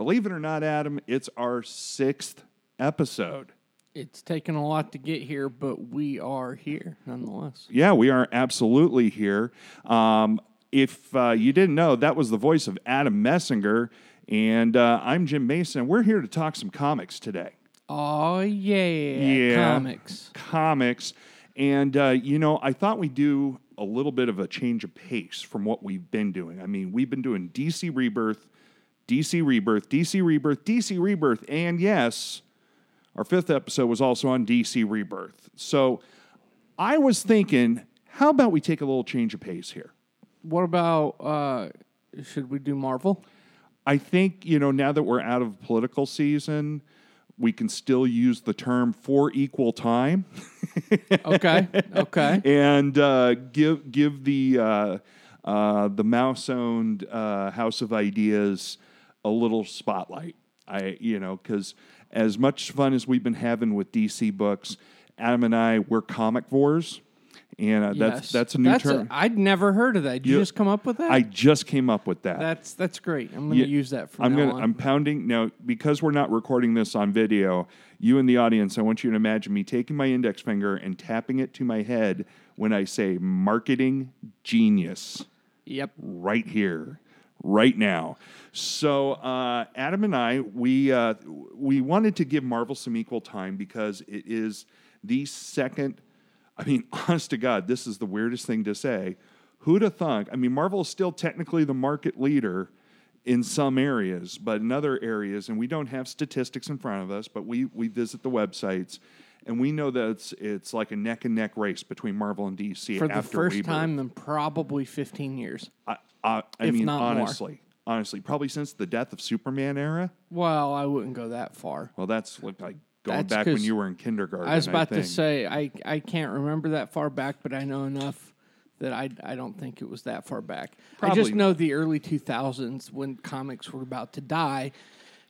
Believe it or not, Adam, it's our sixth episode. It's taken a lot to get here, but we are here nonetheless. Yeah, we are absolutely here. Um, if uh, you didn't know, that was the voice of Adam Messinger, and uh, I'm Jim Mason. We're here to talk some comics today. Oh yeah, Yeah. comics. Comics. And, uh, you know, I thought we'd do a little bit of a change of pace from what we've been doing. I mean, we've been doing DC Rebirth, DC Rebirth, DC Rebirth, DC Rebirth, and yes, our fifth episode was also on DC Rebirth. So I was thinking, how about we take a little change of pace here? What about uh, should we do Marvel? I think, you know, now that we're out of political season, we can still use the term for equal time. Okay, okay. and uh, give give the uh, uh, the mouse owned uh, House of Ideas a little spotlight. I you know because as much fun as we've been having with DC books, Adam and I we're comic vores, and uh, that's Yes. that's a new That's term. i would never heard of that. Did you You- just come up with that? I just came up with that. that's that's great. I'm going Yeah, to use that from I'm now gonna on. I'm pounding now because we're not recording this on video. You in the audience, I want you to imagine me taking my index finger and tapping it to my head when I say marketing genius yep. right here, right now. So uh, Adam and I, we uh, we wanted to give Marvel some equal time because it is the second. I mean, honest to God, this is the weirdest thing to say. Who'd have thunk? I mean, Marvel is still technically the market leader in some areas, but in other areas, and we don't have statistics in front of us, but we we visit the websites. And we know that it's, it's like a neck and neck race between Marvel and DC For the first time in probably 15 years. I, I, I If mean, not more. honestly, honestly, probably since the death of Superman era. Well, I wouldn't go that far. Well, that's like going That's back when you were in kindergarten. I was about to think. say I I can't remember that far back, but I know enough that I I don't think it was that far back. I Probably just know the early 2000s when comics were about to die,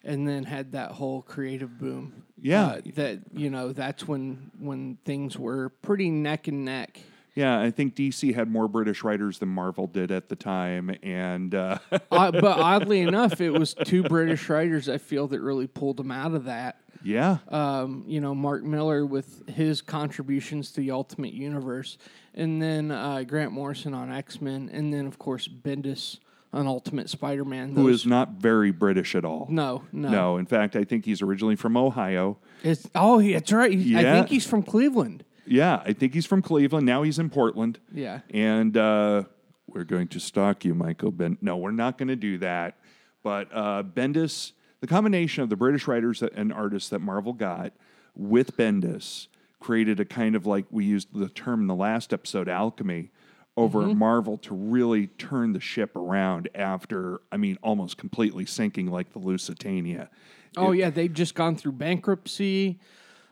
and then had that whole creative boom. Yeah. Uh, that you know that's when when things were pretty neck and neck. Yeah, I think DC had more British writers than Marvel did at the time, and uh, uh, but oddly enough, it was two British writers I feel that really pulled them out of that. yeah, um, you know, Mark Millar with his contributions to the Ultimate Universe, and then uh, Grant Morrison on X Men, and then of course Bendis on Ultimate Spider Man. who is not very British at all. no, no, No, in fact, I think he's originally from Ohio. It's, oh, that's right. He- I think he's from Cleveland. Yeah, I think he's from Cleveland. Now he's in Portland. Yeah. And uh, we're going to stalk you, Michael Ben. No, we're not going to do that. But uh, Bendis, the combination of the British writers and artists that Marvel got with Bendis created a kind of like we used the term in the last episode, alchemy, over Mm-hmm. Marvel to really turn the ship around after, I mean, almost completely sinking like the Lusitania. Oh yeah, They've just gone through bankruptcy.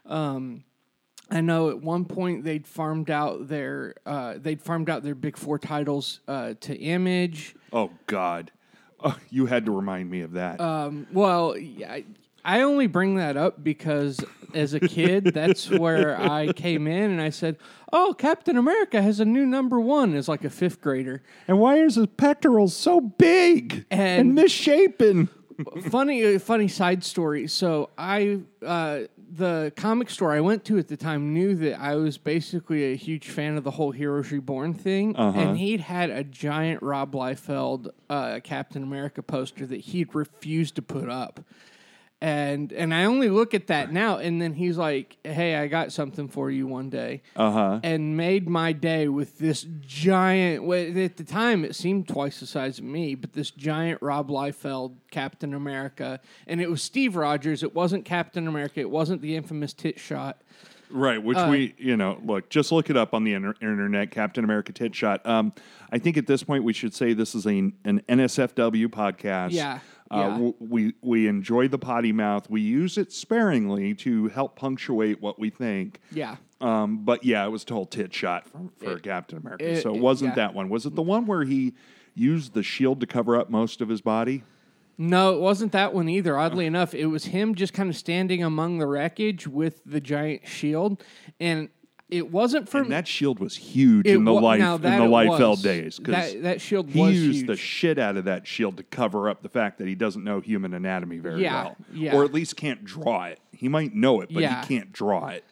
Um, I know at one point they'd farmed out their uh, they'd farmed out their big four titles uh, to Image. Oh, God. Oh, you had to remind me of that. Um, well, I, I only bring that up because as a kid, that's where I came in and I said, "Oh, Captain America has a new number one." As like a fifth grader. And why is his pectorals so big And- misshapen? funny, uh, funny side story. So I, uh, the comic store I went to at the time knew that I was basically a huge fan of the whole Heroes Reborn thing, and he'd had a giant Rob Liefeld uh, Captain America poster that he'd refused to put up. And and I only look at that now, and then he's like, "Hey, I got something for you one day," Uh huh. and made my day with this giant. well, At the time, it seemed twice the size of me, but this giant Rob Liefeld Captain America, and it was Steve Rogers. It wasn't Captain America. It wasn't the infamous tit shot. Right, which Uh, we, you know, look, just look it up on the inter- internet, Captain America tit shot. Um, I think at this point we should say this is a, an NSFW podcast. Yeah, Uh, yeah. w- we we enjoy the potty mouth. We use it sparingly to help punctuate what we think. Yeah. Um, but yeah, it was a whole tit shot for, for Captain America. it- so it it- wasn't yeah. that one. Was it the one where he used the shield to cover up most of his body? No, it wasn't that one either. Oddly enough, it was him just kind of standing among the wreckage with the giant shield. And It wasn't for And that shield was huge in the wa- life now in that the it Liefeld days because That that shield he was used huge. the shit out of that shield to cover up the fact that he doesn't know human anatomy very Yeah, well, yeah. or at least can't draw it. He might know it, but Yeah. he can't draw it.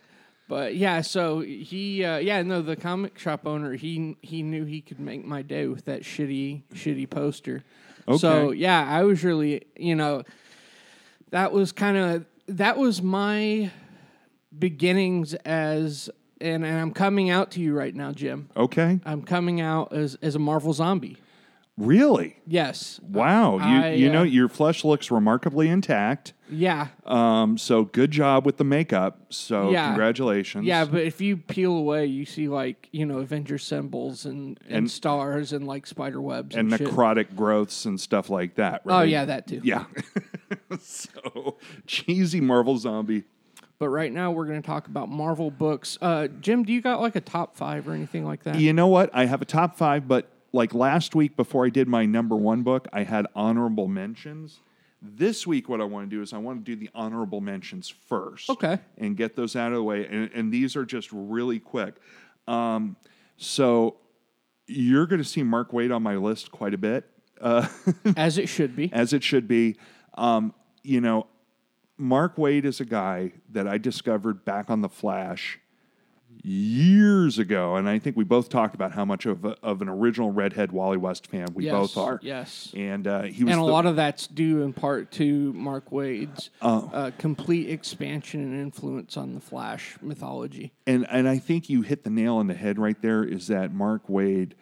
But yeah, so he, uh, yeah, no, the comic shop owner, he he knew he could make my day with that shitty shitty poster. So Okay. yeah, I was really, you know, that was kind of that was my beginnings as, and, and I'm coming out to you right now, Jim. Okay, I'm coming out as as a Marvel zombie. really? Yes. Wow, you I, you know uh, your flesh looks remarkably intact. Yeah. Um, so good job with the makeup. So Yeah. congratulations. Yeah, but if you peel away, you see like you know Avenger symbols and, and, And- stars and like spider webs and, and shit. necrotic growths and stuff like that. Oh yeah, that too. yeah. so cheesy Marvel zombie. But right now we're going to talk about Marvel books. Uh, Jim, do you got like a top five or anything like that? You know what? I have a top five, but like last week before I did my number one book, I had honorable mentions. This week, what I want to do is I want to do the honorable mentions first. Okay. And get those out of the way. And, and these are just really quick. Um, so you're going to see Mark Waid on my list quite a bit, As it should be. as it should be. Um, you know, Mark Waid is a guy that I discovered back on The Flash years ago, and I think we both talked about how much of, a, of an original redhead Wally West fan we Yes, both are. yes. And uh, he was And a the- lot of that's due in part to Mark Waid's Oh. uh, complete expansion and influence on the Flash mythology. and and I think you hit the nail on the head right there. Is that Mark Waid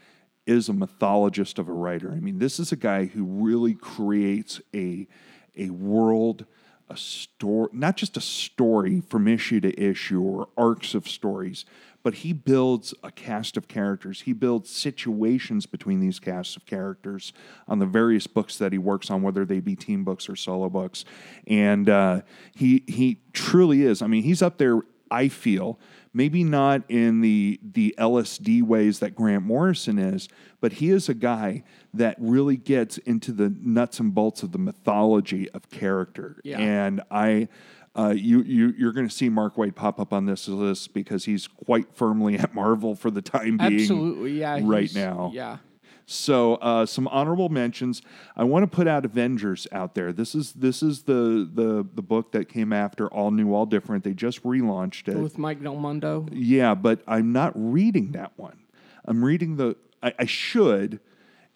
is a mythologist of a writer? I mean, this is a guy who really creates a a world, a story, not just a story from issue to issue or arcs of stories, but he builds a cast of characters. He builds situations between these casts of characters on the various books that he works on, whether they be team books or solo books. And uh, he he truly is. I mean, he's up there. I feel maybe not in the the LSD ways that Grant Morrison is, but he is a guy that really gets into the nuts and bolts of the mythology of character. Yeah. And I, uh, you you you're going to see Mark Waid pop up on this list because he's quite firmly at Marvel for the time being. Absolutely, yeah. right now. Yeah. So uh, some honorable mentions. I want to put out Avengers out there. This is this is the the the book that came after All New, All Different. They just relaunched it. With Mike Del Mundo. Yeah, but I'm not reading that one. I'm reading the. I, I should,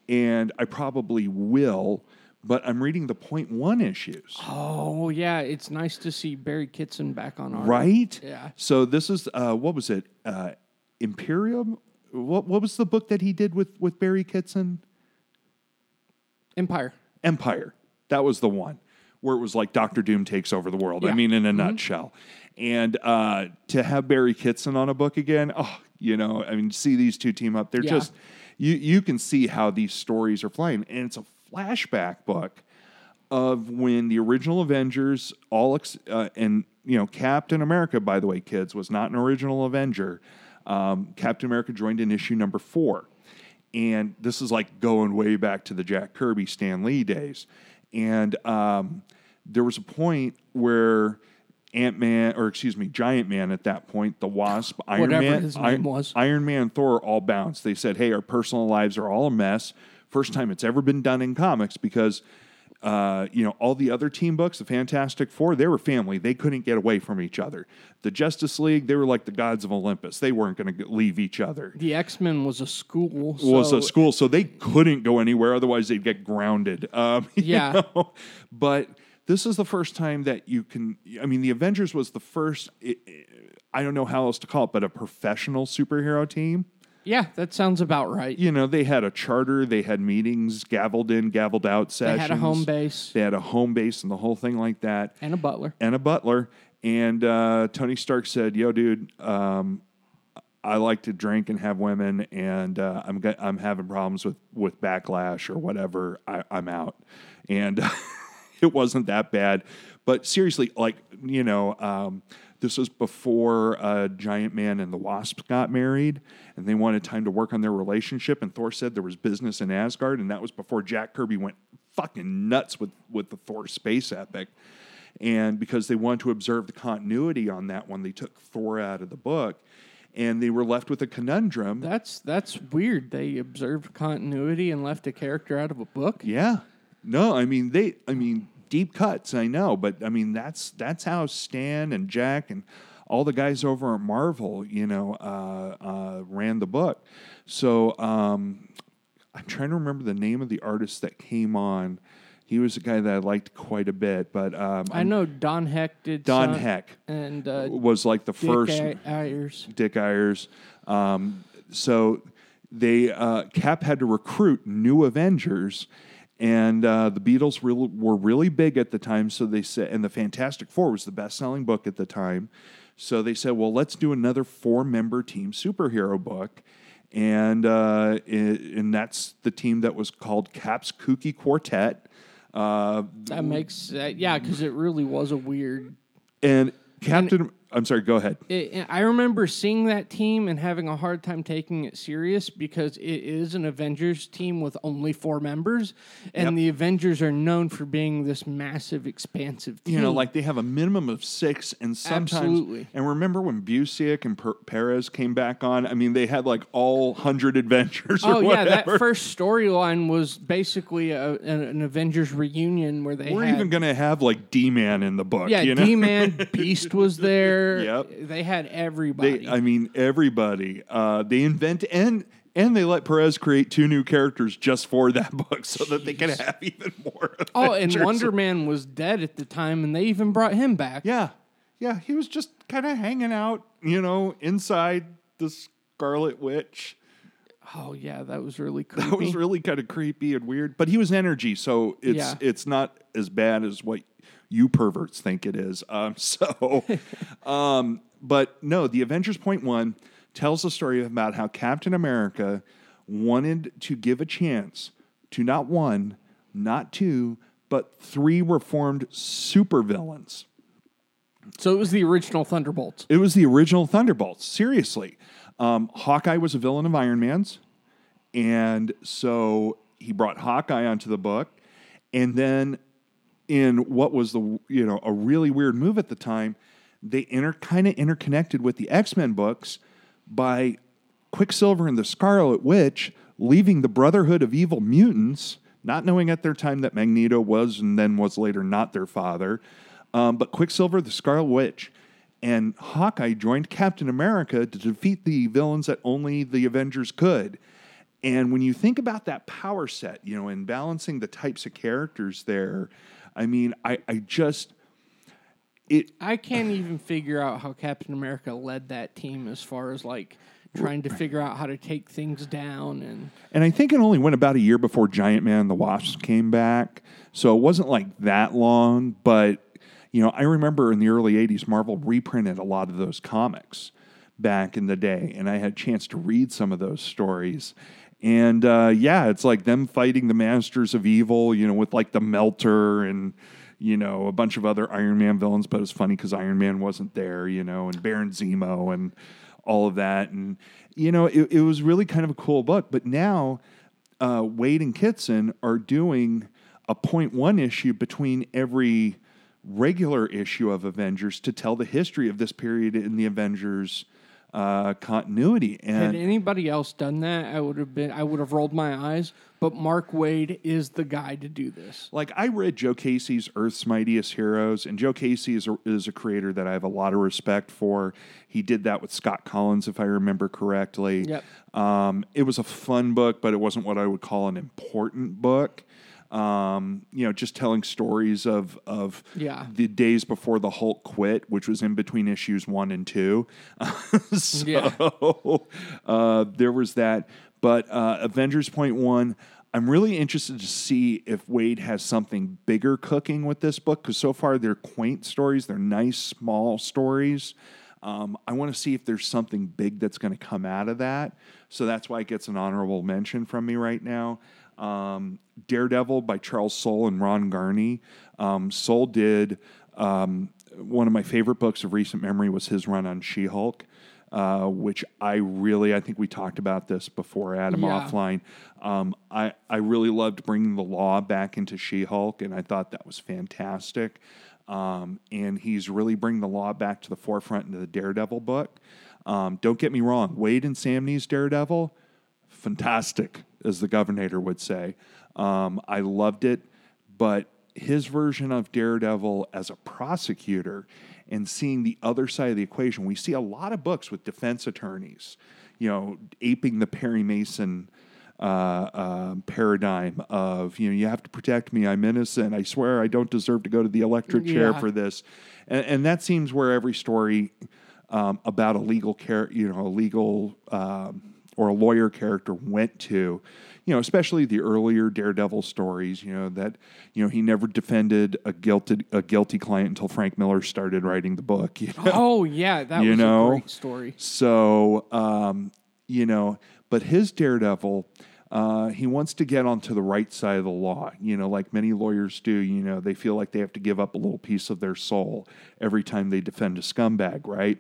and I probably will, but I'm reading the point one issues. Oh, yeah. It's nice to see Barry Kitson back on art. Right. Yeah. So this is uh, what was it? Uh, Imperium. What what was the book that he did with with Barry Kitson? Empire. Empire. That was the one where it was like Doctor Doom takes over the world. I mean, in a nutshell. And uh, to have Barry Kitson on a book again, oh, you know, I mean, see these two team up. They're Yeah. just you. You can see how these stories are flying, and it's a flashback book of when the original Avengers, all ex- uh, and you know, Captain America. By the way, kids was not an original Avenger. Um, Captain America joined in issue number four. And this is like going way back to the Jack Kirby, Stan Lee days. And um, there was a point where Ant Man, or excuse me, Giant Man at that point, the Wasp, Iron Whatever Man, his name Iron, was. Iron Man, Thor all bounced. They said, hey, our personal lives are all a mess. First time it's ever been done in comics because. Uh, you know, all the other team books, the Fantastic Four, they were family. They couldn't get away from each other. The Justice League, they were like the gods of Olympus. They weren't going to leave each other The X Men was a school. So was a school, so they couldn't go anywhere. Otherwise, they'd get grounded. Um, you Yeah. know? But this is the first time that you can. I mean, the Avengers was the first. I don't know how else to call it, but a professional superhero team. Yeah, that sounds about right. You know, they had a charter, they had meetings, gavelled in, gavelled out sessions. They had a home base They had a home base and the whole thing like that and a butler. and a butler. And uh, Tony Stark said, "Yo, dude, um, I like to drink and have women, and uh, I'm go- I'm having problems with with backlash or whatever. I, I'm out." And it wasn't that bad, but seriously, like you know. Um, this was before uh, Giant Man and the Wasp got married, and they wanted time to work on their relationship. And Thor said there was business in Asgard, and that was before Jack Kirby went fucking nuts with with the Thor space epic. And because they wanted to observe the continuity on that one, they took Thor out of the book. and they were left with a conundrum. That's that's weird. They observed continuity and left a character out of a book. Yeah. No, I mean they I mean deep cuts, I know, but I mean that's that's how Stan and Jack and all the guys over at Marvel, you know, uh, uh, ran the book. So um, I'm trying to remember the name of the artist that came on. He was a guy that I liked quite a bit, but um, I know Don Heck did Don some- Heck and uh, was like the Dick first A- Ayers. Dick Ayers. Um, so they uh, Cap had to recruit new Avengers, and uh, the Beatles really, were really big at the time. So they said, and the Fantastic Four was the best-selling book at the time. So they said, well, let's do another four-member team superhero book. And uh, i- and that's the team that was called Cap's Kooky Quartet. Uh, That makes uh, yeah, because it really was a weird. and Captain, I'm sorry, go ahead. It, I remember seeing that team and having a hard time taking it serious because it is an Avengers team with only four members, and Yep. the Avengers are known for being this massive, expansive team. you know, like they have a minimum of six, and sometimes. Absolutely. And remember when Busiek and per- Perez came back on? I mean, they had like all hundred adventures. Or Oh yeah, that first storyline was basically a, an, an Avengers reunion where they We're had, even going to have like D Man in the book. yeah, you know? D Man Beast was there. Yep. they had everybody. They, I mean, everybody. Uh, they invent and and they let Perez create two new characters just for that book, so that they can have even more. oh, and. Wonder Man was dead at the time, and they even brought him back. Yeah, yeah, he was just kind of hanging out, you know, inside the Scarlet Witch. Oh yeah, that was really creepy. That was really kind of creepy and weird, but he was energy, so it's Yeah. it's not as bad as what you perverts think it is. Um, so, um, but no, the Avengers Point One tells the story about how Captain America wanted to give a chance to not one, not two, but three reformed supervillains. so it was the original Thunderbolts. It was the original Thunderbolts. Seriously, um, Hawkeye was a villain of Iron Man's, and so he brought Hawkeye onto the book, and then in what was the you know a really weird move at the time, they inter kind of interconnected with the X Men books by Quicksilver and the Scarlet Witch leaving the Brotherhood of Evil Mutants, not knowing at their time that Magneto was and then was later not their father. Um, but Quicksilver, the Scarlet Witch, and Hawkeye joined Captain America to defeat the villains that only the Avengers could. And when you think about that power set, you know, and balancing the types of characters there, I mean, I, I just it I can't even figure out how Captain America led that team as far as like trying to figure out how to take things down and And I think it only went about a year before Giant Man and the Wasps came back. So it wasn't like that long. But, you know, I remember in the early 80s, Marvel reprinted a lot of those comics back in the day. And I had a chance to read some of those stories. And uh, yeah, it's like them fighting the Masters of Evil, you know, with like the Melter and, you know, a bunch of other Iron Man villains. But it's funny because Iron Man wasn't there, you know, and Baron Zemo and all of that. And, you know, it, it was really kind of a cool book. But now uh, Waid and Kitson are doing a point one issue between every regular issue of Avengers to tell the history of this period in the Avengers uh, continuity. had anybody else done that I would have been I would have rolled my eyes but Mark Waid is the guy to do this like I read Joe Casey's Earth's Mightiest Heroes, and Joe Casey is a, is a creator that I have a lot of respect for. He did that with Scott Kolins, if I remember correctly. Yep. Um, it was a fun book, but it wasn't what I would call an important book. Um, you know, just telling stories of of Yeah. the days before the Hulk quit, which was in between issues one and two. so Yeah. uh, there was that. But uh, Avengers Point One, I'm really interested to see if Waid has something bigger cooking with this book because so far they're quaint stories, they're nice small stories. Um, I want to see if there's something big that's going to come out of that. So that's why it gets an honorable mention from me right now. Um, Daredevil by Charles Soule and Ron Garney. Um, Soule did um, one of my favorite books of recent memory was his run on She Hulk. Uh, which I really, I think we talked about this before, Adam, Yeah. offline. Um, I, I really loved bringing the law back into She Hulk, and I thought that was fantastic. Um, and he's really bringing the law back to the forefront into the Daredevil book. Um, don't get me wrong, Waid and Samnee's Daredevil, fantastic, as the governor would say. Um, I loved it, but his version of Daredevil as a prosecutor and seeing the other side of the equation, we see a lot of books with defense attorneys, you know, aping the Perry Mason uh, um, paradigm of you know you have to protect me i'm innocent i swear i don't deserve to go to the electric chair Yeah. for this and, and that seems where every story um, about a legal care you know a legal um, or a lawyer character went to you know especially the earlier daredevil stories you know that you know he never defended a guilty a guilty client until frank miller started writing the book you know? Oh yeah, that You was know? a great story. So, um, you know, but his Daredevil, uh, he wants to get onto the right side of the law, you know, like many lawyers do. You know, they feel like they have to give up a little piece of their soul every time they defend a scumbag, right?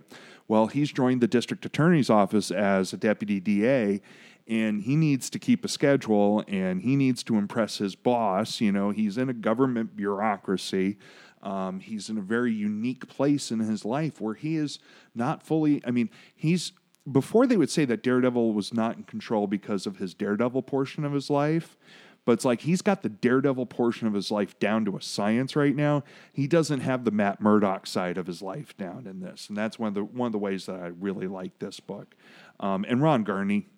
Well, he's joined the district attorney's office as a deputy DA. And he needs to keep a schedule and he needs to impress his boss. You know, he's in a government bureaucracy. Um, he's in a very unique place in his life where he is not fully. I mean, he's before they would say that Daredevil was not in control because of his Daredevil portion of his life. But it's like he's got the Daredevil portion of his life down to a science right now. He doesn't have the Matt Murdock side of his life down in this, and that's one of the one of the ways that I really like this book. Um, and Ron Garney,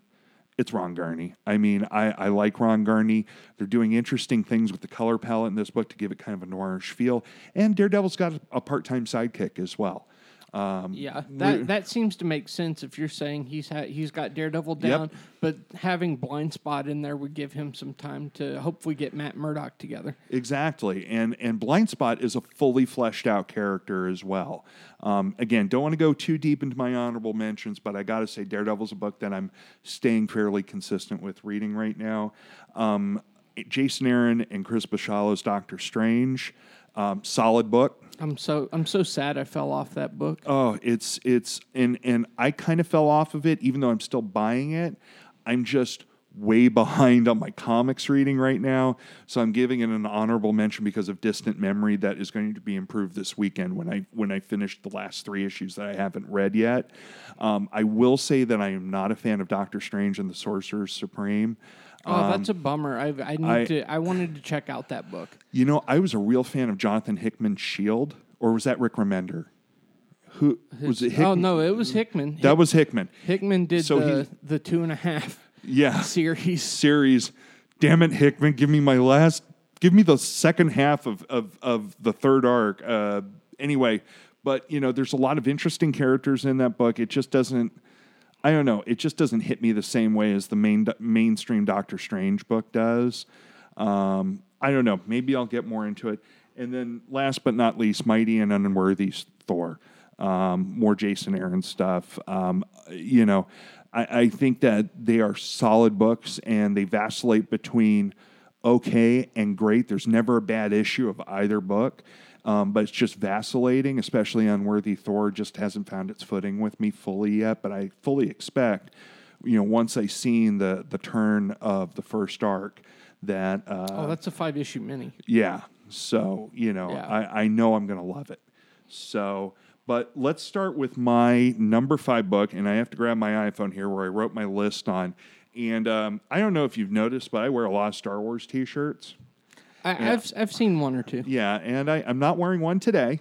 it's Ron Garney. I mean, I, I like Ron Garney. They're doing interesting things with the color palette in this book to give it kind of a noirish feel. And Daredevil's got a part time sidekick as well. Um, Yeah, that that seems to make sense if you're saying he's ha- he's got Daredevil down, but having Blind Spot in there would give him some time to hopefully get Matt Murdock together. Exactly, and and Blind Spot is a fully fleshed out character as well. Um, again, don't want to go too deep into my honorable mentions, but I got to say, Daredevil's a book that I'm staying fairly consistent with reading right now. Um, Jason Aaron and Chris Bachalo's Doctor Strange, um, solid book. I'm so I'm so sad I fell off that book. Oh, it's it's and and I kind of fell off of it, even though I'm still buying it. I'm just way behind on my comics reading right now, so I'm giving it an honorable mention because of distant memory that is going to be improved this weekend when I when I finish the last three issues that I haven't read yet. Um, I will say that I am not a fan of Doctor Strange and the Sorcerer Supreme. Oh, that's a bummer. I I need Um, I- to I wanted to check out that book. You know, I was a real fan of Jonathan Hickman's Shield, or was that Rick Remender? Who was it? Hickman? Oh no, it was Hickman. that was Hickman. Hickman did So the he- the two and a half Yeah. series. series. Damn it, Hickman, give me my last, give me the second half of of, of the third arc. Uh, anyway, but you know, there's a lot of interesting characters in that book. It just doesn't. I don't know. It just doesn't hit me the same way as the main mainstream Doctor Strange book does. Um, I don't know. Maybe I'll get more into it. And then, last but not least, Mighty and Unworthy Thor. Um, more Jason Aaron stuff. Um, you know, I, I think that they are solid books and they vacillate between okay and great. There's never a bad issue of either book. Um, but it's just vacillating, especially Unworthy Thor just hasn't found its footing with me fully yet. But I fully expect, you know, once I've seen the the turn of the first arc, that uh, Oh, that's a five issue mini. yeah. So, you know, Yeah. I, I know I'm going to love it. So, but let's start with my number five book. And I have to grab my iPhone here where I wrote my list on. And um, I don't know if you've noticed, but I wear a lot of Star Wars t shirts. I, I've I've seen one or two. Yeah. And I, I'm not wearing one today,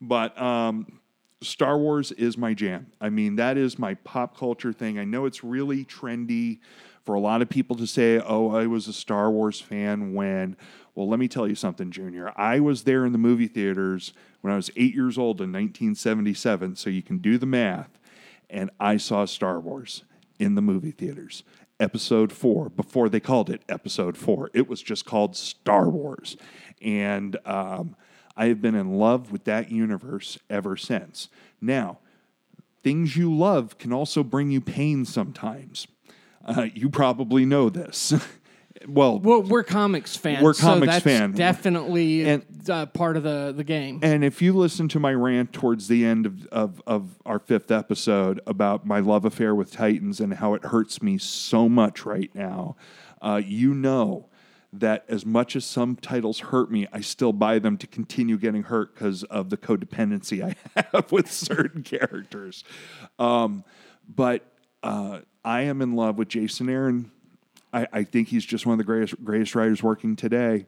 but um, Star Wars is my jam. I mean, that is my pop culture thing. I know it's really trendy for a lot of people to say, oh, I was a Star Wars fan when. Well, let me tell you something, Junior. I was there in the movie theaters when I was eight years old in 1977, so you can do the math. And I saw Star Wars in the movie theaters. Episode four, before they called it Episode four, it was just called Star Wars. And um, I have been in love with that universe ever since. Now, things you love can also bring you pain sometimes. Uh, you probably know this. well, Well, we're comics fans. We're so comics that's fan. Definitely And- uh, part of the the game. And if you listen to my rant towards the end of, of, of our fifth episode about my love affair with Titans and how it hurts me so much right now, uh, you know that as much as some titles hurt me, I still buy them to continue getting hurt because of the codependency I have with certain characters. Um, but uh, I am in love with Jason Aaron. I, I think he's just one of the greatest greatest writers working today.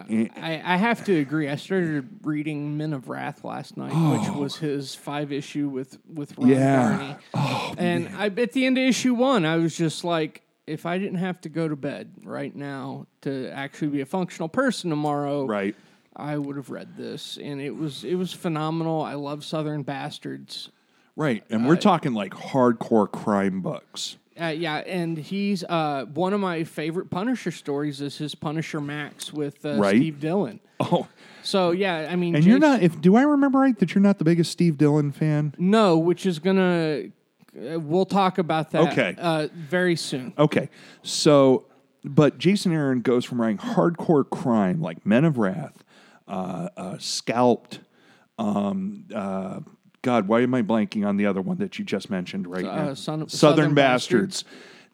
I, I have to agree. I started reading Men of Wrath last night, oh. which was his five issue with with Ron Yeah. Garney. Oh, and I, at the end of issue one, I was just like, if I didn't have to go to bed right now to actually be a functional person tomorrow, right. I would have read this, and it was it was phenomenal. I love Southern Bastards. Right. And we're uh, talking like hardcore crime books. Uh, yeah, and he's uh, one of my favorite Punisher stories is his Punisher Max with uh, Right. Steve Dillon. Oh, So yeah, I mean, and you're not if do I remember right that you're not the biggest Steve Dillon fan? No, which is gonna. Uh, we'll talk about that. Okay. Uh, very soon. Okay. So, but Jason Aaron goes from writing hardcore crime like Men of Wrath, uh, uh, Scalped, um, uh, God, why am I blanking on the other one that you just mentioned right Uh, now? Son Southern, Southern Bastards.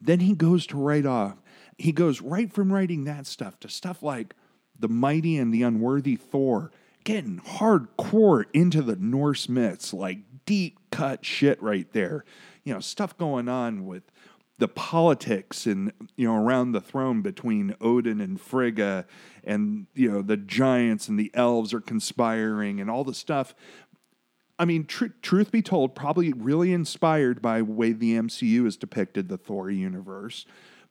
Then he goes to write off. He goes right from writing that stuff to stuff like The Mighty and the Unworthy Thor, getting hardcore into the Norse myths, like deep cut shit right there. You know, stuff going on with the politics and you know around the throne between Odin and Frigga and you know the giants and the elves are conspiring and all the stuff I mean, tr- truth be told, probably really inspired by the way the MCU has depicted the Thor universe,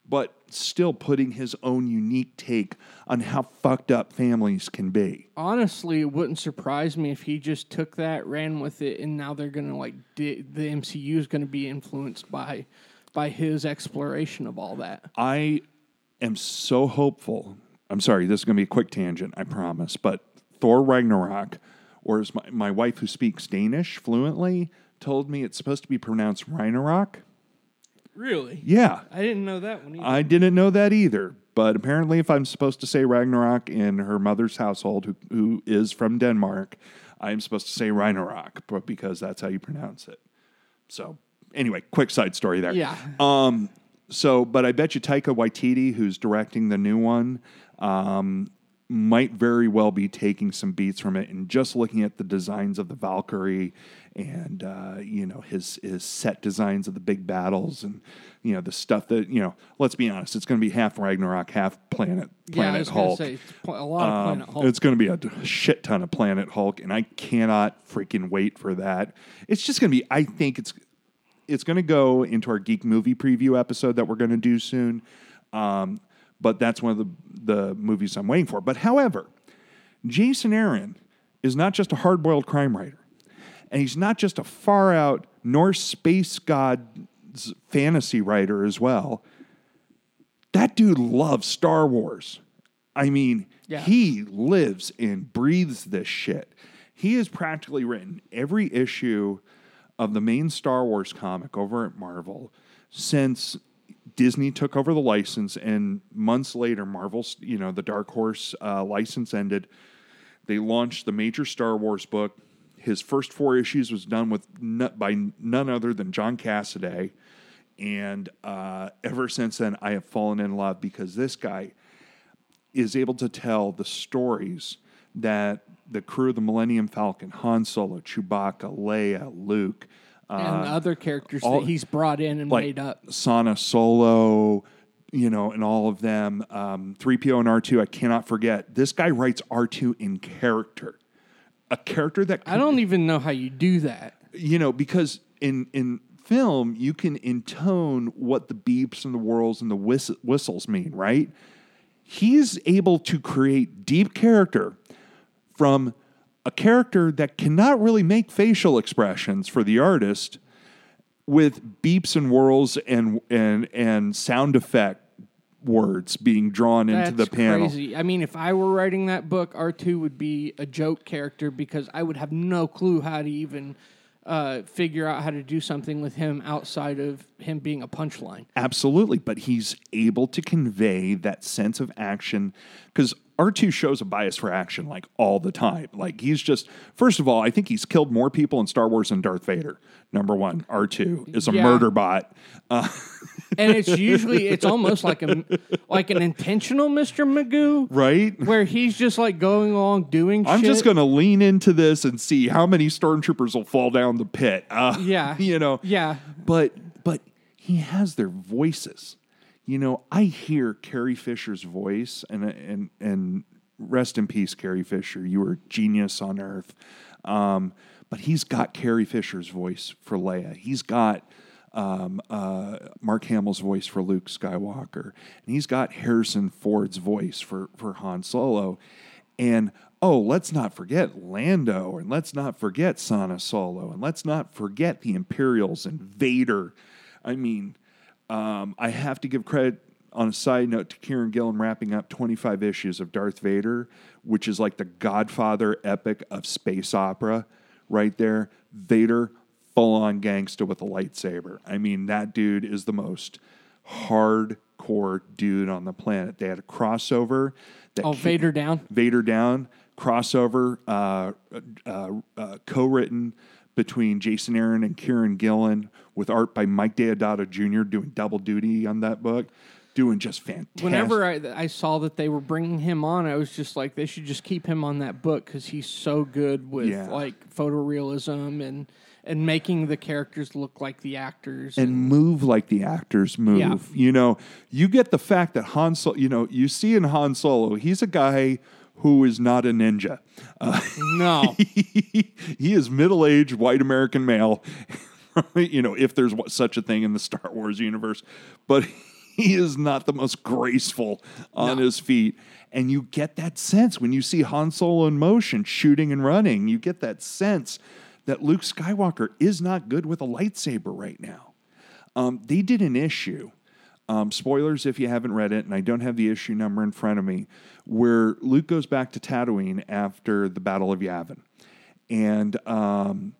but still putting his own unique take on how fucked up families can be. Honestly, it wouldn't surprise me if he just took that, ran with it, and now they're gonna like di- the MCU is gonna be influenced by by his exploration of all that. I am so hopeful. I'm sorry, this is going to be a quick tangent, I promise, but Thor Ragnarok, or as my, my wife who speaks Danish fluently told me it's supposed to be pronounced Ragnarok. Really? Yeah. I didn't know that one either. I didn't know that either. But apparently, if I'm supposed to say Ragnarok in her mother's household, who, who is from Denmark, I'm supposed to say Ragnarok, but because that's how you pronounce it. So, anyway, quick side story there. yeah. Um, so, but I bet you Taika Waititi, who's directing the new one, um, might very well be taking some beats from it and just looking at the designs of the Valkyrie and uh, you know his his set designs of the big battles and you know the stuff that you know. Let's be honest, it's going to be half Ragnarok, half Planet yeah, I Planet was gonna Hulk. say a lot of Um, Planet Hulk. It's going to be a shit ton of Planet Hulk, and I cannot freaking wait for that. It's just going to be. I think it's it's going to go into our geek movie preview episode that we're going to do soon. Um, but that's one of the the movies I'm waiting for. But however, Jason Aaron is not just a hard boiled crime writer, and he's not just a far out Norse space god fantasy writer as well. That dude loves Star Wars. I mean, Yeah. he lives and breathes this shit. He has practically written every issue of the main Star Wars comic over at Marvel since Disney took over the license, and months later, Marvel's, you know, the Dark Horse uh, license ended. They launched the major Star Wars book. His first four issues was done with by none other than John Cassaday, and uh, ever since then, I have fallen in love because this guy is able to tell the stories that the crew of the Millennium Falcon, Han Solo, Chewbacca, Leia, Luke, and the other characters all- that he's brought in and like made up. Sana Solo, you know, and all of them. Um, 3PO and R2, I cannot forget. This guy writes R2 in character. A character that I don't even know how you do that. you know, because in in film you can intone what the beeps and the whirls and the whist- whistles mean, right? He's able to create deep character from a character that cannot really make facial expressions for the artist with beeps and whirls and and and sound effect words being drawn into That's the panel. crazy. I mean, if I were writing that book, R two would be a joke character because I would have no clue how to even uh, figure out how to do something with him outside of him being a punchline. Absolutely, but he's able to convey that sense of action because R2 shows a bias for action like all the time. Like he's just, first of all, I think he's killed more people in Star Wars than Darth Vader. Number one, R2 is a Yeah. murder bot. And it's usually it's almost like a like an intentional Mr. Magoo Right? where he's just like going along doing I'm shit. just going to lean into this and see how many stormtroopers will fall down the pit. Uh, Yeah. You know, Yeah. But but he has their voices. You know, I hear Carrie Fisher's voice, and and and rest in peace, Carrie Fisher. You were a genius on Earth. Um, but he's got Carrie Fisher's voice for Leia. He's got um, uh, Mark Hamill's voice for Luke Skywalker, and he's got Harrison Ford's voice for for Han Solo. And oh, let's not forget Lando, and let's not forget Sana Solo, and let's not forget the Imperials and Vader. I mean, um, I have to give credit on a side note to Kieron Gillen wrapping up 25 issues of Darth Vader, which is like the Godfather epic of space opera right there. Vader, full on gangster with a lightsaber. I mean, that dude is the most hardcore dude on the planet. They had a crossover. That Oh, Vader down. Vader Down crossover, uh, uh, uh, co-written between Jason Aaron and Kieron Gillen, with art by Mike Deodato Jr. doing double duty on that book, doing just fantastic. Whenever I, I saw that they were bringing him on, I was just like, they should just keep him on that book because he's so good with Yeah. like photorealism and and making the characters look like the actors. and move like the actors move. Yeah. You know, you get the fact that Han Solo, you know, you see in Han Solo, he's a guy who is not a ninja. Uh, no, he is middle-aged white American male. you know, if there's such a thing in the Star Wars universe, but he is not the most graceful on his feet. And you get that sense when you see Han Solo in motion, shooting and running. You get that sense that Luke Skywalker is not good with a lightsaber right now. Um, they did an issue. Um, spoilers if you haven't read it, and I don't have the issue number in front of me, where Luke goes back to Tatooine after the Battle of Yavin. And um,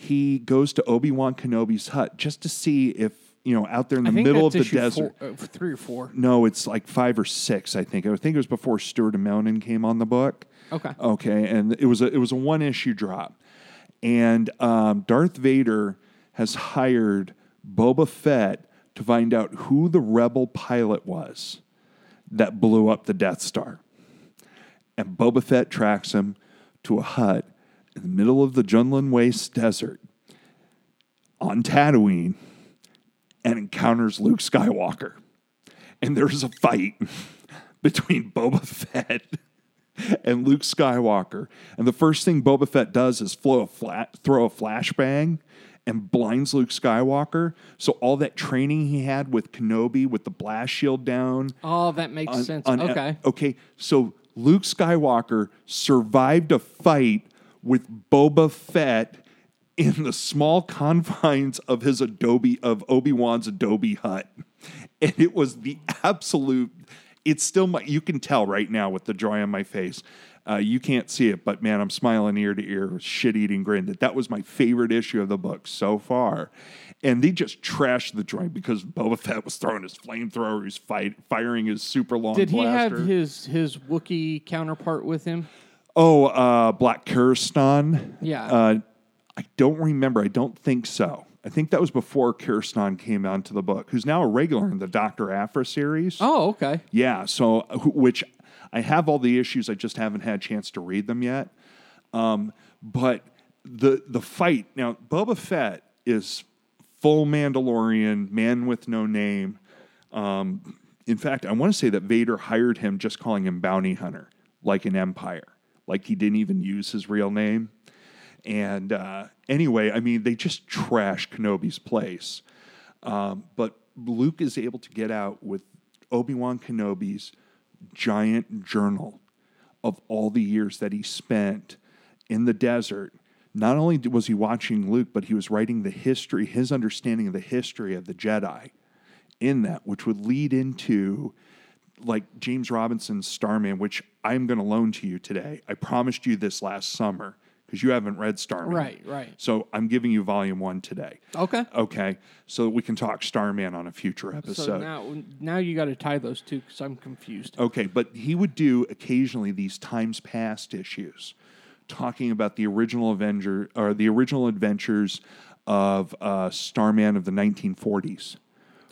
he goes to Obi Wan Kenobi's hut just to see if, you know, out there in the middle of the desert. four, uh, three or four. No, it's like five or six, I think. I think it was before Stuart and Melnin came on the book. Okay. Okay, and it was a it was a one issue drop, and um, Darth Vader has hired Boba Fett to find out who the rebel pilot was that blew up the Death Star, and Boba Fett tracks him to a hut in the middle of the Jundland Waste Desert on Tatooine, and encounters Luke Skywalker and there's a fight between Boba Fett and Luke Skywalker. And the first thing Boba Fett does is flow a flat, throw a flashbang and blinds Luke Skywalker. So all that training he had with Kenobi with the blast shield down. Oh, that makes on- sense. on- okay. Okay. So Luke Skywalker survived a fight with Boba Fett in the small confines of his Adobe of Obi-Wan's Adobe hut. And it was the absolute it's still my you can tell right now with the joy on my face. Uh, you can't see it, but man, I'm smiling ear to ear shit eating grin. That that was my favorite issue of the book so far. And they just trashed the joint because Boba Fett was throwing his flamethrower, he's fight, firing his super long Did he blaster. have his his Wookiee counterpart with him? Oh, uh, Black Krrsantan. Yeah. Uh, I don't remember. I don't think so. I think that was before Krrsantan came onto the book, who's now a regular in the Doctor Aphra series. Oh, okay. Yeah. So, which I have all the issues. I just haven't had a chance to read them yet. Um, but the the fight now, Boba Fett is full Mandalorian, man with no name. Um, in fact, I want to say that Vader hired him just calling him bounty hunter, like an Empire, like he didn't even use his real name. And uh, anyway, I mean, they just trash Kenobi's place. Um, but Luke is able to get out with Obi Wan Kenobi's giant journal of all the years that he spent in the desert. Not only was he watching Luke, but he was writing the history, his understanding of the history of the Jedi in that, which would lead into like James Robinson's Starman, which I'm going to loan to you today. I promised you this last summer because you haven't read Starman. Right, right. So I'm giving you volume one today. Okay. Okay. So we can talk Starman on a future episode. So now now you got to tie those two because I'm confused. Okay, but he would do occasionally these times past issues, talking about the original Avenger or the original adventures of uh, Starman of the 1940s,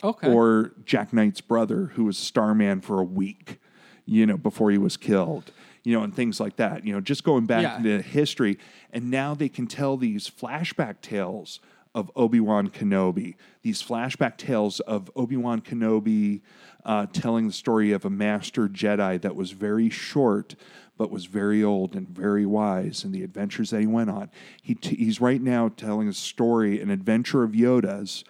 Okay. or Jack Knight's brother, who was Starman for a week, you know, before he was killed, you know, and things like that. You know, just going back Yeah. into history, and now they can tell these flashback tales of Obi Wan Kenobi. These flashback tales of Obi Wan Kenobi uh, telling the story of a master Jedi that was very short, but was very old and very wise, and the adventures that he went on. He t- he's right now telling a story, an adventure of Yoda's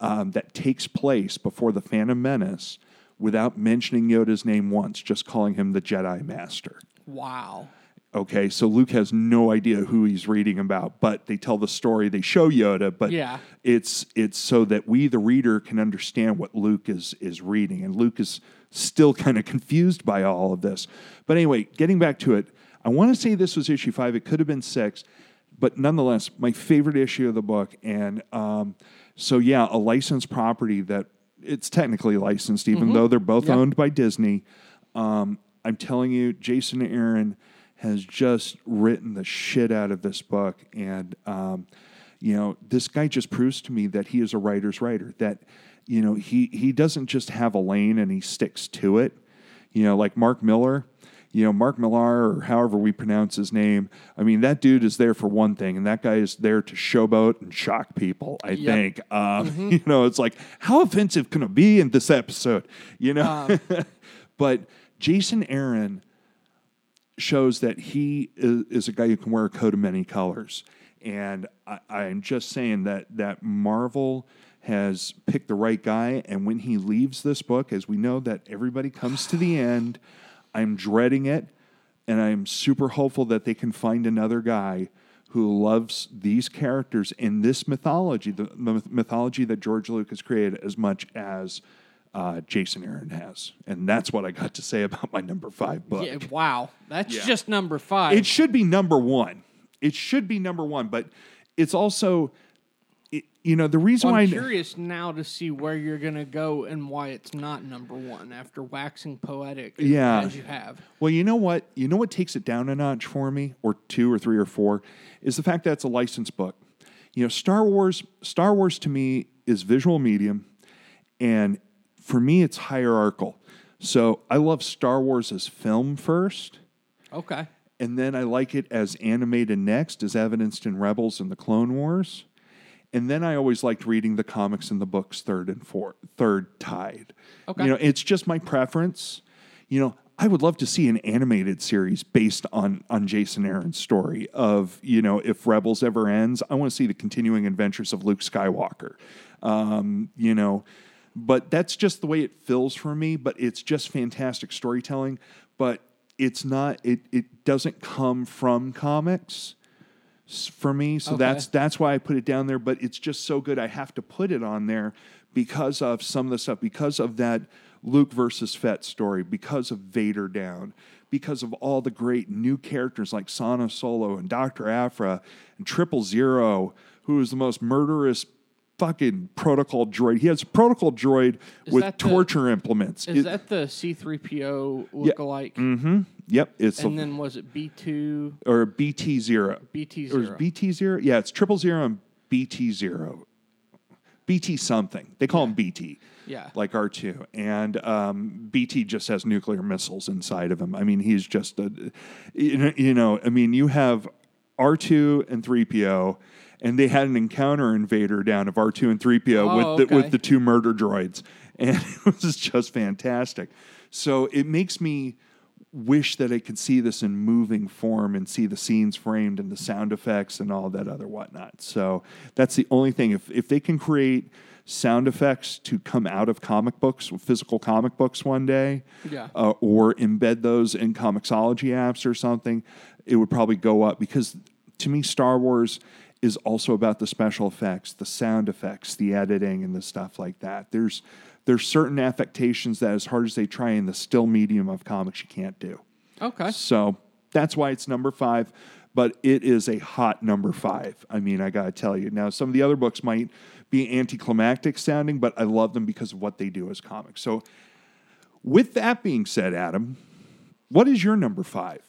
um, that takes place before the Phantom Menace without mentioning Yoda's name once, just calling him the Jedi Master. Wow. Okay, so Luke has no idea who he's reading about, but they tell the story, they show Yoda, but Yeah. it's it's so that we the reader can understand what Luke is is reading and Luke is still kind of confused by all of this. But anyway, getting back to it, I want to say this was issue 5, it could have been 6, but nonetheless, my favorite issue of the book and um, so yeah, a licensed property that it's technically licensed even though they're both owned by Disney. Um, I'm telling you, Jason Aaron has just written the shit out of this book. And, um, you know, this guy just proves to me that he is a writer's writer, that, you know, he, he doesn't just have a lane and he sticks to it. You know, like Mark Miller, you know, Mark Millar, or however we pronounce his name. I mean, that dude is there for one thing, and that guy is there to showboat and shock people, I Yep. think. Um, You know, it's like, how offensive can it be in this episode? You know? but Jason Aaron shows that he is, is a guy who can wear a coat of many colors. And I, I'm just saying that that Marvel has picked the right guy. And when he leaves this book, as we know that everybody comes to the end, I'm dreading it. And I'm super hopeful that they can find another guy who loves these characters in this mythology, the, the mythology that George Lucas created as much as uh, Jason Aaron has. And that's what I got to say about my number five book. Yeah, wow. That's Yeah. just number five. It should be number one. It should be number one, but it's also, it, you know, the reason Well, why I'm curious now to see where you're going to go and why it's not number one after waxing poetic Yeah. as you have. Well, you know what? You know what takes it down a notch for me, or two, or three, or four, is the fact that it's a licensed book. You know, Star Wars. Star Wars to me is visual medium, and for me, it's hierarchical. So I love Star Wars as film first, Okay. and then I like it as animated next, as evidenced in Rebels and the Clone Wars. And then I always liked reading the comics and the books third and fourth, third tied. Okay. You know, it's just my preference. You know, I would love to see an animated series based on on Jason Aaron's story of you know if Rebels ever ends, I want to see the continuing adventures of Luke Skywalker. Um, you know, but that's just the way it feels for me. But it's just fantastic storytelling. But it's not. It it doesn't come from comics for me. So Okay. that's that's why I put it down there. But it's just so good. I have to put it on there because of some of the stuff, because of that Luke versus Fett story, because of Vader down, because of all the great new characters like Sana Solo and Doctor Aphra and Triple Zero, who is the most murderous fucking protocol droid. He has a protocol droid with that the- torture implements. Is It- that the C3PO lookalike? Mm-hmm. Yep, it's And a, then was it B2, or BT zero. BT zero? BT zero? Yeah, it's triple zero and BT zero. BT something. They call him BT. Yeah. Like R2. And um, BT just has nuclear missiles inside of him. I mean, he's just a, you know, I mean, you have R2 and 3PO, and they had an encounter in Vader Down of R2 and 3PO Oh, with, the, with the two murder droids. And it was just fantastic. So it makes me wish that I could see this in moving form and see the scenes framed and the sound effects and all that other whatnot. So that's the only thing. If if they can create sound effects to come out of comic books, physical comic books one day, Yeah. uh, or embed those in Comixology apps or something, it would probably go up because to me, Star Wars is also about the special effects, the sound effects, the editing, and the stuff like that. There's there's certain affectations that, as hard as they try in the still medium of comics, you can't do. Okay. So that's why it's number five, but it is a hot number five. I mean, I got to tell you. Now, some of the other books might be anticlimactic sounding, but I love them because of what they do as comics. So, with that being said, Adam, what is your number five?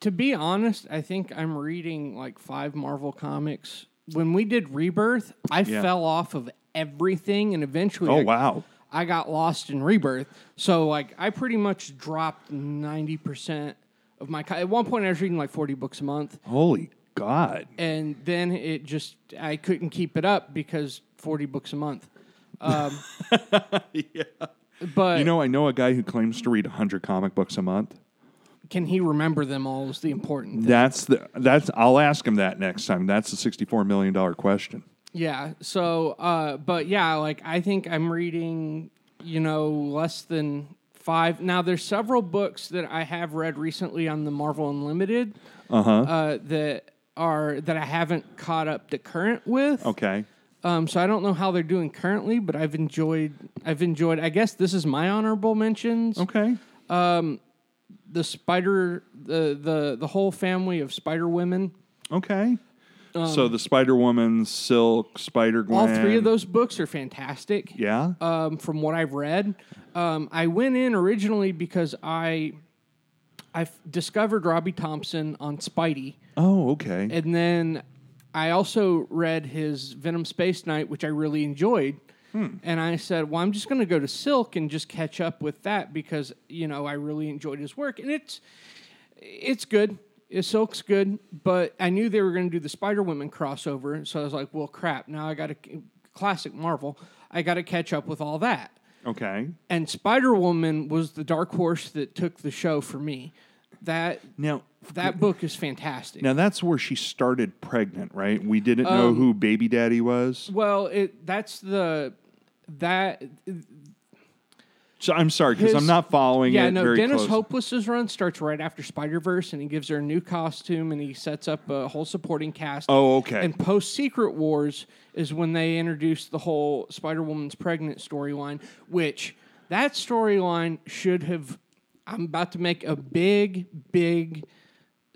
To be honest, I think I'm reading like five Marvel comics. When we did Rebirth, I Yeah. fell off of everything, and eventually, Oh, I, wow. I got lost in Rebirth. So, like, I pretty much dropped ninety percent of my. At one point, I was reading like forty books a month. Holy. God. and then it just I couldn't keep it up because forty books a month. Um, yeah. But You know, I know a guy who claims to read 100 comic books a month. can he remember them all? Is the important thing. That's the that's I'll ask him that next time. That's the 64 million dollar question. Yeah. So, uh, but yeah, like I think I'm reading, you know, less than five. Now, there's several books that I have read recently on the Marvel Unlimited uh-huh. that are that I haven't caught up to current with. Okay. Um, so I don't know how they're doing currently, but I've enjoyed. I've enjoyed. I guess this is my honorable mentions. Okay. The Spider, the the the whole family of Spider Women. Okay. So the Spider Woman, Silk, Spider Gwen. Um, All three of those books are fantastic. Yeah. um, from what I've read. Um, I went in originally because I I discovered Robbie Thompson on Spidey, oh, okay. and then I also read his Venom Space Knight, which I really enjoyed. And I said, "Well, I'm just going to go to Silk and just catch up with that because you know I really enjoyed his work, and it's it's good. It Silk's good, but I knew they were going to do the Spider Woman crossover, so I was like, well, crap. Now I got to classic Marvel. I got to catch up with all that. okay. And Spider Woman was the dark horse that took the show for me. That Now, that book is fantastic. now that's where she started pregnant, right? We didn't know Um, who baby daddy was. well, it that's the that So I'm sorry because I'm not following yeah it no very Dennis close. Hopeless's run starts right after Spider Verse, and he gives her a new costume, and he sets up a whole supporting cast. Oh, okay. And post Secret Wars is when they introduced the whole Spider Woman's pregnant storyline, which that storyline should have. I'm about to make a big, big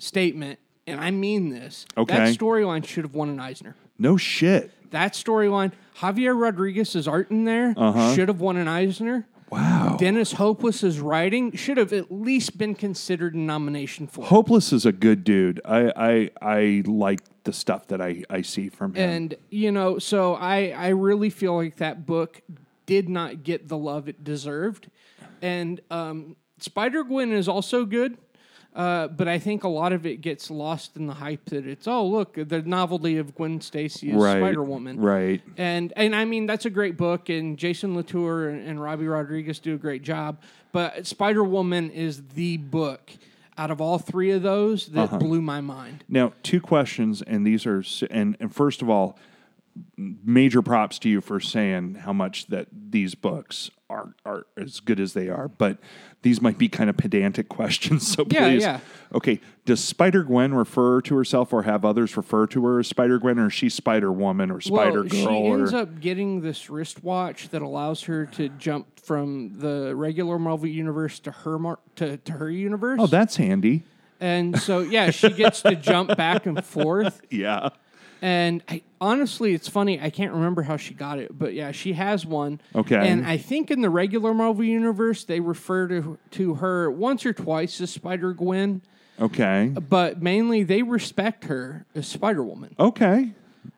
statement, and I mean this. Okay. That storyline should have won an Eisner. no shit. That storyline, Javier Rodriguez's art in there Uh-huh. should have won an Eisner. Wow. Dennis Hopeless's writing should have at least been considered a nomination for. Hopeless is a good dude. I I I like the stuff that I I see from him. And you know, so I I really feel like that book did not get the love it deserved. And um, Spider Gwen is also good, uh, but I think a lot of it gets lost in the hype that it's oh look the novelty of Gwen Stacy as right. Spider Woman. Right. And and I mean that's a great book, and Jason Latour and, and Robbi Rodriguez do a great job. But Spider Woman is the book out of all three of those that Uh-huh. blew my mind. Now, two questions, and these are, and, and first of all, major props to you for saying how much that these books are are as good as they are. But these might be kind of pedantic questions, so Yeah, please. yeah. Okay, does Spider Gwen refer to herself, or have others refer to her as Spider Gwen, or is she Spider Woman, or Spider well, Girl? she or, ends up getting this wristwatch that allows her to jump from the regular Marvel universe to her mar- to, to her universe. oh, that's handy. and so yeah, she gets to jump back and forth. Yeah. And I, honestly, it's funny. I can't remember how she got it, but yeah, she has one. Okay. And I think in the regular Marvel universe, they refer to to her once or twice as Spider Gwen, Okay. but mainly they respect her as Spider Woman. Okay.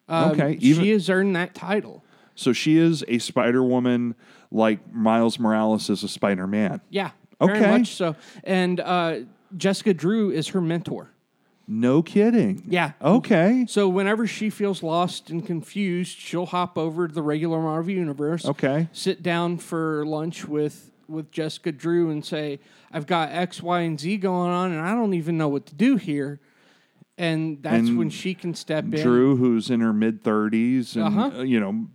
okay. Even she has earned that title. so, she is a Spider Woman, like Miles Morales is a Spider Man. Yeah, very Okay. much so. And uh, Jessica Drew is her mentor. No kidding. Yeah. Okay. So whenever she feels lost and confused, she'll hop over to the regular Marvel universe. Okay. Sit down for lunch with with Jessica Drew and say, "I've got X, Y, and Z going on, and I don't even know what to do here." And that's And when she can step in. Drew, who's in her mid 30s, and Uh-huh. uh, you know,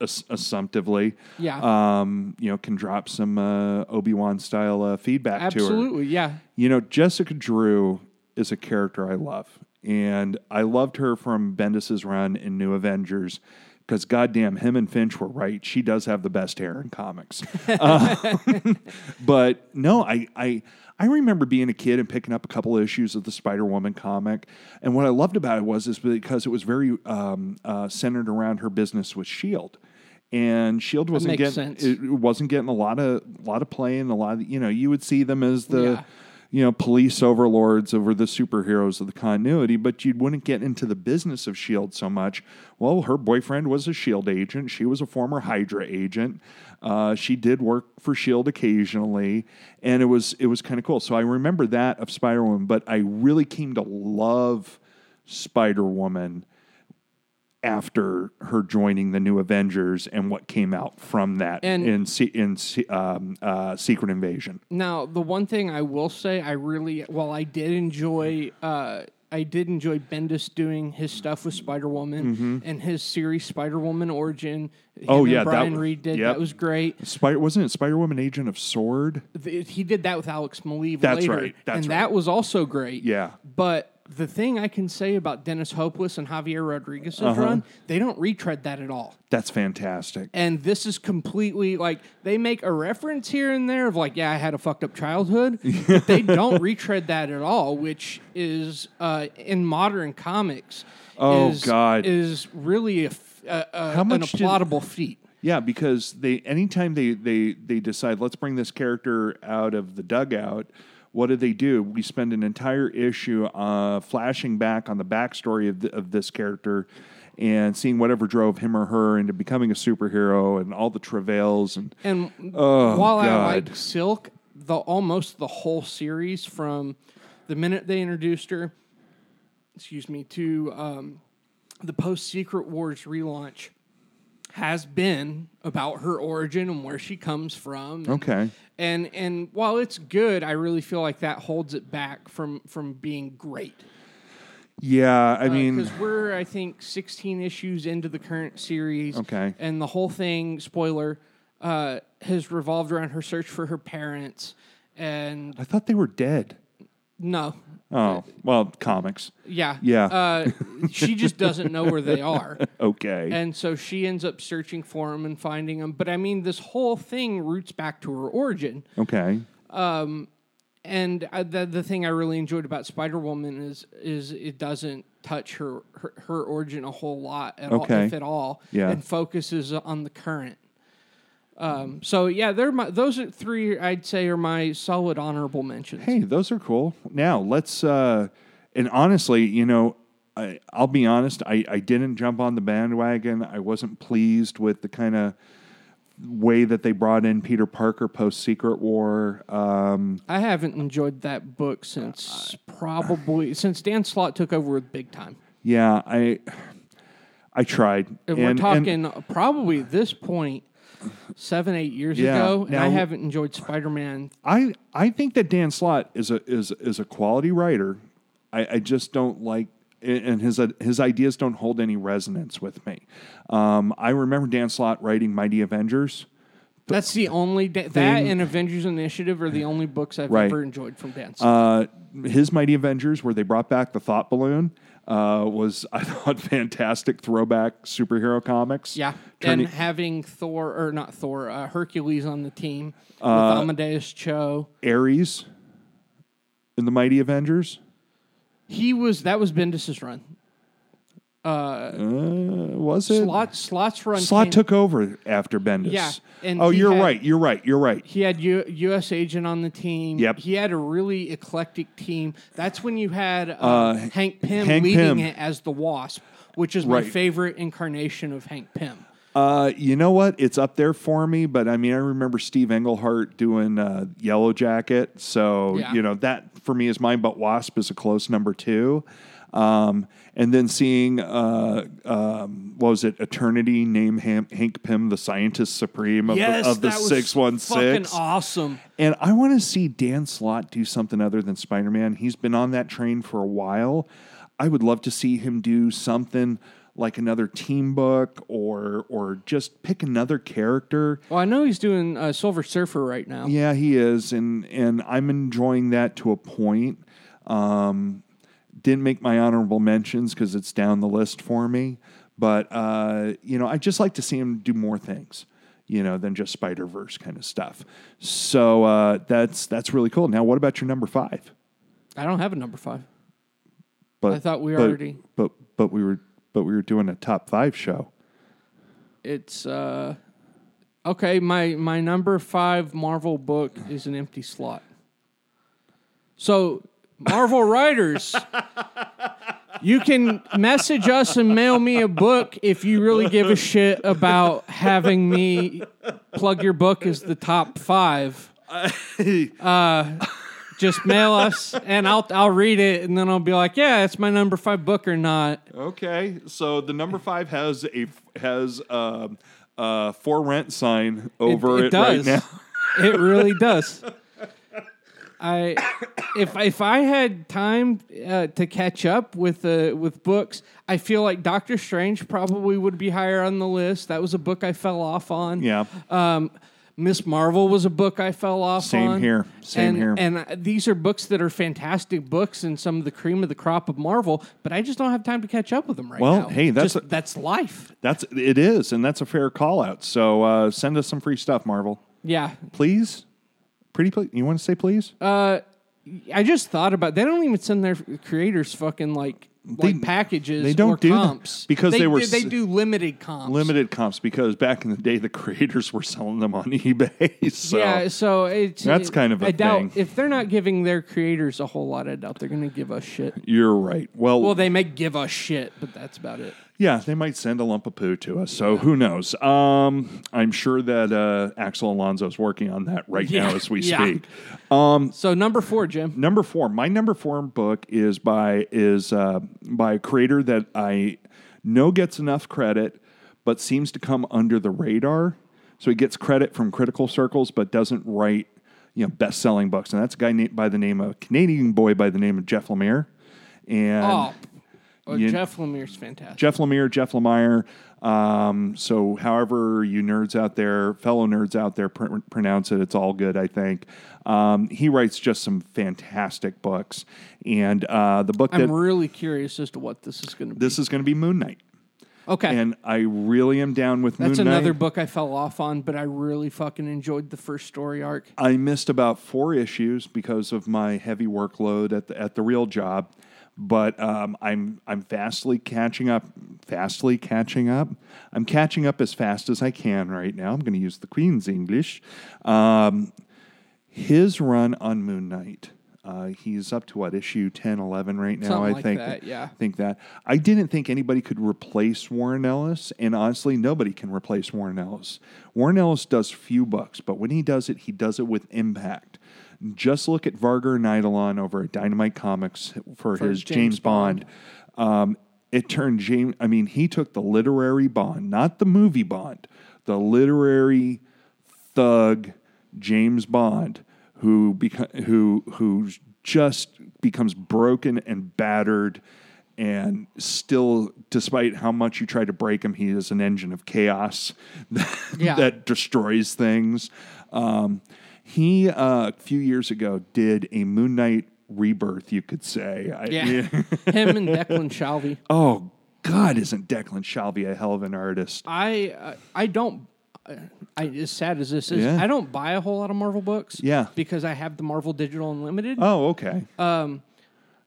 ass- assumptively, Yeah. um, you know, can drop some uh, Obi Wan style uh, feedback to her. Absolutely. Yeah. You know, Jessica Drew is a character I love, and I loved her from Bendis's run in New Avengers. Because goddamn, him and Finch were right. She does have the best hair in comics. Um, but no, I, I I remember being a kid and picking up a couple of issues of the Spider Woman comic, and what I loved about it was is because it was very um, uh, centered around her business with Shield, and Shield wasn't getting sense. it wasn't getting a lot of lot of play and a lot of you know you would see them as the Yeah. You know police overlords over the superheroes of the continuity, but you wouldn't get into the business of Shield so much. Well, her boyfriend was a Shield agent. She was a former Hydra agent. Uh, she did work for Shield occasionally, and it was it was kind of cool. So I remember that of Spider Woman, but I really came to love Spider Woman after her joining the new Avengers and what came out from that And- in in um, uh, Secret Invasion. Now, the one thing I will say, I really, while I did enjoy, uh, I did enjoy Bendis doing his stuff with Spider Woman and his series Spider Woman Origin. Mm-hmm. Oh, yeah, that Brian w- Reed did yep. that was great. Spider wasn't it Spider Woman Agent of Sword? Th- He did that with Alex Maleev That's later, right, that's and right. that was also great. Yeah. But the thing I can say about Dennis Hopeless and Javier Rodriguez's Uh-huh. run, they don't retread that at all. That's fantastic. And this is completely like they make a reference here and there of like, yeah, I had a fucked up childhood, but they don't retread that at all, which is uh, in modern comics. Oh, is, God. is really a How an much did- applaudable feat. Yeah, because they anytime they they they decide let's bring this character out of the dugout, what do they do? We spend an entire issue uh, flashing back on the backstory of, the, of this character and seeing whatever drove him or her into becoming a superhero and all the travails and And Oh, while I God. like Silk, the almost the whole series from the minute they introduced her, excuse me, to um, the post Secret Wars relaunch has been about her origin and where she comes from. okay. And and while it's good, I really feel like that holds it back from from being great. Yeah, I mean, because we're I think 16 issues into the current series. Okay. and the whole thing, spoiler, uh, has revolved around her search for her parents. And I thought they were dead. No, Oh, well, comics. yeah, Yeah. Uh, she just doesn't know where they are, Okay. and so she ends up searching for them and finding them. But I mean, this whole thing roots back to her origin. okay. and uh, the the thing I really enjoyed about Spider Woman is is it doesn't touch her her, her origin a whole lot at all, Okay. if at all, Yeah. and focuses on the current. Um, so yeah, they're my those are three I'd say are my solid honorable mentions. Hey, those are cool. Now let's. uh And honestly, you know, I, I'll be honest. I, I didn't jump on the bandwagon. I wasn't pleased with the kind of way that they brought in Peter Parker post Secret War. Um, I haven't enjoyed that book since probably since Dan Slott took over with Big Time. yeah, I I tried. And, we're talking probably at this point seven eight years Yeah, ago, and I haven't enjoyed Spider Man I I think that Dan Slott is a is is a quality writer. I, I just don't like and his his ideas don't hold any resonance with me. Um, I remember Dan Slott writing Mighty Avengers. That's the only da- that and Avengers Initiative are the only books I've Right. ever enjoyed from Dan. Slott. Uh, his Mighty Avengers, where they brought back the Thought Balloon, uh, was I thought fantastic throwback superhero comics. yeah, Turning- and having Thor or not Thor, uh, Hercules on the team with Uh, Amadeus Cho. Ares in the Mighty Avengers. He was that was Bendis's run. Uh, was it? Slott Slott's run. Slott came- took over after Bendis. Yeah, and oh, you're had- right. You're right. You're right. He had U- U.S. Agent on the team. Yep. He had a really eclectic team. That's when you had uh, Hank Pym Hank leading Pym. it as the Wasp, which is my favorite incarnation of Hank Pym. Uh, you know what? It's up there for me, but I mean, I remember Steve Englehart doing uh, Yellow Jacket, so Yeah. you know that for me is mine. But Wasp is a close number two. Um, and then seeing uh, um, what was it? Eternity name Ham- Hank Pym the scientist supreme of yes, the, of the that was fucking awesome. And I want to see Dan Slott do something other than Spider Man. He's been on that train for a while. I would love to see him do something like another team book or or just pick another character. Well, I know he's doing uh, Silver Surfer right now. Yeah, he is, and and I'm enjoying that to a point. Um, didn't make my honorable mentions because it's down the list for me, but uh, you know, I just like to see him do more things. You know, than just Spider Verse kind of stuff. So uh, that's that's really cool. Now, what about your number five? I don't have a number five. But I thought we but- already- But but we were but we were doing a top five show. It's uh, okay. My my number five Marvel book is an empty slot. So Marvel writers, you can message us and mail me a book if you really give a shit about having me plug your book as the top five. Uh, just mail us, and I'll I'll read it, and then I'll be like, yeah, it's my number five book or not. Okay, so the number five has a has a, a for rent sign over it, right does. now. It really does. I if if I had time uh, to catch up with uh, with books, I feel like Doctor Strange probably would be higher on the list. That was a book I fell off on. Yeah. Um, Miss Marvel was a book I fell off on. Same on. here. Same and, here. And uh, these are books that are fantastic books and some of the cream of the crop of Marvel, but I just don't have time to catch up with them right Well, now. Well, hey, that's Just- a- that's life. That's it is, and that's a fair call out. So uh, send us some free stuff, Marvel, Yeah. please. Pretty please. You want to say please? Uh, I just thought about they don't even send their creators fucking like like packages. they don't or do comps because they were do, they do limited comps. Limited comps because back in the day the creators were selling them on eBay. So yeah, so it's That's kind of a I doubt thing. if they're not giving their creators a whole lot. I doubt they're going to give us shit. you're right. Well, Well, they may give us shit, but that's about it. Yeah, they might send a lump of poo to us. So who knows? Um, I'm sure that uh, Axel Alonso is working on that right now as we yeah. speak. So number four, Jim. Number four, my number four book is by is uh, by a creator that I know gets enough credit, but seems to come under the radar. So he gets credit from critical circles, but doesn't write you know best selling books. And that's a guy named by the name of Canadian boy by the name of Jeff Lemire. And Oh, oh you- Jeff Lemire's fantastic. Jeff Lemire, Jeff Lemire. Um, so, however you nerds out there, fellow nerds out there, pr- pronounce it, it's all good, I think. Um, he writes just some fantastic books. And uh, the book that I'm really curious as to what this is going to be. this is going to be Moon Knight. okay, And I really am down with that's Moon Knight. That's another book I fell off on, but I really fucking enjoyed the first story arc. I missed about four issues because of my heavy workload at the at the real job, but um, I'm I'm fastly catching up. Fastly catching up. I'm catching up as fast as I can right now. I'm going to use the Queen's English. Um, his run on Moon Knight. Uh, he's up to what issue 10, 11 right now. Something I like think. that, yeah. think that. I didn't think anybody could replace Warren Ellis, and honestly, nobody can replace Warren Ellis. Warren Ellis does few books, but when he does it, he does it with impact. Just look at Vargr and Eidolon over at Dynamite Comics for, his James, James Bond. Um, it turned James. I mean, he took the literary Bond, not the movie Bond, the literary thug James Bond, who who who just becomes broken and battered, and still, despite how much you try to break him, he is an engine of chaos that, Yeah. that destroys things. Um, he uh, a few years ago did a Moon Knight rebirth, you could say. I- Yeah, him and Declan Shalvey. oh God, isn't Declan Shalvey a hell of an artist? I uh, I don't. uh, I as sad as this is, Yeah. I don't buy a whole lot of Marvel books. Yeah. because I have the Marvel Digital Unlimited. Oh, okay. Um,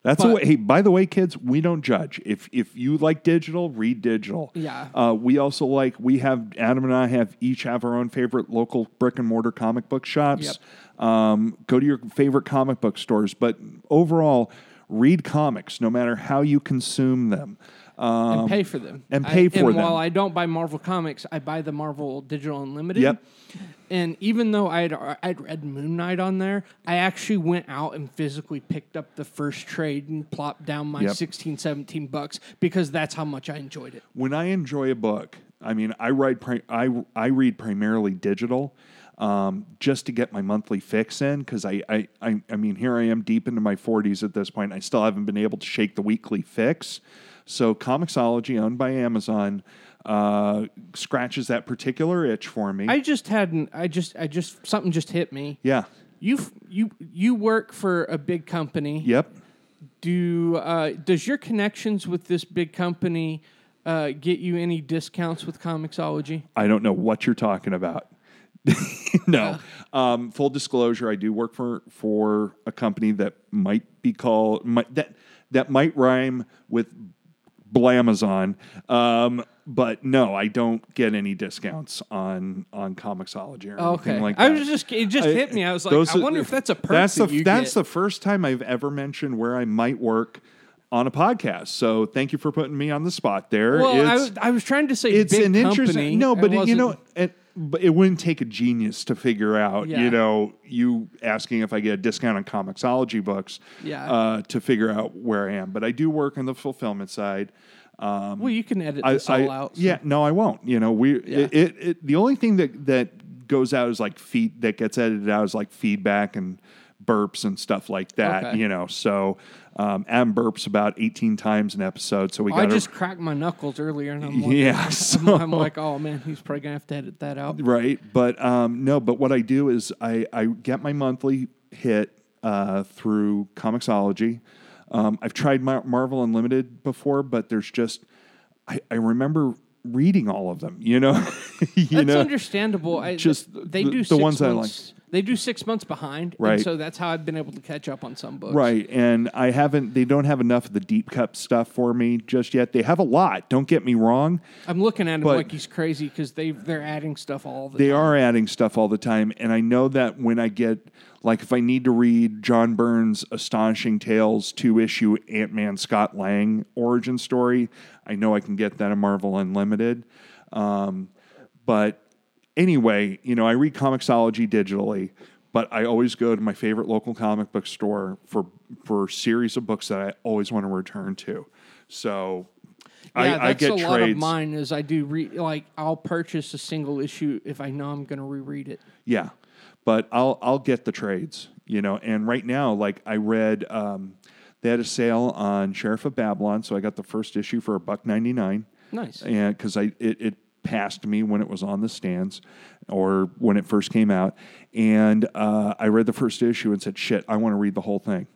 That's the but- way. Hey, by the way, kids, we don't judge. If if you like digital, read digital. Yeah. Uh, we also like. We have Adam and I have each have our own favorite local brick and mortar comic book shops. Yep. Um, go to your favorite comic book stores, but overall, read comics no matter how you consume them. Um, and pay for them. and I- pay for and them. While I don't buy Marvel comics, I buy the Marvel Digital Unlimited. Yep. And even though I'd I'd read Moon Knight on there, I actually went out and physically picked up the first trade and plopped down my Yep. sixteen, seventeen 16, 17 bucks because that's how much I enjoyed it. when I enjoy a book, I mean, I write, pri- I I read primarily digital, um, just to get my monthly fix in. Because I, I, I, I mean, here I am deep into my forties at this point. I still haven't been able to shake the weekly fix. So, Comixology, owned by Amazon, uh, scratches that particular itch for me. I just hadn't. I just. I just. Something just hit me. yeah. You. You. You work for a big company. Yep. Do. Uh, does your connections with this big company uh, get you any discounts with Comixology? I don't know what you're talking about. no. Um, full disclosure, I do work for for a company that might be called might, that that might rhyme with Blamazon. Um, but no, I don't get any discounts on on Comixology or anything Okay. like I was just. It just I- hit me. I was like, I are- wonder if that's a perk That's that the that's get. the first time I've ever mentioned where I might work on a podcast. So thank you for putting me on the spot there. Well, I It's- was, I was trying to say it's an company. interesting no but it, you know but it wouldn't take a genius to figure out, Yeah. you know, you asking if I get a discount on Comixology books Yeah. uh, to figure out where I am. But I do work on the fulfillment side. Um, Well, you can edit I, this all I- out. so- Yeah, no, I won't. You know, we Yeah. it, it, it the only thing that that goes out is like feed that gets edited out is like feedback and burps and stuff like that. Okay. You know, so um, Adam burps about eighteen times an episode, so we I got just cracked my knuckles earlier, and I'm like, yeah. I'm, So, I'm like, oh man, he's probably gonna have to edit that out. right, but um, no, but what I do is I I get my monthly hit uh, through Comixology. Um, I've tried Mar- Marvel Unlimited before, but there's just I, I remember reading all of them. You know, you That's know. understandable. I, just they the- do the ones I like. They do six months behind, Right. And so that's how I've been able to catch up on some books. Right, and I haven't. They don't have enough of the deep cut stuff for me just yet. They have a lot. Don't get me wrong. I'm looking at him like he's crazy because they they're adding stuff all the They time. are adding stuff all the time, and I know that when I get like if I need to read John Byrne's Astonishing Tales two issue Ant Man Scott Lang origin story, I know I can get that in Marvel Unlimited. Um, but anyway, you know, I read Comixology digitally, but I always go to my favorite local comic book store for for a series of books that I always want to return to. So Yeah, I, that's I get a lot trades. of mine. Is I do re- like I'll purchase a single issue if I know I'm going to reread it. Yeah, but I'll I'll get the trades, you know. And right now, like I read, um, they had a sale on Sheriff of Babylon, so I got the first issue for a buck ninety nine. Nice. and because I it, it passed me when it was on the stands or when it first came out, and uh, I read the first issue and said, "Shit, I want to read the whole thing."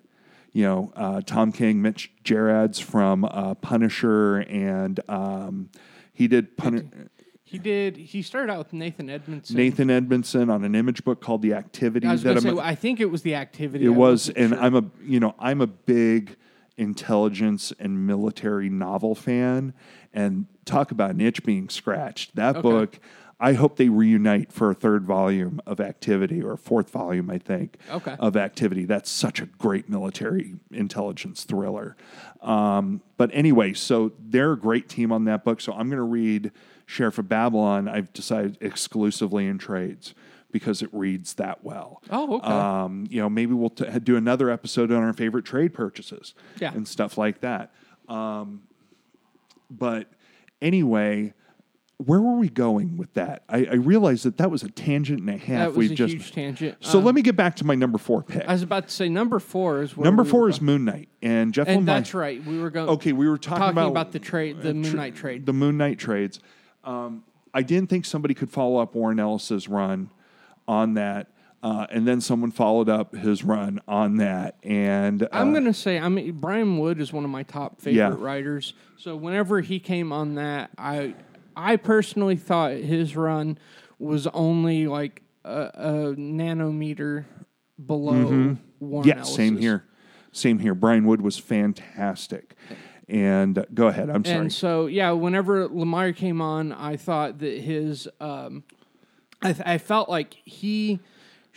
You know, uh, Tom King, Mitch Gerads from uh, Punisher, and um, he did Pun- He did. He started out with Nathan Edmondson. Nathan Edmondson on an image book called The Activity. I was that say. a- I think it was the activity. it I was, and sure. I'm a you know I'm a big intelligence and military novel fan, and talk about an itch being scratched. That Okay. book, I hope they reunite for a third volume of Activity or a fourth volume, I think, Okay. of Activity. That's such a great military intelligence thriller. Um, but anyway, so they're a great team on that book. So I'm going to read Sheriff of Babylon. I've decided exclusively in trades because it reads that well. Oh, okay. Um, you know, maybe we'll t- do another episode on our favorite trade purchases Yeah. and stuff like that. Um, but anyway, where were we going with that? I, I realized that that was a tangent and a half. that was We've a just huge tangent. so Um, let me get back to my number four pick. I was about to say number four is where number we four were is going. Moon Knight, and Jeff and Lemire- that's right. We were going. Okay, we were talking, talking about, the trade, the Moon Knight trade. the Moon Knight trades. Um, I didn't think somebody could follow up Warren Ellis's run on that, uh, and then someone followed up his run on that, and uh, I'm gonna say I mean Brian Wood is one of my top favorite Yeah. writers. So whenever he came on that, I I personally thought his run was only like a, a nanometer below Warren yeah, same here, same here. Brian Wood was fantastic, and uh, go ahead. I'm sorry. And so, yeah, whenever Lemire came on, I thought that his, um, I, th- I felt like he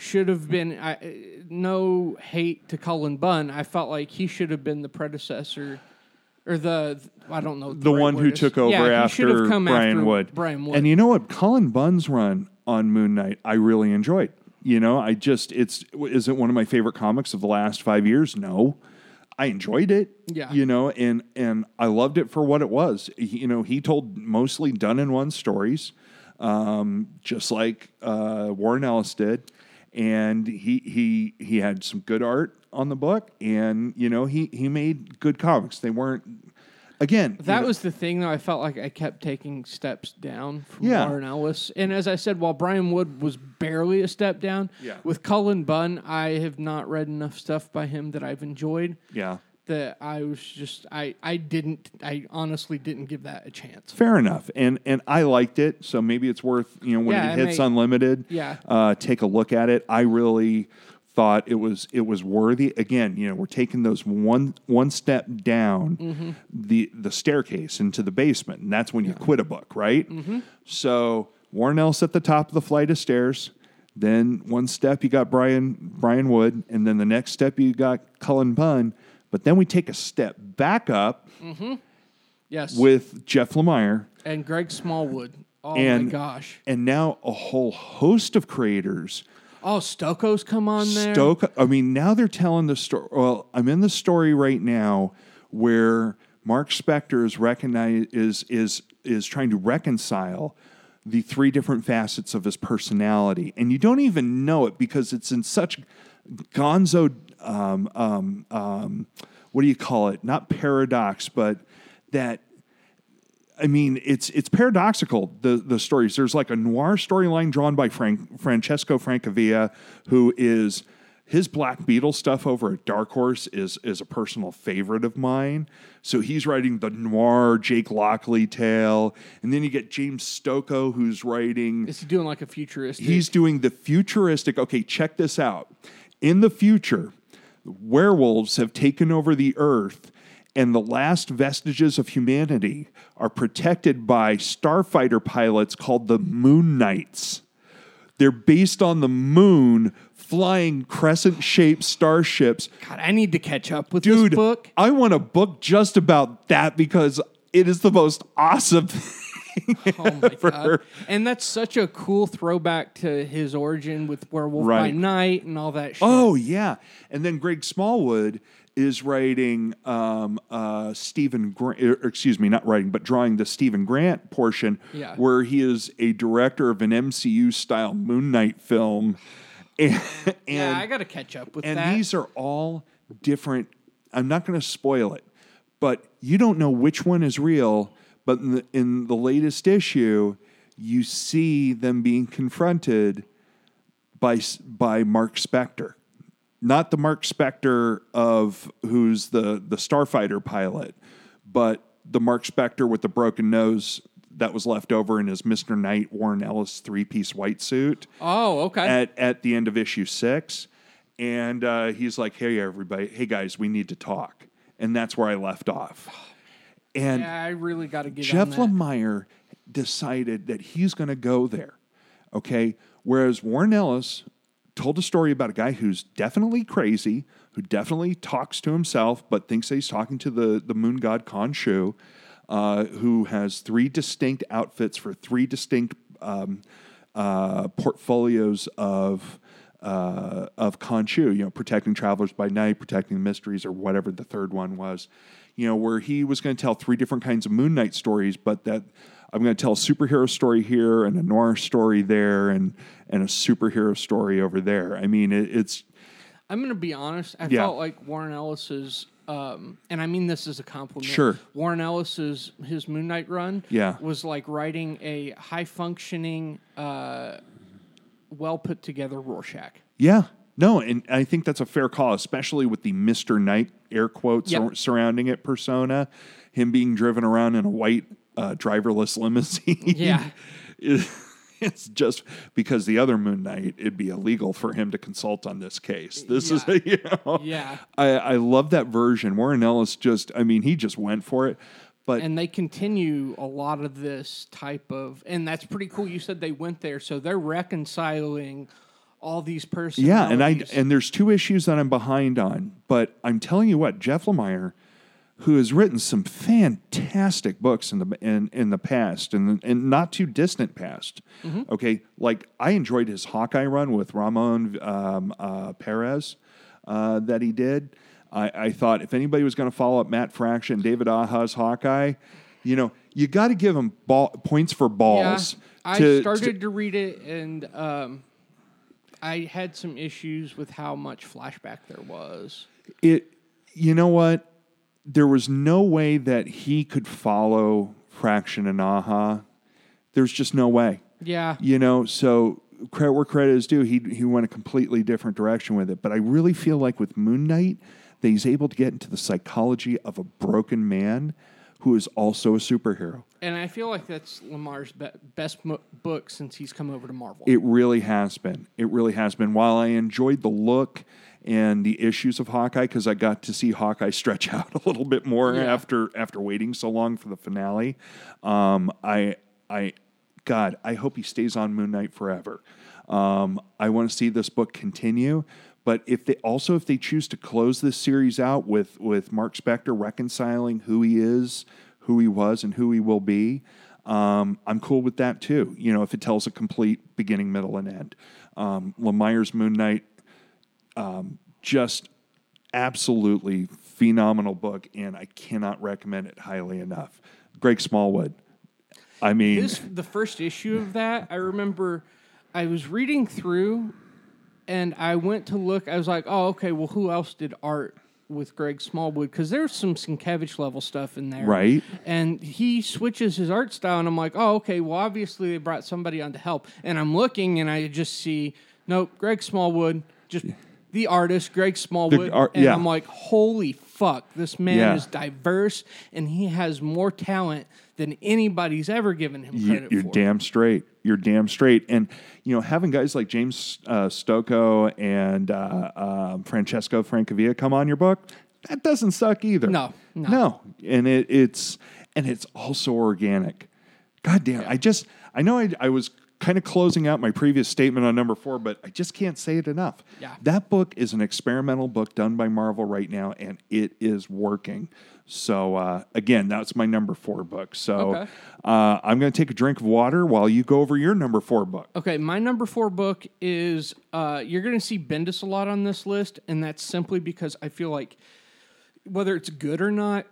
should have been. I, no hate to Cullen Bunn. I felt like he should have been the predecessor, or the I don't know the right one who took over Yeah, after Brian after Wood. Brian Wood. And you know what? Cullen Bunn's run on Moon Knight, I really enjoyed. You know, I just it's is it one of my favorite comics of the last five years? No. I enjoyed it. Yeah. You know, and and I loved it for what it was. He- you know, he told mostly done in one stories, um, just like uh, Warren Ellis did. And he he he had some good art on the book, and you know he he made good comics. They weren't again you That know- was the thing, though. I felt like I kept taking steps down from Yeah. Warren Ellis. And as I said, while Brian Wood was barely a step down, Yeah. with Cullen Bunn, I have not read enough stuff by him that I've enjoyed. yeah. That I was just, I, I didn't, I honestly didn't give that a chance. Fair enough, and and I liked it, so maybe it's worth you know when Yeah, it it hits may- unlimited, Yeah. uh, take a look at it. I really thought it was it was worthy. Again, you know, we're taking those one one step down Mm-hmm. the the staircase into the basement, and that's when you quit a book, right? Mm-hmm. So Warren Ellis at the top of the flight of stairs. Then one step you got Brian Brian Wood, and then the next step you got Cullen Bunn. But then we take a step back up mm-hmm. Yes. with Jeff Lemire. and Greg Smallwood. Oh and my gosh. and now a whole host of creators Oh, Stokoe's come on there. Stoke. I mean, now they're telling the story. Well, I'm in the story right now where Mark Spector is recognize is is is trying to reconcile the three different facets of his personality, and you don't even know it because it's in such gonzo. Um, um, um, what do you call it? Not paradox, but that I mean, it's it's paradoxical the the stories. There's like a noir storyline drawn by Frank, Francesco Francavilla, who is his Black Beetle stuff over at Dark Horse is is a personal favorite of mine. So he's writing the noir Jake Lockley tale, and then you get James Stokoe who's writing. Is he doing like a futuristic? He's doing the futuristic. Okay, check this out. In the future, werewolves have taken over the earth and the last vestiges of humanity are protected by starfighter pilots called the Moon Knights. They're based on the moon, flying crescent shaped starships. God, I need to catch up with Dude, this book. I want a book just about that because it is the most awesome Oh my god! And that's such a cool throwback to his origin with Werewolf by Night and all that. shit. Oh yeah, and then Greg Smallwood is writing um, uh, Stephen. Gra- er, excuse me, not writing, but drawing the Stephen Grant portion, Yeah. where he is a director of an MCU style Moon Knight film, and yeah, I got to catch up with and that. these are all different. I'm not going to spoil it, but you don't know which one is real. But in the, in the latest issue, you see them being confronted by by Mark Spector, not the Mark Spector of who's the the starfighter pilot, but the Mark Spector with the broken nose that was left over in his Mister Knight Warren Ellis three piece white suit oh, okay. at at the end of issue six, and uh, he's like, "Hey everybody, hey guys, we need to talk," and that's where I left off. And yeah, I really got to get Jeff on that. Lemire decided that he's going to go there. Okay. Whereas Warren Ellis told a story about a guy who's definitely crazy, who definitely talks to himself, but thinks that he's talking to the, the moon god Khonshu, uh, who has three distinct outfits for three distinct um, uh, portfolios of. Uh, of Khonshu, you know, protecting travelers by night, protecting the mysteries, or whatever the third one was, you know, where he was going to tell three different kinds of Moon Knight stories, but that I'm going to tell a superhero story here and a noir story there and and a superhero story over there. I mean, it, it's I'm going to be honest. I Yeah. felt like Warren Ellis's, um, and I mean this as a compliment. Sure. Warren Ellis's his Moon Knight run, Yeah. was like writing a high functioning, uh, well put together Rorschach. yeah, no, and I think that's a fair call, especially with the Mister Knight air quotes Yep. sur- surrounding it persona, him being driven around in a white uh, driverless limousine. Yeah. It's just because the other Moon Knight, it'd be illegal for him to consult on this case. This is, you know, Yeah. I, I love that version. Warren Ellis just, I mean, he just went for it. But And they continue a lot of this type of, and that's pretty cool. You said they went there, so they're reconciling all these personalities. yeah, and I and there's two issues that I'm behind on. But I'm telling you what, Jeff Lemire, who has written some fantastic books in the in, in the past and and not too distant past. Okay, like I enjoyed his Hawkeye run with Ramon um, uh, Perez uh, that he did. I, I thought if anybody was going to follow up Matt Fraction, David Aja's Hawkeye, you know, you got to give him ball, points for yeah, balls. I to- started to- to, read it, and um, I had some issues with how much flashback there was. it you know what? There was no way that he could follow fraction and Aja. There's just no way. Yeah, you know so credit where credit is due he, he went a completely different direction with it. But i really feel like with moon knight that he's able to get into the psychology of a broken man who is also a superhero and I feel like that's Lemire's be- best mo- book since he's come over to Marvel. It really has been. It really has been. While I enjoyed the look and the issues of Hawkeye, because I got to see Hawkeye stretch out a little bit more Yeah. after after waiting so long for the finale, um, I I God, I hope he stays on Moon Knight forever. Um, I want to see this book continue. But if they also if they choose to close this series out with with Mark Spector reconciling who he is, who he was, and who he will be, um, I'm cool with that too. You know, if it tells a complete beginning, middle, and end. Um, Lemire's Moon Knight, um, just absolutely phenomenal book, and I cannot recommend it highly enough. Greg Smallwood. I mean, This the first issue of that. I remember I was reading through, and I went to look. I was like, "Oh, okay. Well, who else did art with Greg Smallwood? Because there's some Sienkiewicz level stuff in there, Right. And he switches his art style, and I'm like, "Oh, okay. Well, obviously they brought somebody on to help." And I'm looking, and I just see, nope, Greg Smallwood, just the artist, Greg Smallwood, art- and yeah. I'm like, "Holy fuck! This man Yeah. is diverse, and he has more talent." Than anybody's ever given him You, credit you're for. damn straight. You're damn straight. And you know, having guys like James uh, Stokoe and uh, uh, Francesco Francavilla come on your book, that doesn't suck either. No, no. no. And it, it's and it's also organic. God damn! I just I know I, I was kind of closing out my previous statement on number four, but I just can't say it enough. Yeah. That book is an experimental book done by Marvel right now, and it is working. So uh, again, that's my number four book. So Okay. uh, I'm going to take a drink of water while you go over your number four book. Okay, my number four book is uh, you're going to see Bendis a lot on this list, and that's simply because I feel like whether it's good or not,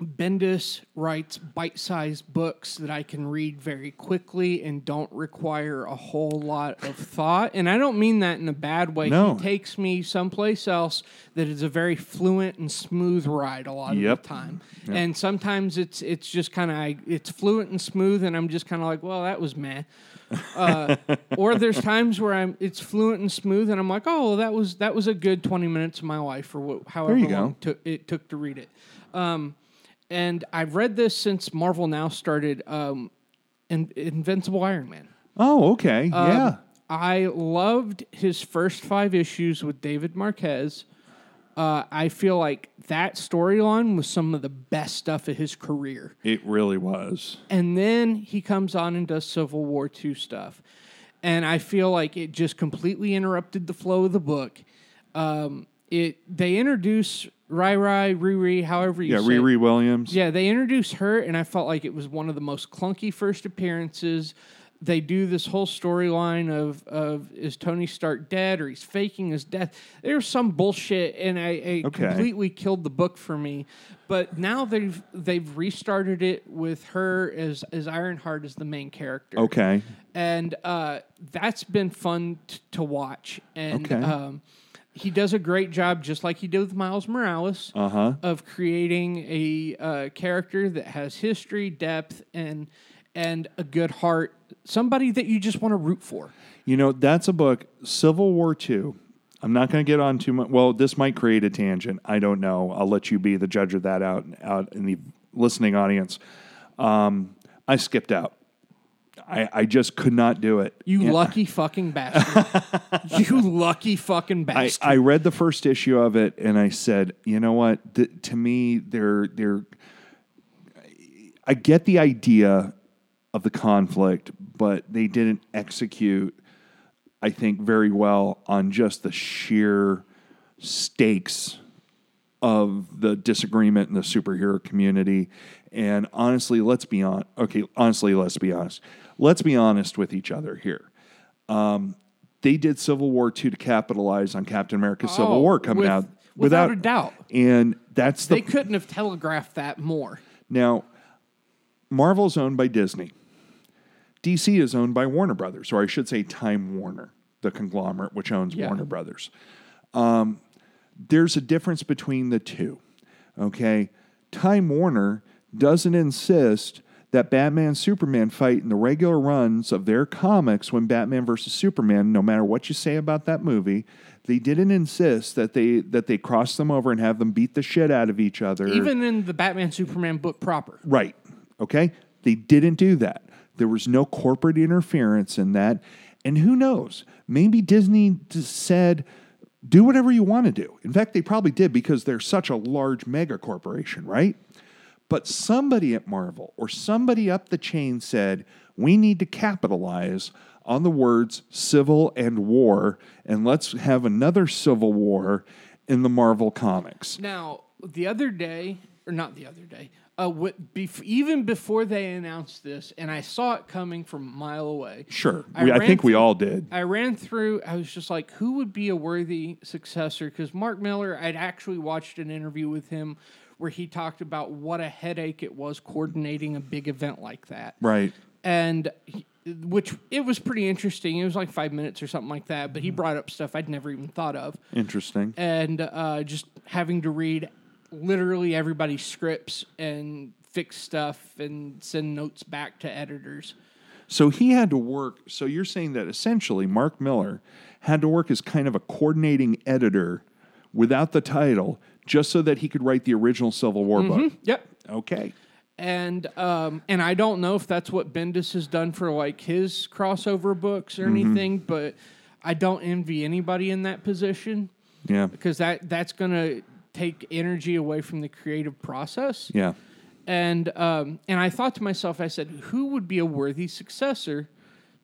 Bendis writes bite-sized books that I can read very quickly and don't require a whole lot of thought. And I don't mean that in a bad way. No. He takes me someplace else that is a very fluent and smooth ride a lot Yep. of the time. And sometimes it's it's just kind of it's fluent and smooth, and I'm just kind of like, well, that was meh. Uh, or there's times where I'm it's fluent and smooth, and I'm like, oh, well, that was that was a good 20 minutes of my life, or wh- however long go. it took, it took to read it. Um, and I've read this since Marvel now started um, in, Invincible Iron Man. Oh, okay. Um, yeah. I loved his first five issues with David Marquez. Uh, I feel like that storyline was some of the best stuff of his career. It really was. And then he comes on and does Civil War II stuff. And I feel like it just completely interrupted the flow of the book. Um, it they introduce Rai Rai, Riri, however you Yeah, say it. Riri Williams. Yeah, they introduced her, and I felt like it was one of the most clunky first appearances. They do this whole storyline of of is Tony Stark dead or he's faking his death. There's some bullshit, and I, I Okay. completely killed the book for me. But now they've they've restarted it with her as as Ironheart as the main character Okay. and uh, that's been fun t- to watch. And Okay. um, he does a great job, just like he did with Miles Morales, Uh-huh. of creating a uh, character that has history, depth, and and a good heart. Somebody that you just want to root for. You know, that's a book, Civil War II. I'm not going to get on too much. Well, this might create a tangent. I don't know. I'll let you be the judge of that out out in the listening audience. Um, I skipped out. I, I just could not do it. You And lucky fucking bastard. you lucky fucking I, bastard. I read the first issue of it and I said, you know what? Th- to me, they're they're. I get the idea of the conflict, but they didn't execute. I think very well on just the sheer stakes of the disagreement in the superhero community. And honestly, let's be on. Okay, honestly, let's be honest. Let's be honest with each other here. Um, they did Civil War II to capitalize on Captain America: Civil Oh, War coming with- out without a doubt. And that's the they couldn't have telegraphed that more. now. Marvel's owned by Disney. DC is owned by Warner Brothers, or I should say Time Warner, the conglomerate which owns Yeah. Warner Brothers. Um, there's a difference between the two. Okay. Time Warner doesn't insist that Batman Superman fight in the regular runs of their comics when Batman versus Superman, no matter what you say about that movie, they didn't insist that they that they cross them over and have them beat the shit out of each other. Even in the Batman Superman book proper. Right. Okay. They didn't do that. There was no corporate interference in that. And who knows? Maybe Disney just said, do whatever you want to do. In fact, they probably did because they're such a large mega corporation, right? But somebody at Marvel or somebody up the chain said, we need to capitalize on the words civil and war, and let's have another civil war in the Marvel comics. Now, the other day, or not the other day, uh, what, bef- even before they announced this, and I saw it coming from a mile away. Sure, I we, I think we all did. I ran through. I was just like, who would be a worthy successor? Because Mark Millar, I'd actually watched an interview with him where he talked about what a headache it was coordinating a big event like that Right. and he, which it was pretty interesting. It was like five minutes or something like that. But Mm-hmm. he brought up stuff I'd never even thought of, Interesting. and uh, just having to read literally everybody's scripts and fix stuff and send notes back to editors. So he had to work. So you're saying that essentially Mark Millar had to work as kind of a coordinating editor without the title, just so that he could write the original Civil War book. Yep. Okay. And um, and I don't know if that's what Bendis has done for like his crossover books or Mm-hmm. anything, but I don't envy anybody in that position Yeah. because that that's gonna take energy away from the creative process. Yeah. and um, and I thought to myself, I said, who would be a worthy successor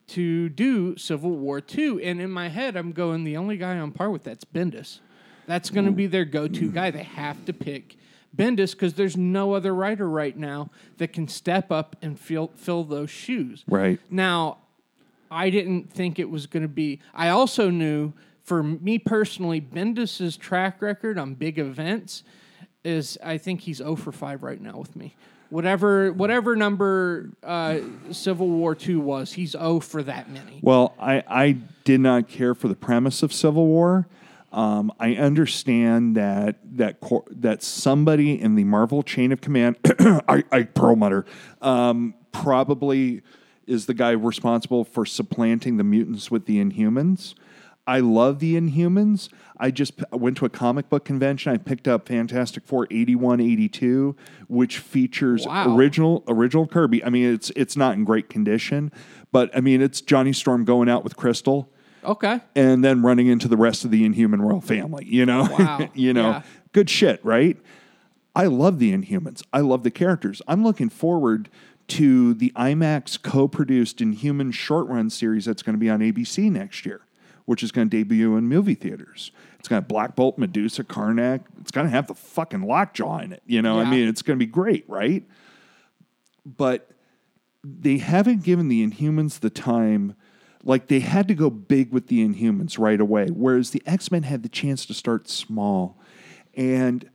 to do Civil War two? And in my head, I'm going, the only guy on par with that's Bendis. That's going to be their go-to guy. They have to pick Bendis because there's no other writer right now that can step up and fill fill those shoes. Right. Now, I didn't think it was going to be. I also knew, for me personally, Bendis's track record on big events is. I think he's 0 for 5 right now with me. Whatever, whatever number uh, Civil War Two was, he's 0 for that many. Well, I, I did not care for the premise of Civil War. Um, I understand that that cor- that somebody in the Marvel chain of command, I, I Perlmutter, um, probably is the guy responsible for supplanting the mutants with the Inhumans. I love the Inhumans. I just p- went to a comic book convention. I picked up Fantastic Four 81, 82, which features Wow. original original Kirby. I mean, it's it's not in great condition, but I mean, it's Johnny Storm going out with Crystal Okay, and then running into the rest of the Inhuman royal family. You know, Wow. you know, Yeah. good shit, right? I love the Inhumans. I love the characters. I'm looking forward to the IMAX co-produced Inhuman short run series that's going to be on ABC next year, which is going to debut in movie theaters. It's going to have Black Bolt, Medusa, Karnak. It's going to have the fucking Lockjaw in it. You know, I mean, it's going to be great, right? But they haven't given the Inhumans the time. Like they had to go big with the Inhumans right away, whereas the X Men had the chance to start small. And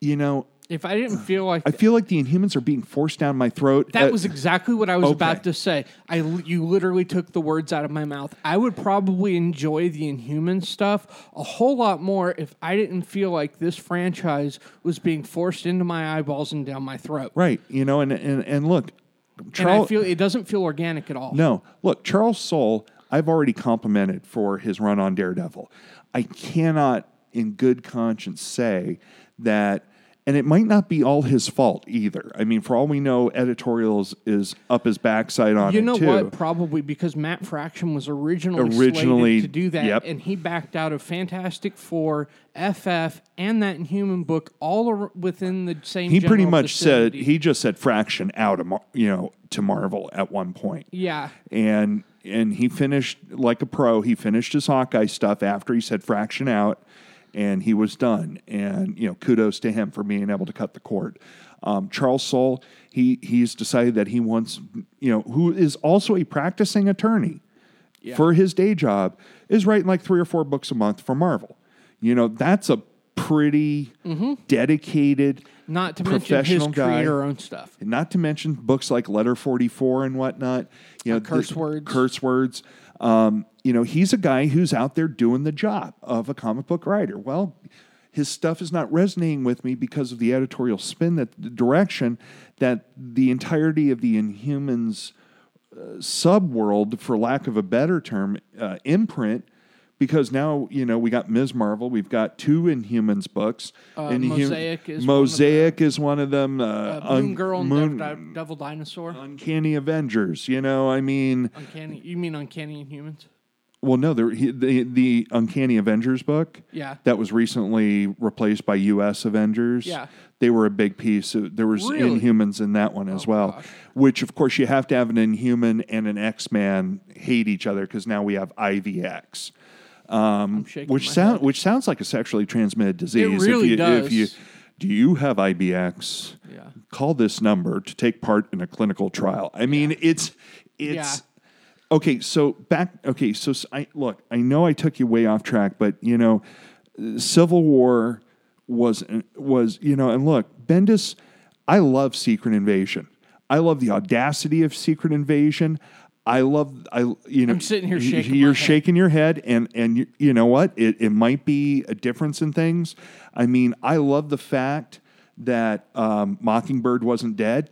you know, if I didn't feel like I feel like the Inhumans are being forced down my throat. That Uh, was exactly what I was about to say. I you literally took the words out of my mouth. I would probably enjoy the Inhuman stuff a whole lot more if I didn't feel like this franchise was being forced into my eyeballs and down my throat. right. You know, and and and look, And I Charles. feel it doesn't feel organic at all. No, look, Charles Soule, I've already complimented for his run on Daredevil. I cannot, in good conscience, say that, and it might not be all his fault either. I mean, for all we know, editorials is up his backside on it. You it know too. what? Probably because Matt Fraction was originally, Originally, to do that, yep. and he backed out of Fantastic Four, FF, and that Inhuman book all ar- within the same. He pretty much said he just said fraction out of Mar- you know to Marvel at one point. yeah. and and he finished like a pro. He finished his Hawkeye stuff after he said fraction out, and he was done. And you know, kudos to him for being able to cut the cord. Um, Charles Soule, he he's decided that he wants, you know, who is also a practicing attorney for his day job, is writing like three or four books a month for Marvel. You know, that's a pretty dedicated, Not to mention his professional guy. creator own stuff. and not to mention books like Letter 44 and whatnot. You know, curse the- words. Curse words. Um, you know, he's a guy who's out there doing the job of a comic book writer. Well, his stuff is not resonating with me because of the editorial spin that the direction that the entirety of the Inhumans uh, subworld, for lack of a better term, uh, imprint. Because now you know we got Ms. Marvel, we've got two Inhumans books. Uh, Mosaic is one of is one of them. Uh, Uh, Moon Un- Girl and Moon- Dev- Devil Dinosaur. Uncanny Avengers. You know, I mean, Uncanny. You mean Uncanny Inhumans? well, no, there, the the Uncanny Avengers book. Yeah. that was recently replaced by U.S. Avengers. Yeah. they were a big piece. There was Really? Oh, Inhumans in that one as well. gosh. Which, of course, you have to have an Inhuman and an X Man hate each other because now we have IVX, Um, I'm which sound head. which sounds like a sexually transmitted disease. It really if you, does. If you Do you have IBX? Yeah. Call this number to take part in a clinical trial. I mean, it's it's Yeah. okay. So back. Okay, so I look. I know I took you way off track, but you know, Civil War was uh, was you know, and look, Bendis. I love Secret Invasion. I love the audacity of Secret Invasion. I love I you know I'm sitting here shaking You're my head. shaking your head, and and you, you know what? It it might be a difference in things. I mean, I love the fact that um, Mockingbird wasn't dead.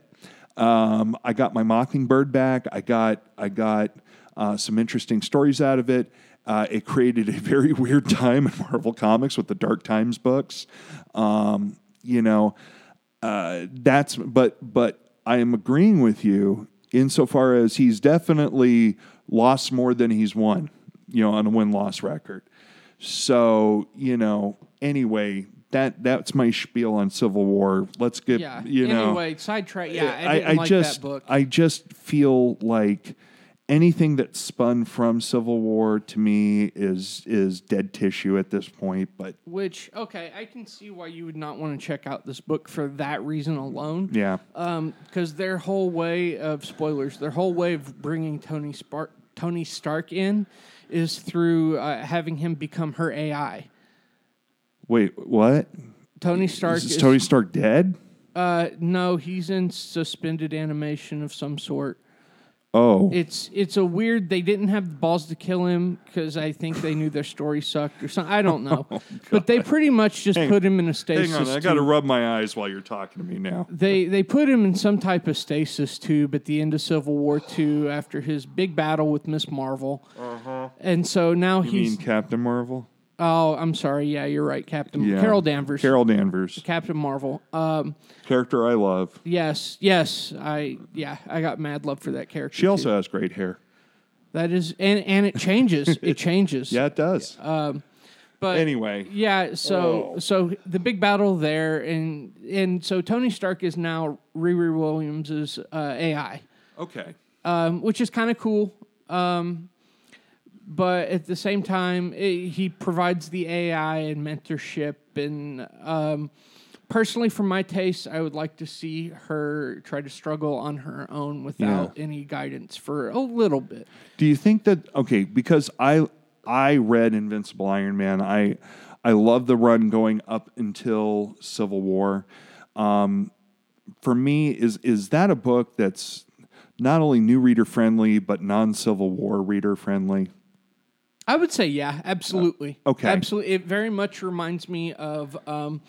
Um, I got my Mockingbird back. I got I got uh, some interesting stories out of it. Uh, it created a very weird time in Marvel Comics with the Dark Times books. Um, you know, uh, that's but but I am agreeing with you insofar as he's definitely lost more than he's won. You know, on a win loss record. So you know, anyway, that that's my spiel on Civil War. Let's get Yeah. you know. anyway, sidetrack. Yeah, I didn't like just that book. I just feel like anything that spun from Civil War to me is is dead tissue at this point. But Which okay, I can see why you would not want to check out this book for that reason alone. yeah, because their whole way of spoilers, their whole way of bringing Tony Spark, Tony Stark in, is through uh, having him become her AI. wait, what? Tony Stark Is is, Tony Stark dead? uh, no, he's in suspended animation of some sort. Oh, It's it's a weird. They didn't have the balls to kill him because I think they knew their story sucked or something. I don't know, but they pretty much just put him in a stasis. hang on, I got to tube. rub my eyes while you're talking to me now. They they put him in some type of stasis tube at the end of Civil War Two after his big battle with Miss Marvel, uh-huh. and so now. You he's mean Captain Marvel? Oh I'm sorry yeah you're right Captain Yeah, Carol Danvers Carol Danvers, Captain Marvel um character I love. yes yes I yeah I got mad love for that character She too. also has great hair. that is and and it changes it changes Yeah, it does. but anyway, Yeah, so Oh. so the big battle there, and and so Tony Stark is now Riri Williams's uh, AI, okay. um, which is kind of cool. Um, but at the same time, it, he provides the AI and mentorship, and um, personally, for my taste, I would like to see her try to struggle on her own without any guidance for a little bit. Do you think that okay? Because I I read Invincible Iron Man. I I love the run going up until Civil War. Um, for me, is is that a book that's not only new reader friendly but non Civil War reader friendly? I would say yeah, absolutely. okay. absolutely. It very much reminds me of. Um,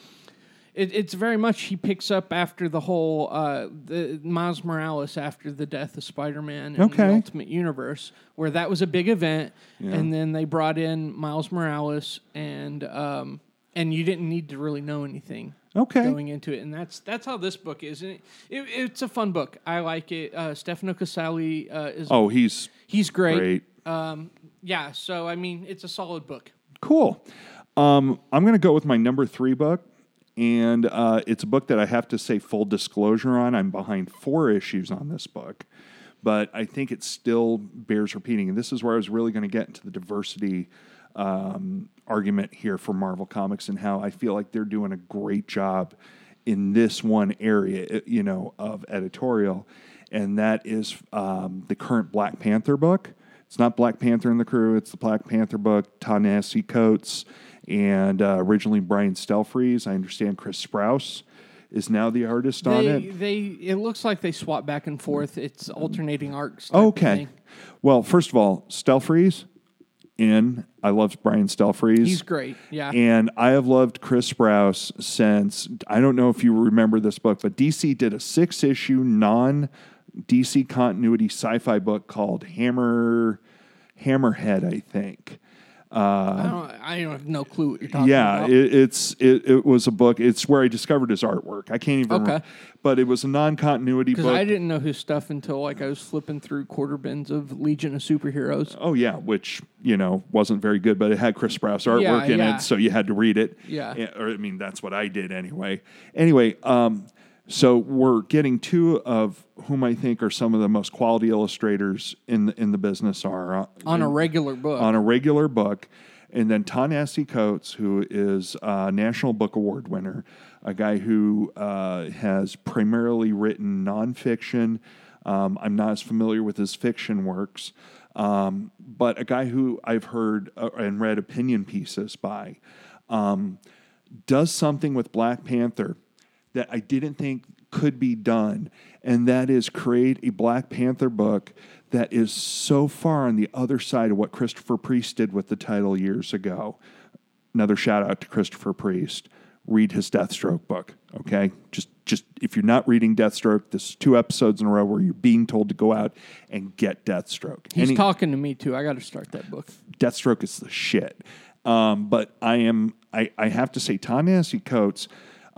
it, it's very much he picks up after the whole uh, the Miles Morales after the death of Spider Man in Okay. the Ultimate Universe, where that was a big event, and then they brought in Miles Morales, and um, and you didn't need to really know anything Okay. going into it, and that's that's how this book is. And it, it, it's a fun book. I like it. Uh, Stefano Caselli uh, is Oh, he's he's great. great. Um, yeah, so I mean, it's a solid book. Cool. Um, I'm going to go with my number three book, and uh, it's a book that I have to say full disclosure on. I'm behind four issues on this book, but I think it still bears repeating. And this is where I was really going to get into the diversity um, argument here for Marvel Comics and how I feel like they're doing a great job in this one area, uh, you know, of editorial, and that is um, the current Black Panther book. It's not Black Panther and the crew. It's the Black Panther book, Ta-Nehisi Coates, and uh, originally Brian Stelfreeze. I understand Chris Sprouse is now the artist on it. they, it looks like they swap back and forth. It's alternating arcs. Okay. Well, first of all, Stelfreeze in. I love Brian Stelfreeze. He's great. Yeah. And I have loved Chris Sprouse since I don't know if you remember this book, but DC did a six issue non DC continuity sci fi book called Hammer Hammerhead, I think. I don't. I don't have no clue what you're talking Yeah, about. it, it's it, it was a book. It's where I discovered his artwork. I can't even. Okay. remember. But it was a non continuity because book. I didn't know his stuff until like I was flipping through quarter bins of Legion of Superheroes. Oh yeah, which you know wasn't very good, but it had Chris Sprouse artwork Yeah, in yeah. it, so you had to read it. Yeah. Eh, or I mean that's what I did anyway. Anyway, um, so we're getting two of whom I think are some of the most quality illustrators in the, in the business are uh, On a regular book. on a regular book, and then Ta-Nehisi Coates, who is a National Book Award winner. a guy who uh, has primarily written nonfiction. Um, I'm not as familiar with his fiction works, um, but a guy who I've heard uh, and read opinion pieces by um, does something with Black Panther that I didn't think could be done, and that is create a Black Panther book that is so far on the other side of what Christopher Priest did with the title years ago. Another shout out to Christopher Priest. Read his Deathstroke book, okay? Just just if you're not reading Deathstroke, this is two episodes in a row where you're being told to go out and get Deathstroke. He's Any, talking to me too. I got to start that book. Deathstroke is the shit. Um, but I am I, I have to say Ta-Nehisi Coates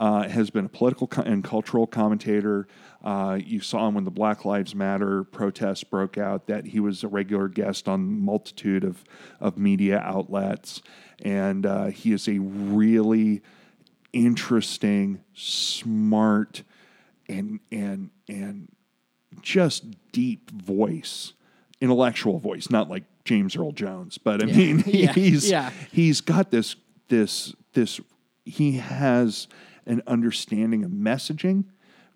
uh, has been a political co- and cultural commentator. Uh, you saw him when the Black Lives Matter protests broke out, that he was a regular guest on multitude of, of media outlets. And uh, he is a really interesting, smart, and, and, and just deep voice, intellectual voice, not like James Earl Jones, but I yeah. mean, yeah. he's, yeah. he's got this, this, this, he has an understanding of messaging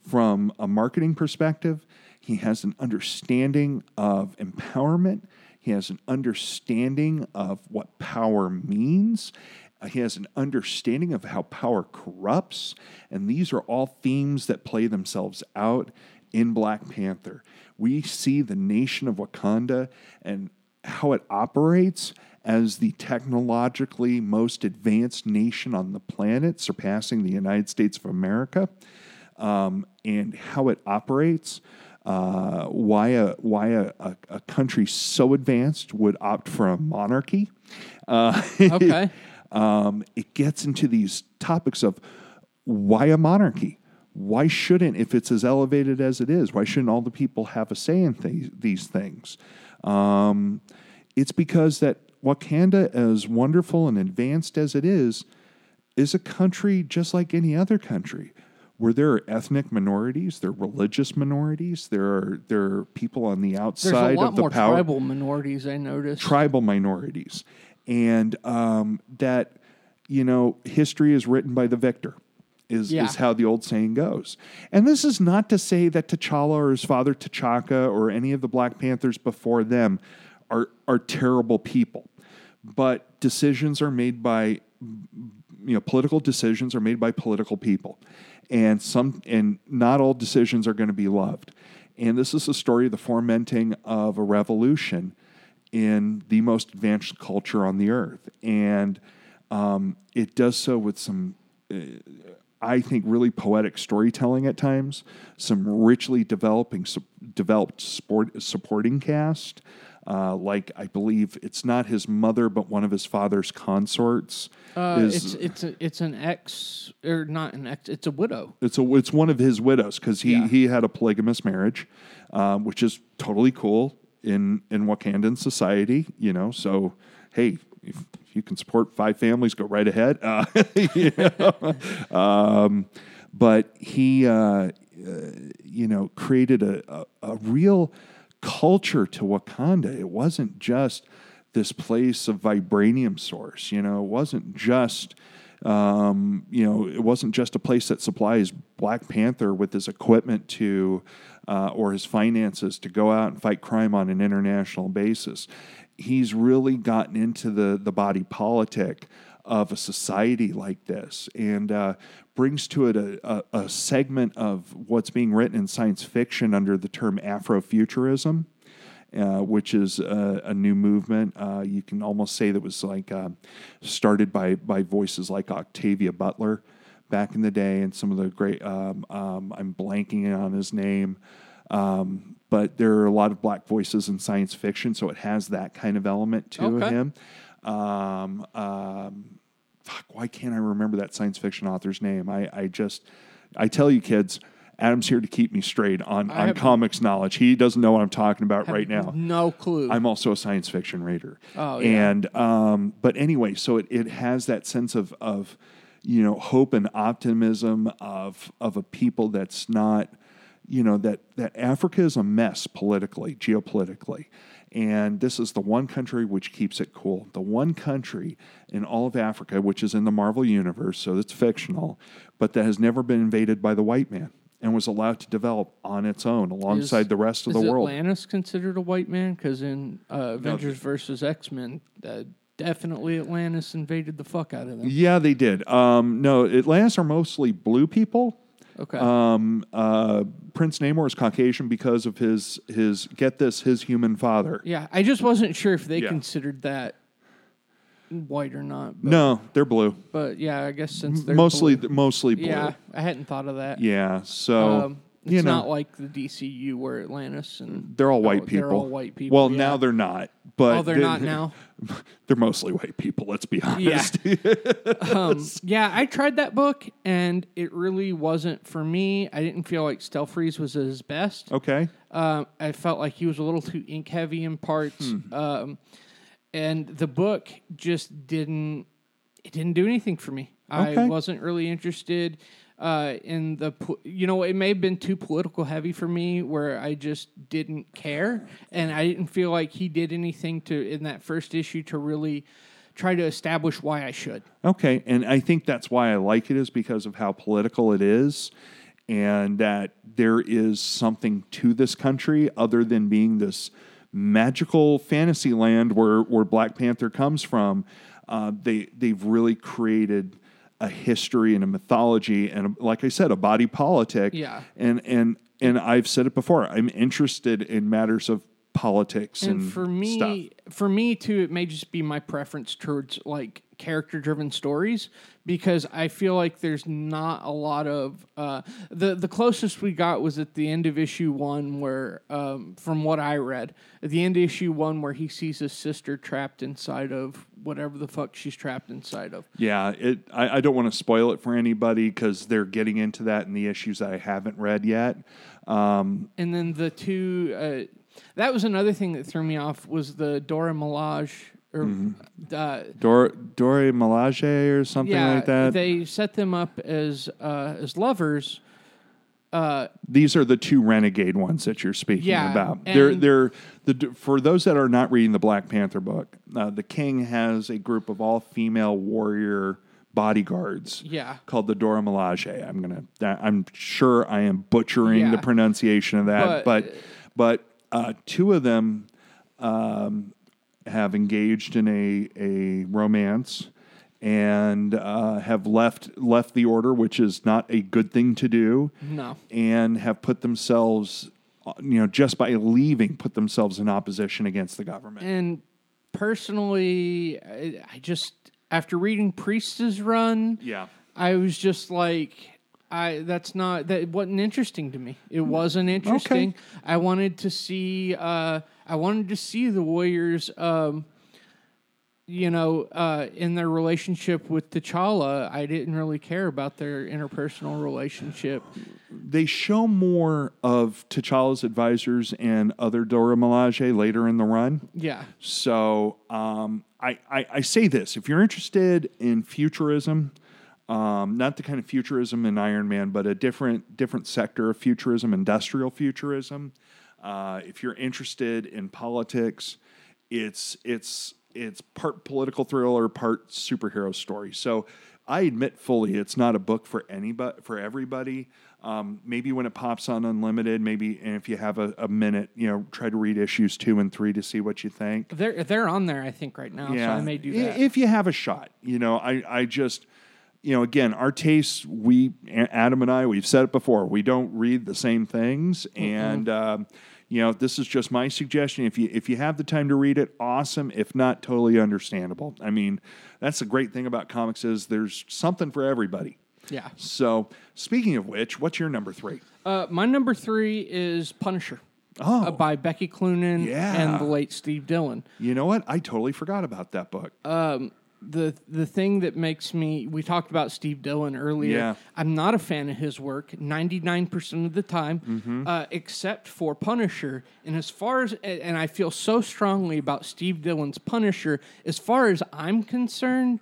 from a marketing perspective. He has an understanding of empowerment. He has an understanding of what power means. Uh, he has an understanding of how power corrupts. And these are all themes that play themselves out in Black Panther. We see the nation of Wakanda and how it operates as the technologically most advanced nation on the planet, surpassing the United States of America, um, and how it operates. Uh, why a why a, a, a, country so advanced would opt for a monarchy? Uh, okay. um, it gets into these topics of why a monarchy? Why shouldn't, if it's as elevated as it is, why shouldn't all the people have a say in th- these things? Um, it's because that Wakanda, as wonderful and advanced as it is, is a country just like any other country where there are ethnic minorities, there are religious minorities, there are there are people on the outside of the more power. Tribal minorities, I noticed. Tribal minorities, and um, that you know history is written by the victor. Is, yeah. is how the old saying goes. And this is not to say that T'Challa or his father T'Chaka or any of the Black Panthers before them are are terrible people, but decisions are made by you know political decisions are made by political people, and some and not all decisions are going to be loved. And this is a story of the fomenting of a revolution in the most advanced culture on the earth, and um, it does so with some. Uh, I think really poetic storytelling at times, some richly developing su- developed sport, supporting cast, uh, like I believe it's not his mother, but one of his father's consorts. Uh, is, it's it's a, it's an ex or not an ex. It's a widow. It's a it's one of his widows because he yeah. he had a polygamous marriage, um, which is totally cool in in Wakandan society. You know, so hey, if, if you can support five families, go right ahead. Uh, you know? um, but he, uh, uh, you know, created a, a, a real culture to Wakanda. It wasn't just this place of vibranium source. You know, it wasn't just. Um, you know, it wasn't just a place that supplies Black Panther with his equipment to, uh, or his finances to go out and fight crime on an international basis. He's really gotten into the the body politic of a society like this and uh, brings to it a, a, a, segment of what's being written in science fiction under the term Afrofuturism. Uh, which is a, a new movement. Uh, you can almost say that was like uh, started by by voices like Octavia Butler back in the day, and some of the great. Um, um, I'm blanking on his name, um, but there are a lot of black voices in science fiction, so it has that kind of element to okay. him. Um, um, fuck, why can't I remember that science fiction author's name? I, I just, I tell you, kids, Adam's here to keep me straight on, on comics knowledge. He doesn't know what I'm talking about right now. No clue. I'm also a science fiction reader. Oh, yeah. And, um, but anyway, so it, it has that sense of, of, you know, hope and optimism of, of a people that's not, you know, that, that Africa is a mess politically, geopolitically And this is the one country which keeps it cool. The one country in all of Africa, which is in the Marvel universe, so it's fictional, but that has never been invaded by the white man and was allowed to develop on its own alongside Is- the rest of the world. Atlantis considered a white man? Because in uh, Avengers versus X Men, uh, definitely Atlantis invaded the fuck out of them. Yeah, they did. Um, no, Atlantis are mostly blue people. Okay. Um, uh, Prince Namor is Caucasian because of his his get this his human father. yeah, I just wasn't sure if they Yeah. considered that white or not. But, No, they're blue. but yeah, I guess since they're Mostly blue- mostly blue. yeah, I hadn't thought of that. Yeah, So Um, it's you know not like the DCU where Atlantis and they're all white people. They're all white people. Well, yeah. now they're not. But oh, they're not now. They're mostly white people. Let's be honest. um, yeah, I tried that book and it really wasn't for me. I didn't feel like Stelfreeze Freeze was his best. okay. Um, I felt like he was a little too ink heavy in parts, Hmm. um, and the book just didn't. It didn't do anything for me. I wasn't really interested uh, in the. You know, it may have been too political heavy for me, where I just didn't care, and I didn't feel like he did anything to in that first issue to really try to establish why I should. Okay, and I think that's why I like it is because of how political it is, and that there is something to this country other than being this magical fantasy land where where Black Panther comes from. Uh, they they've really created a history and a mythology and like I said, a body politic. Yeah. and and and I've said it before. I'm interested in matters of politics and, and for me stuff. for me too it may just be my preference towards like character driven stories because i feel like there's not a lot of uh, the the closest we got was at the end of issue one where um, from what i read at the end of issue one where he sees his sister trapped inside of whatever the fuck she's trapped inside of Yeah, it. I, I don't want to spoil it for anybody because they're getting into that in the issues that I haven't read yet. Um, and then the two uh, that was another thing that threw me off was the Dora Milaje or Mm-hmm. uh, Dor Dore Milaje or something yeah, like that. They set them up as uh, as lovers. These are the two renegade ones that you're speaking Yeah, about. They're they're the for those that are not reading the Black Panther book. Uh, the king has a group of all female warrior bodyguards. Yeah. called the Dora Milaje. I'm gonna. I'm sure I am butchering Yeah. the pronunciation of that, But- but but, uh, two of them um, have engaged in a a romance and uh, have left left the order, which is not a good thing to do, No. and have put themselves, you know, just by leaving, put themselves in opposition against the government. And personally, I, I just after reading Priest's run, yeah. I was just like, I that's not that wasn't interesting to me. It wasn't interesting. I wanted to see. Uh, I wanted to see the Warriors. Um, you know, uh, in their relationship with T'Challa, I didn't really care about their interpersonal relationship. they show more of T'Challa's advisors and other Dora Milaje later in the run. Yeah, So um, I, I, I say this: if you're interested in futurism, um, not the kind of futurism in Iron Man, but a different different sector of futurism, industrial futurism. Uh, if you're interested in politics, it's it's it's part political thriller, part superhero story. So I admit fully, it's not a book for anybody for everybody. Um, maybe when it pops on Unlimited, maybe and if you have a, a minute, you know, try to read issues two and three to see what you think. they're they're on there. I think right now, so I may do that. If you have a shot, you know, I, I just, you know, again, our tastes, we, Adam and I, we've said it before, we don't read the same things. And, um, you know, this is just my suggestion. If you if you have the time to read it, awesome. If not, totally understandable. I mean, that's the great thing about comics is there's something for everybody. yeah. So, speaking of which, what's your number three? Uh, my number three is Punisher. Oh. uh, by Becky Cloonan Yeah. and the late Steve Dillon. You know what? I totally forgot about that book. The the thing that makes me we talked about Steve Dillon earlier. Yeah. I'm not a fan of his work 99% of the time, Mm-hmm. uh, except for Punisher. And as far as and I feel so strongly about Steve Dillon's Punisher, as far as I'm concerned,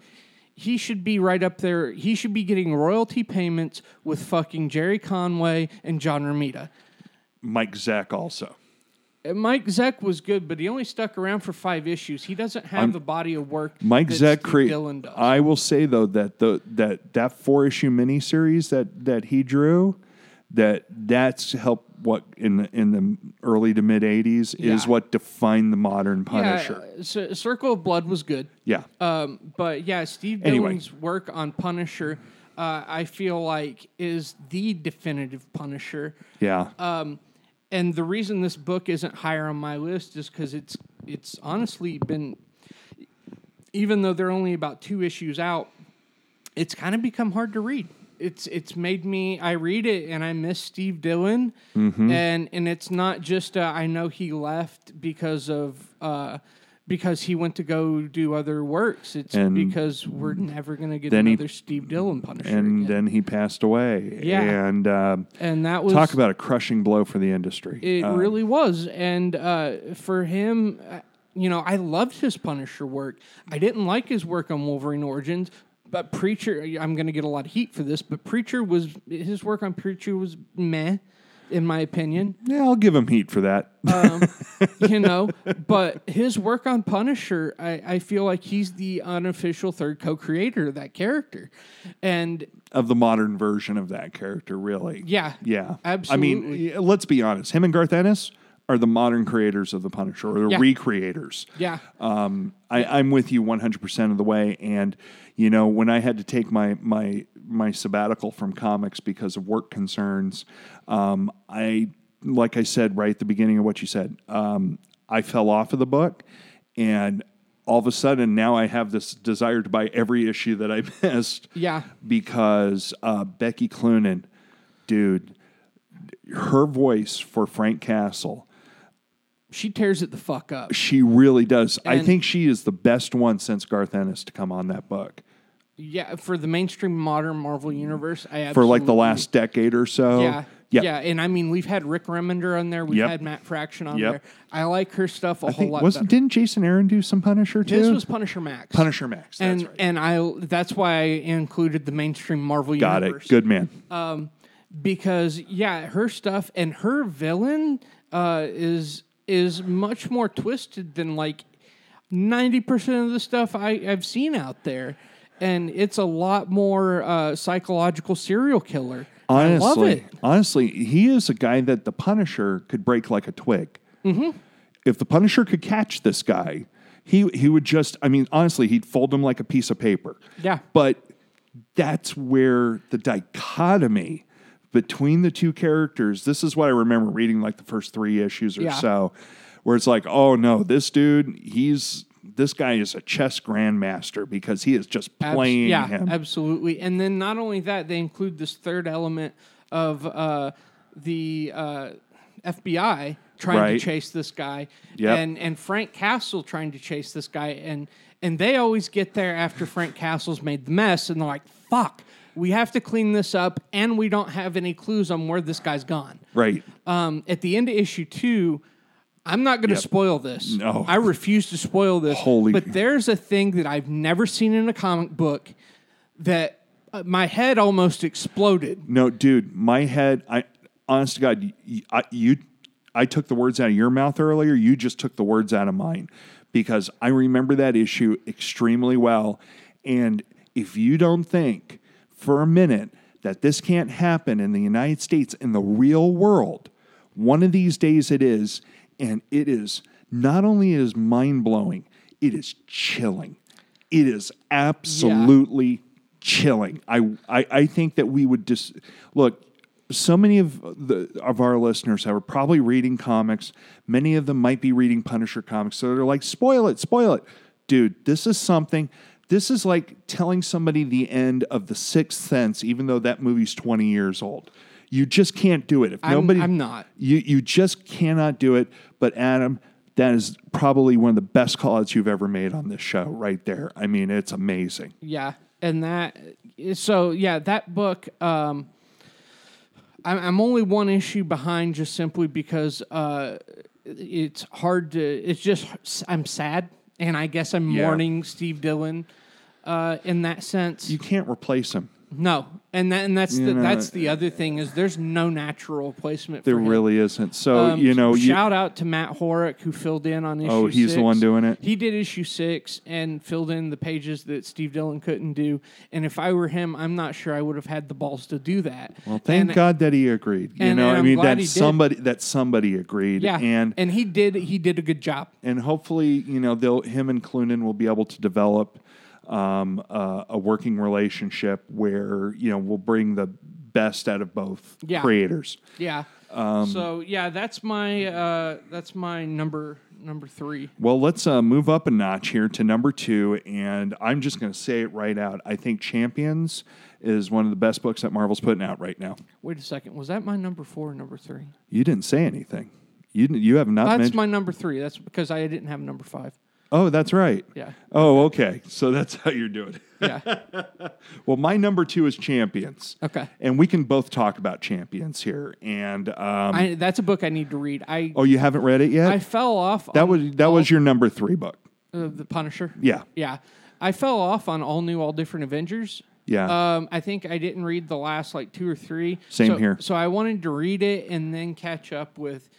he should be right up there. He should be getting royalty payments with fucking Jerry Conway and John Romita. Mike Zeck also. Mike Zeck was good, but he only stuck around for five issues. He doesn't have the body of work Mike that Zeck Steve create. Dillon does. I will say though that the that that four issue miniseries that that he drew, that that's helped what in the, in the early to mid '80s is Yeah. what defined the modern Punisher. Yeah, C- Circle of Blood was good. Yeah, Um, but yeah, Steve Anyway. Dillon's work on Punisher, uh, I feel like is the definitive Punisher. yeah, Um, and the reason this book isn't higher on my list is because it's it's honestly been, even though they're only about two issues out, it's kind of become hard to read. It's it's made me I read it and I miss Steve Dillon, Mm-hmm. and and it's not just uh, I know he left because of. Uh, because he went to go do other works. It's And because we're never going to get then he- another Steve Dillon Punisher. and again. then he passed away. Yeah. and um, and that was talk about a crushing blow for the industry. It Um, really was, and uh, for him, uh, you know, I loved his Punisher work. I didn't like his work on Wolverine Origins, but Preacher. I'm going to get a lot of heat for this, but Preacher was his work on Preacher was meh, in my opinion. yeah, I'll give him heat for that. Um, you know, but his work on Punisher, I, I feel like he's the unofficial third co-creator of that character, and of the modern version of that character, really. yeah, Yeah, absolutely. I mean, let's be honest. Him and Garth Ennis are the modern creators of the Punisher, or the Yeah. recreators. yeah, Um, I, I'm with you 100% of the way. And you know, when I had to take my my my sabbatical from comics because of work concerns, um, I like I said right at the beginning of what you said, um, I fell off of the book, and all of a sudden now I have this desire to buy every issue that I missed yeah. because uh, Becky Cloonan, dude, her voice for Frank Castle, She tears it the fuck up. she really does. I think she is the best one since Garth Ennis to come on that book Yeah, for the mainstream modern Marvel universe, I for like the last decade or so. Yeah, Yep. yeah, and I mean we've had Rick Remender on there, we've Yep. had Matt Fraction on Yep. there. I like her stuff a I whole think lot. wasn't better. didn't Jason Aaron do some Punisher too? His was Punisher Max. Punisher Max. That's and right. and I that's why I included the mainstream Marvel Got universe. it. Good man. Um, because yeah, her stuff and her villain uh, is is much more twisted than like ninety percent of the stuff I, I've seen out there, and it's a lot more uh, psychological serial killer. I love honestly, it. honestly, he is a guy that the Punisher could break like a twig. Mm-hmm. If the Punisher could catch this guy, he he would just. I mean, honestly, he'd fold him like a piece of paper. Yeah. But that's where the dichotomy between the two characters. This is what I remember reading, like the first three issues or Yeah. so, where it's like, oh no, this dude, he's this guy is a chess grandmaster because he is just Abs- playing yeah, him. absolutely. And then not only that, they include this third element of uh, the uh, FBI trying Right. to chase this guy, Yep. and and Frank Castle trying to chase this guy, and and they always get there after Frank Castle's made the mess, and they're like, "Fuck." We have to clean this up, and we don't have any clues on where this guy's gone. right. Um, at the end of issue two, I'm not going to Yep. spoil this. No. I refuse to spoil this. Holy- But there's a thing that I've never seen in a comic book that uh, my head almost exploded. No, dude, my head. I honest to God, I, you, I took the words out of your mouth earlier. You just took the words out of mine because I remember that issue extremely well. And if you don't think for a minute that this can't happen in the United States in the real world, one of these days it is, and it is not only is mind blowing, it is chilling. It is absolutely chilling. I, I I think that we would just look. So many of the of our listeners are probably reading comics. Many of them might be reading Punisher comics. So they're like, spoil it, spoil it, dude. This is something. This is like telling somebody the end of the Sixth Sense, even though that movie's twenty years old. You just can't do it. If I'm- nobody, I'm not. You you just cannot do it. But Adam, that is probably one of the best calls you've ever made on this show, right there. I mean, it's amazing. Yeah, and that so yeah, that book. Um, I'm, I'm only one issue behind, just simply because uh, it's hard to. It's just I'm sad, and I guess I'm Yeah. mourning Steve Dillon uh, in that sense. You can't replace him. No, and that, and that's You the, know, that's the other thing is there's no natural replacement. There for him. really isn't. So Um, you know, you, shout out to Matt Horak who filled in on issue. Oh, he's the one doing it? He did issue six and filled in the pages that Steve Dillon couldn't do. And if I were him, I'm not sure I would have had the balls to do that. well, thank And- God that he agreed. You and- know, and I mean that somebody that somebody agreed. Yeah, and and he did he did a good job. and hopefully, you know, they'll him and Cloonan will be able to develop um, uh, a working relationship where you know we'll bring the best out of both Yeah. creators. Yeah. Um, so yeah, that's my uh, that's my number number three. Well, let's uh, move up a notch here to number two, and I'm just going to say it right out. I think Champions is one of the best books that Marvel's putting out right now. Wait a second, was that my number four or number three? You didn't say anything. You didn't, you have not That's mentioned. my number three. That's because I didn't have number five. Oh, that's right. Yeah. Oh, okay. So that's how you're doing. it. Yeah. Well, my number two is Champions. Okay. And we can both talk about Champions here. And um, I, that's a book I need to read. I oh, you haven't read it yet? I fell off. that was that all- was your number three book. uh, the Punisher. Yeah. Yeah. I fell off on all new, all different Avengers. Yeah. Um, I think I didn't read the last like two or three. Same So- here. So I wanted to read it and then catch up with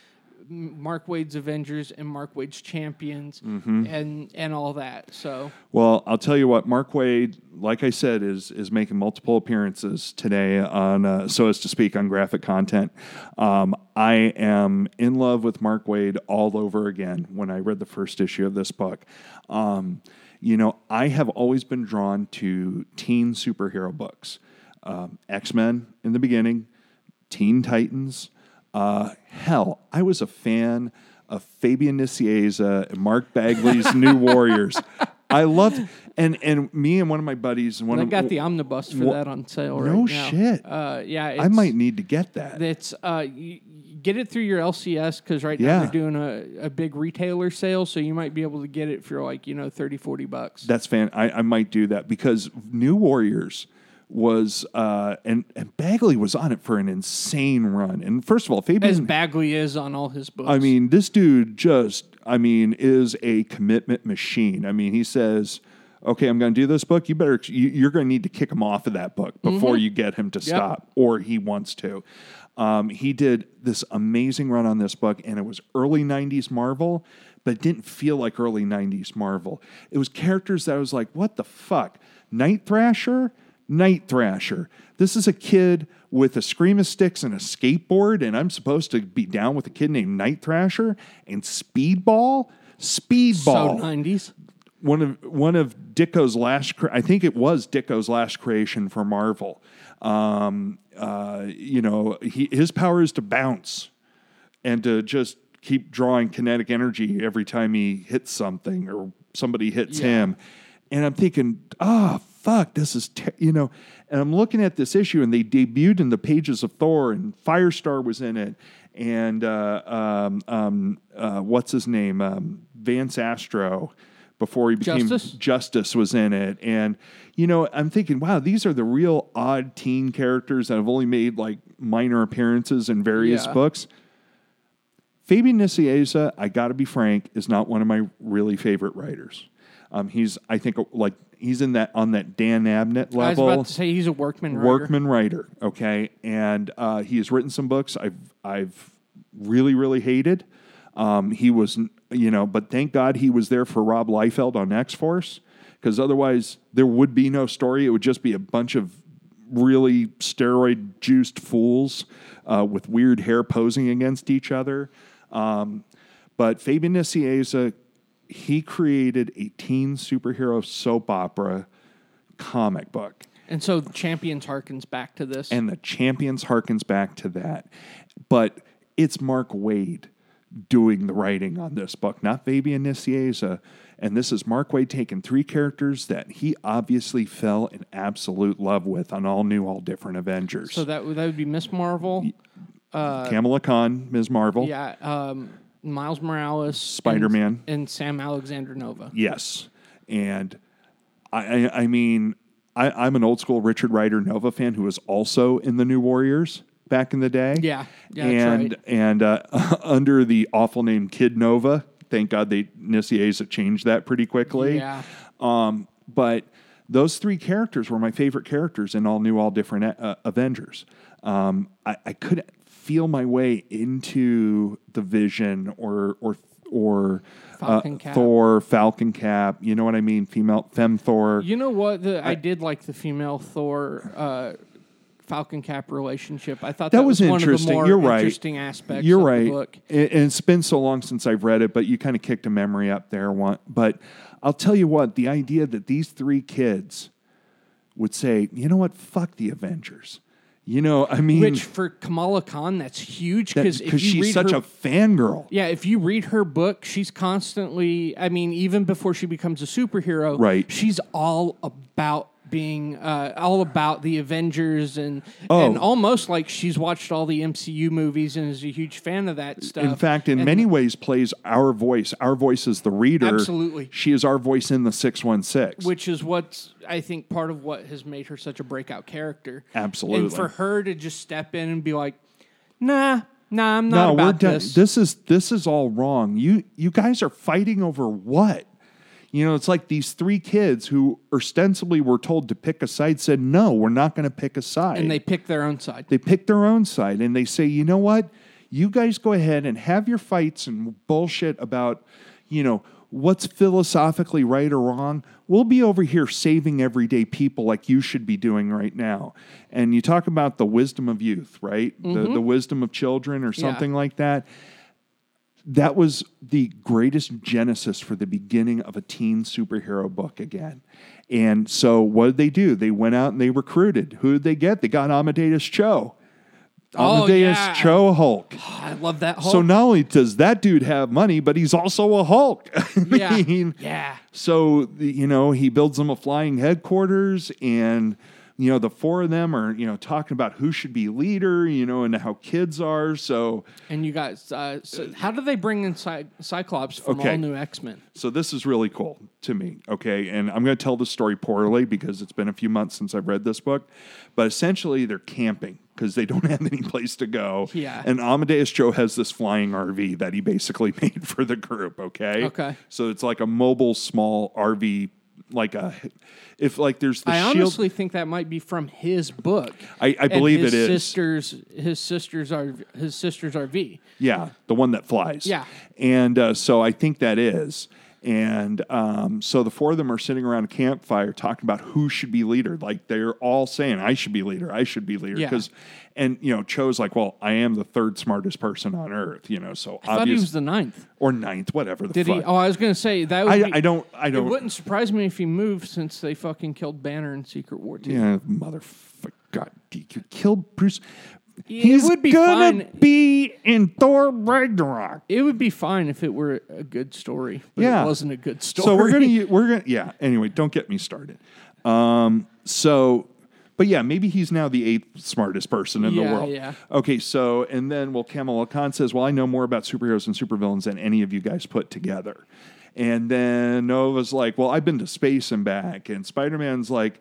Mark Waid's Avengers and Mark Waid's Champions Mm-hmm. and and all that. So Well, I'll tell you what, Mark Waid, like I said, is is making multiple appearances today on, uh, so as to speak, on graphic content. Um, I am in love with Mark Waid all over again. When I read the first issue of this book, um, you know, I have always been drawn to teen superhero books, um, X Men in the beginning, Teen Titans. Uh, hell, I was a fan of Fabian Nicieza and Mark Bagley's New Warriors. I loved, and and me and one of my buddies, one I of got the omnibus for Wha- that on sale No right now. shit. Uh, yeah, I might need to get that. It's uh, get it through your LCS because right Yeah. now they're doing a, a big retailer sale, so you might be able to get it for like you know 30, 40 bucks. That's fan. I, I might do that because New Warriors was uh, and and Bagley was on it for an insane run. And first of all, Fabian As Bagley is on all his books. I mean, this dude just, I mean, is a commitment machine. I mean, he says, okay, I'm going to do this book. You better, you, you're going to need to kick him off of that book before you get him to stop, or he wants to. Um, he did this amazing run on this book, and it was early 90s Marvel, but it didn't feel like early 90s Marvel. It was characters that I was like, what the fuck? Night Thrasher? Night Thrasher. This is a kid with a scream of sticks and a skateboard, and I'm supposed to be down with a kid named Night Thrasher and Speedball. Speedball. so Speedball nineties. one of one of Ditko's last. I think it was Ditko's last creation for Marvel. Um, uh, you know, he, his power is to bounce and to just keep drawing kinetic energy every time he hits something or somebody hits Yeah. him. And I'm thinking, ah, fuck, this is ter-, you know. And I'm looking at this issue, and they debuted in the pages of Thor, and Firestar was in it, and uh, um, um, uh, what's his name, um, Vance Astro, before he became Justice? Justice was in it, and you know, I'm thinking, wow, these are the real odd teen characters that have only made like minor appearances in various Yeah. books. Fabian Nicieza, I got to be frank, is not one of my really favorite writers. Um, he's, I think, like he's in that on that Dan Abnett level. I was about to say he's a workman. writer. workman writer. Okay, and uh, he has written some books I've I've really really hated. Um, he was, you know, but thank God he was there for Rob Liefeld on X Force, because otherwise there would be no story. It would just be a bunch of really steroid juiced fools uh, with weird hair posing against each other. Um, but Fabian Nicieza, he created a teen superhero soap opera comic book. And so Champions harkens back to this. And the Champions harkens back to that. But it's Mark Waid doing the writing on this book, not Fabian Nicieza. And this is Mark Waid taking three characters that he obviously fell in absolute love with on all new, all different Avengers. so that would that would be Miss Marvel. uh, Kamala Khan, Ms. Marvel. Yeah. Um, Miles Morales, Spider-Man. and, and Sam Alexander Nova. Yes, and I, I, I mean, I, I'm an old school Richard Rider Nova fan who was also in the New Warriors back in the day. Yeah, yeah, and right. and uh, under the awful name Kid Nova. Thank God they Nicieza changed that pretty quickly. Yeah. Um, but those three characters were my favorite characters in all new, all different uh, Avengers. Um, I, I couldn't feel my way into the Vision or or or Falcon uh, Cap. Thor, Falcon Cap. You know what I mean? Female, femme Thor. You know what? The, I, did like the female Thor uh, Falcon Cap relationship. I thought that, That was one of the more You're right. interesting aspects. You're of right. The book. And, and it's been so long since I've read it, but you kind of kicked a memory up there. One, but I'll tell you what: the idea that these three kids would say, "You know what? Fuck the Avengers." You know, I mean, Which for Kamala Khan, that's huge because if she's read such her, a fangirl. yeah, if you read her book, she's constantly. I mean, even before she becomes a superhero, Right. She's all about being uh, all about the Avengers and Oh. and almost like she's watched all the MCU movies and is a huge fan of that stuff. In fact, in And many ways, plays our voice. Our voice is the reader. Absolutely. she is our voice in the six one six. which is what's I think part of what has made her such a breakout character. Absolutely. And for her to just step in and be like, "Nah, nah, I'm not No, not we're about done. this." This is this is all wrong. You you guys are fighting over what? You know, it's like these three kids who ostensibly were told to pick a side said, "No, we're not going to pick a side." and they pick their own side. they pick their own side and they say, "You know what? You guys go ahead and have your fights and bullshit about, you know, what's philosophically right or wrong. We'll be over here saving everyday people like you should be doing right now." And you talk about the wisdom of youth, right? The mm-hmm. the wisdom of children or something like that that was the greatest genesis for the beginning of a teen superhero book again. And so what did they do? They went out and they recruited. Who did they get? They got Amadeus Cho. Oh, Amadeus yeah. Cho Hulk. Ah, I love that whole. So not only does that dude have money, but he's also a Hulk. I yeah, mean, yeah. so you know he builds them a flying headquarters, and you know the four of them are you know talking about who should be leader, you know, and how kids are. So And you guys, uh, so how do they bring in Cy- Cyclops from Okay. all new X Men? So this is really cool to me, okay? And I'm going to tell the story poorly because it's been a few months since I've read this book. But essentially, they're camping because they don't have any place to go. Yeah. And Amadeus Cho has this flying RV that he basically made for the group, okay? Okay. So it's like a mobile small RV, like a if like there's the I shield. honestly think that might be from his book. I, I believe his it is. Sisters, his sisters are his sisters RV. Yeah, the one that flies. Yeah. And uh, so I think that is. And um, so the four of them are sitting around a campfire talking about who should be leader. Like they're all saying, I should be leader. I should be leader. Yeah. Because, and, you know, Cho's like, well, I am the third smartest person on earth, you know, so I thought he was the ninth. or ninth, whatever the Did fuck. he? Oh, I was going to say that. I, be, I don't, I don't. It wouldn't surprise me if he moved since they fucking killed Banner in Secret War 2. Yeah, motherfucker. God, you killed Bruce. It would be gonna fine. be in Thor Ragnarok. It would be fine if it were a good story, but Yeah. it wasn't a good story. So we're gonna we're gonna yeah. Anyway, don't get me started. Um, so, but yeah, maybe he's now the eighth smartest person in the world. yeah. Okay, so and then well, Kamala Khan says, "Well, I know more about superheroes and supervillains than any of you guys put together." And then Nova's like, "Well, I've been to space and back," and Spider Man's like.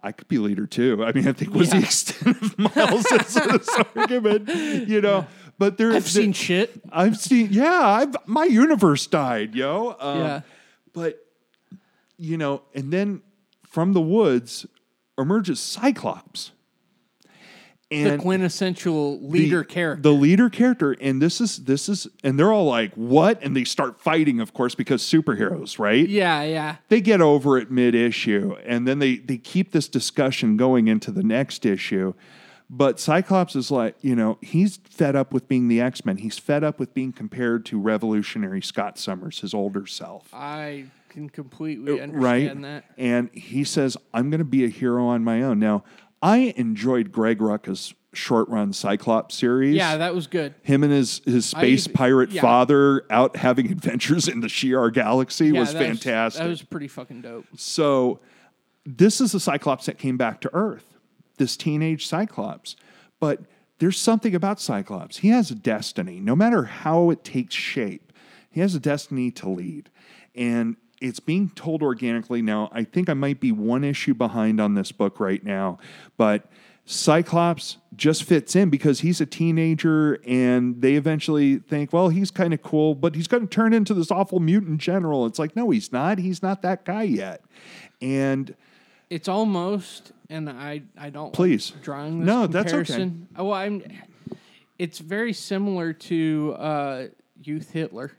I could be leader too. I mean, I think was the extent of Miles' argument, you know. But there, I've seen shit. I've seen, yeah, I've my universe died, yo. Um, Yeah. But you know, and then from the woods emerges Cyclops, The and quintessential the- leader character. the leader character, and this is this is, and they're all like, "What?" And they start fighting, of course, because superheroes, right? yeah, yeah. they get over it mid issue, and then they they keep this discussion going into the next issue. But Cyclops is like, you know, he's fed up with being the X Men. He's fed up with being compared to revolutionary Scott Summers, his older self. I can completely uh, understand right? that. And he says, I'm going to be a hero on my own. Now, I enjoyed Greg Rucka's short run Cyclops series. Yeah, that was good. Him and his, his space even- pirate yeah. father out having adventures in the Shi'ar galaxy Yeah, was that fantastic. that was pretty fucking dope. So this is the Cyclops that came back to Earth, this teenage Cyclops. But there's something about Cyclops. He has a destiny, no matter how it takes shape. He has a destiny to lead. And it's being told organically. Now, I think I might be one issue behind on this book right now, but Cyclops just fits in because he's a teenager and they eventually think, well, he's kind of cool, but he's going to turn into this awful mutant general. It's like, no, he's not. He's not that guy yet. And It's almost, and I I don't like Please. drawing this No, that's okay. Oh, well, I'm. It's very similar to uh, Youth Hitler.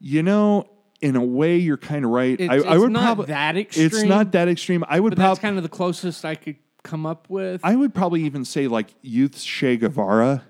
You know, in a way, you're kind of right. It's, I, it's I would not probably that extreme. It's not that extreme. I would but that's kind of the closest I could come up with. I would probably even say like youth Che Guevara,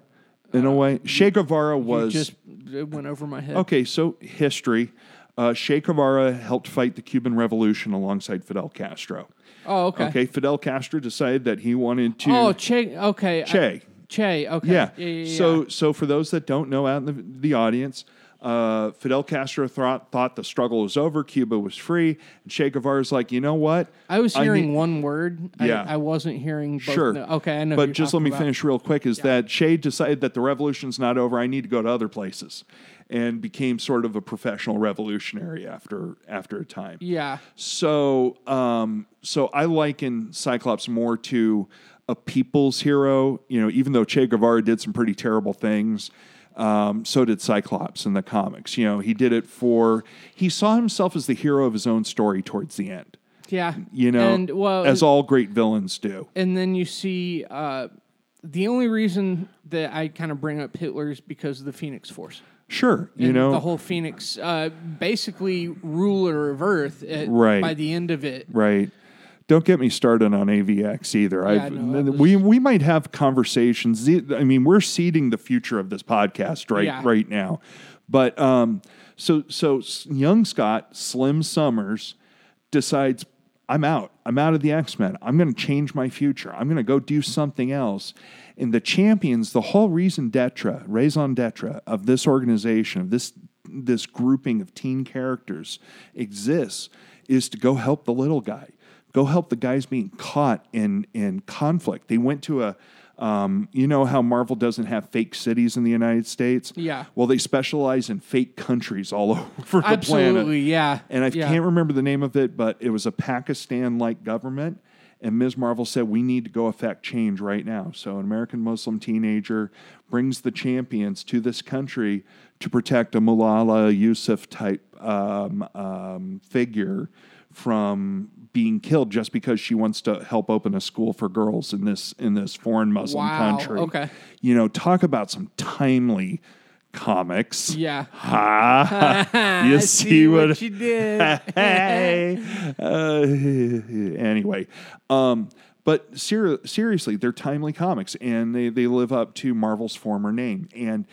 in a way. Che Guevara was just it went over my head. okay. So history. Uh, che Guevara helped fight the Cuban Revolution alongside Fidel Castro. Oh, okay. Okay, Fidel Castro decided that he wanted to. Oh, Che. Okay. I- Che. che. Okay. Yeah. Yeah. yeah, yeah. So, so for those that don't know out in the, the audience, uh, Fidel Castro thought thought the struggle was over, Cuba was free, and Che Guevara's like, you know what? I was I hearing need- one word. Yeah. I, I wasn't hearing. Both Sure. no- okay. I know. But just let me about. finish real quick. Is that Che decided that the revolution's not over? I need to go to other places, and became sort of a professional revolutionary after after a time. Yeah. So, um, so I liken Cyclops more to a people's hero. You know, even though Che Guevara did some pretty terrible things, um, so did Cyclops in the comics. You know, he did it for he saw himself as the hero of his own story towards the end. Yeah. You know, And well, as all great villains do. and then you see uh, the only reason that I kind of bring up Hitler is because of the Phoenix Force. Sure, you know, the whole Phoenix, uh, basically ruler of Earth. At, Right. By the end of it, Right. Don't get me started on AVX either. Yeah, I've, no, was- we we might have conversations. I mean, we're seeding the future of this podcast right Yeah. right now. But um, so so young Scott Slim Summers decides I'm out. I'm out of the X Men. I'm going to change my future. I'm going to go do something else. And the champions, the whole reason d'etre, raison d'etre of this organization, of this this grouping of teen characters exists, is to go help the little guy, go help the guys being caught in in conflict. They went to a um, you know how Marvel doesn't have fake cities in the United States? Yeah. Well, they specialize in fake countries all over the planet. absolutely, yeah. And I yeah. can't remember the name of it, but it was a Pakistan like government. And Ms. Marvel said, We need to go affect change right now. So, an American Muslim teenager brings the champions to this country to protect a Malala Yusuf type um, um, figure from being killed just because she wants to help open a school for girls in this in this foreign Muslim Wow, country. okay. You know, talk about some timely comics. Yeah. Ha! you I see, what, you did. hey. Uh, anyway, um, but ser- seriously, they're timely comics, and they they live up to Marvel's former name. And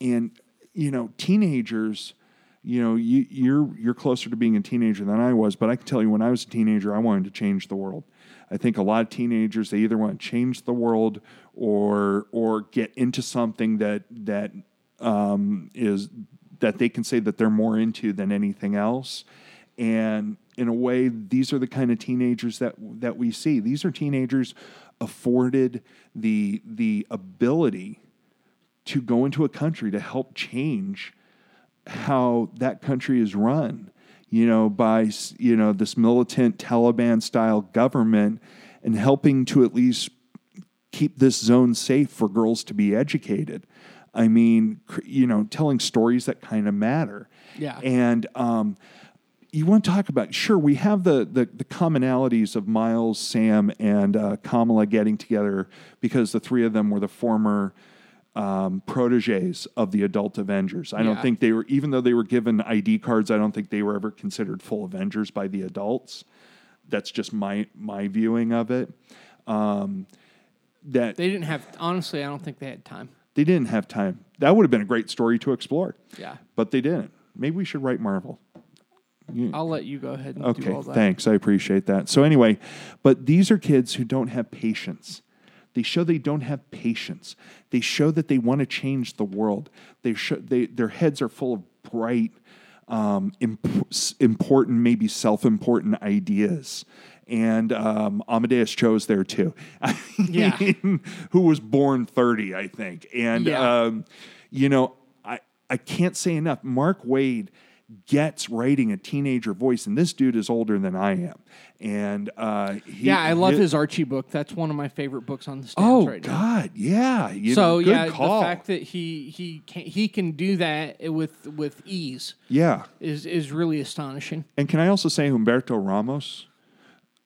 and you know, teenagers. You know, you, you're you're closer to being a teenager than I was, but I can tell you, when I was a teenager, I wanted to change the world. I think a lot of teenagers they either want to change the world or or get into something that that um, is that they can say that they're more into than anything else. And in a way, these are the kind of teenagers that that we see. These are teenagers afforded the the ability to go into a country to help change how that country is run you know by you know this militant Taliban style government and helping to at least keep this zone safe for girls to be educated i mean you know telling stories that kind of matter Yeah. and um, you want to talk about sure we have the the, the commonalities of miles sam and uh, kamala getting together because the three of them were the former um, proteges of the adult avengers i don't think they were even though they were given id cards i don't think they were ever considered full avengers by the adults that's just my my viewing of it um, that They didn't have. Honestly, I don't think they had time. they didn't have time that would have been a great story to explore Yeah. but they didn't maybe we should write marvel I'll let you go ahead and do Okay, all that. thanks. I appreciate that. So anyway, but these are kids who don't have patience. They show they don't have patience. They show that they want to change the world. They show they their heads are full of bright, um, imp- important, maybe self-important ideas. And um, Amadeus Cho's there too. Yeah. who was born 30, I think. And Yeah. um, you know, I I can't say enough. Mark Waid gets writing a teenager voice, and this dude is older than I am. And uh, he, Yeah, I love his Archie book. That's one of my favorite books on the stands Oh right now. God, yeah. You So know, yeah, call. the fact that he he can he can do that with with ease yeah. is is really astonishing. And can I also say Humberto Ramos?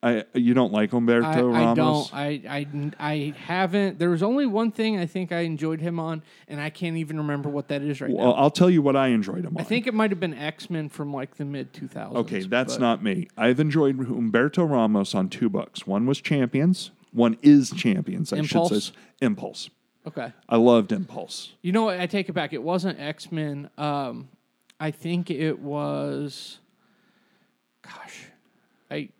I you don't like Humberto I, Ramos? I don't. I, I I haven't. There was only one thing I think I enjoyed him on, and I can't even remember what that is right Well, now. I'll tell you what I enjoyed him on. I think it might have been X Men from like the mid 2000s. Okay, that's but- not me. I've enjoyed Humberto Ramos on two books. One was Champions. One is Champions. I Impulse? should say. Impulse. Okay. I loved Impulse. You know what? I take it back. It wasn't X Men. Um, I think it was. Gosh, I.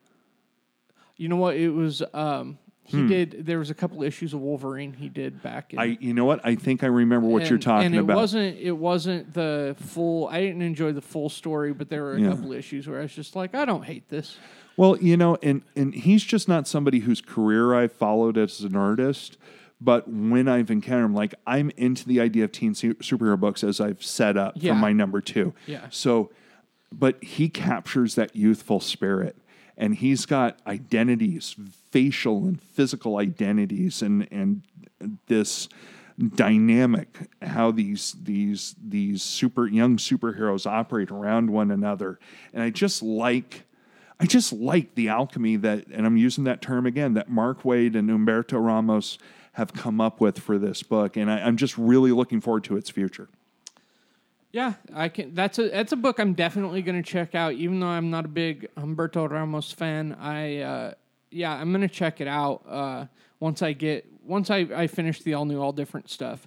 You know what? It was. Um, he did. There was a couple issues of Wolverine he did back. In, Hmm. I, you know what? I think I remember what you're and- talking and it about. wasn't. It wasn't the full. I didn't enjoy the full story, but there were a Yeah. couple issues where I was just like, I don't hate this. Well, you know, and and he's just not somebody whose career I followed as an artist. But when I've encountered him, like I'm into the idea of teen su- superhero books as I've set up Yeah. for my number two. Yeah. So, but he captures that youthful spirit, and he's got identities, facial and physical identities, and and this dynamic how these these these super young superheroes operate around one another. And i just like i just like the alchemy that and i'm using that term again that mark waid and humberto ramos have come up with for this book. And I, i'm just really looking forward to its future Yeah, I can. That's a that's a book I'm definitely going to check out. Even though I'm not a big Humberto Ramos fan, I uh, yeah, I'm going to check it out uh, once I get once I, I finish the all new, all different stuff.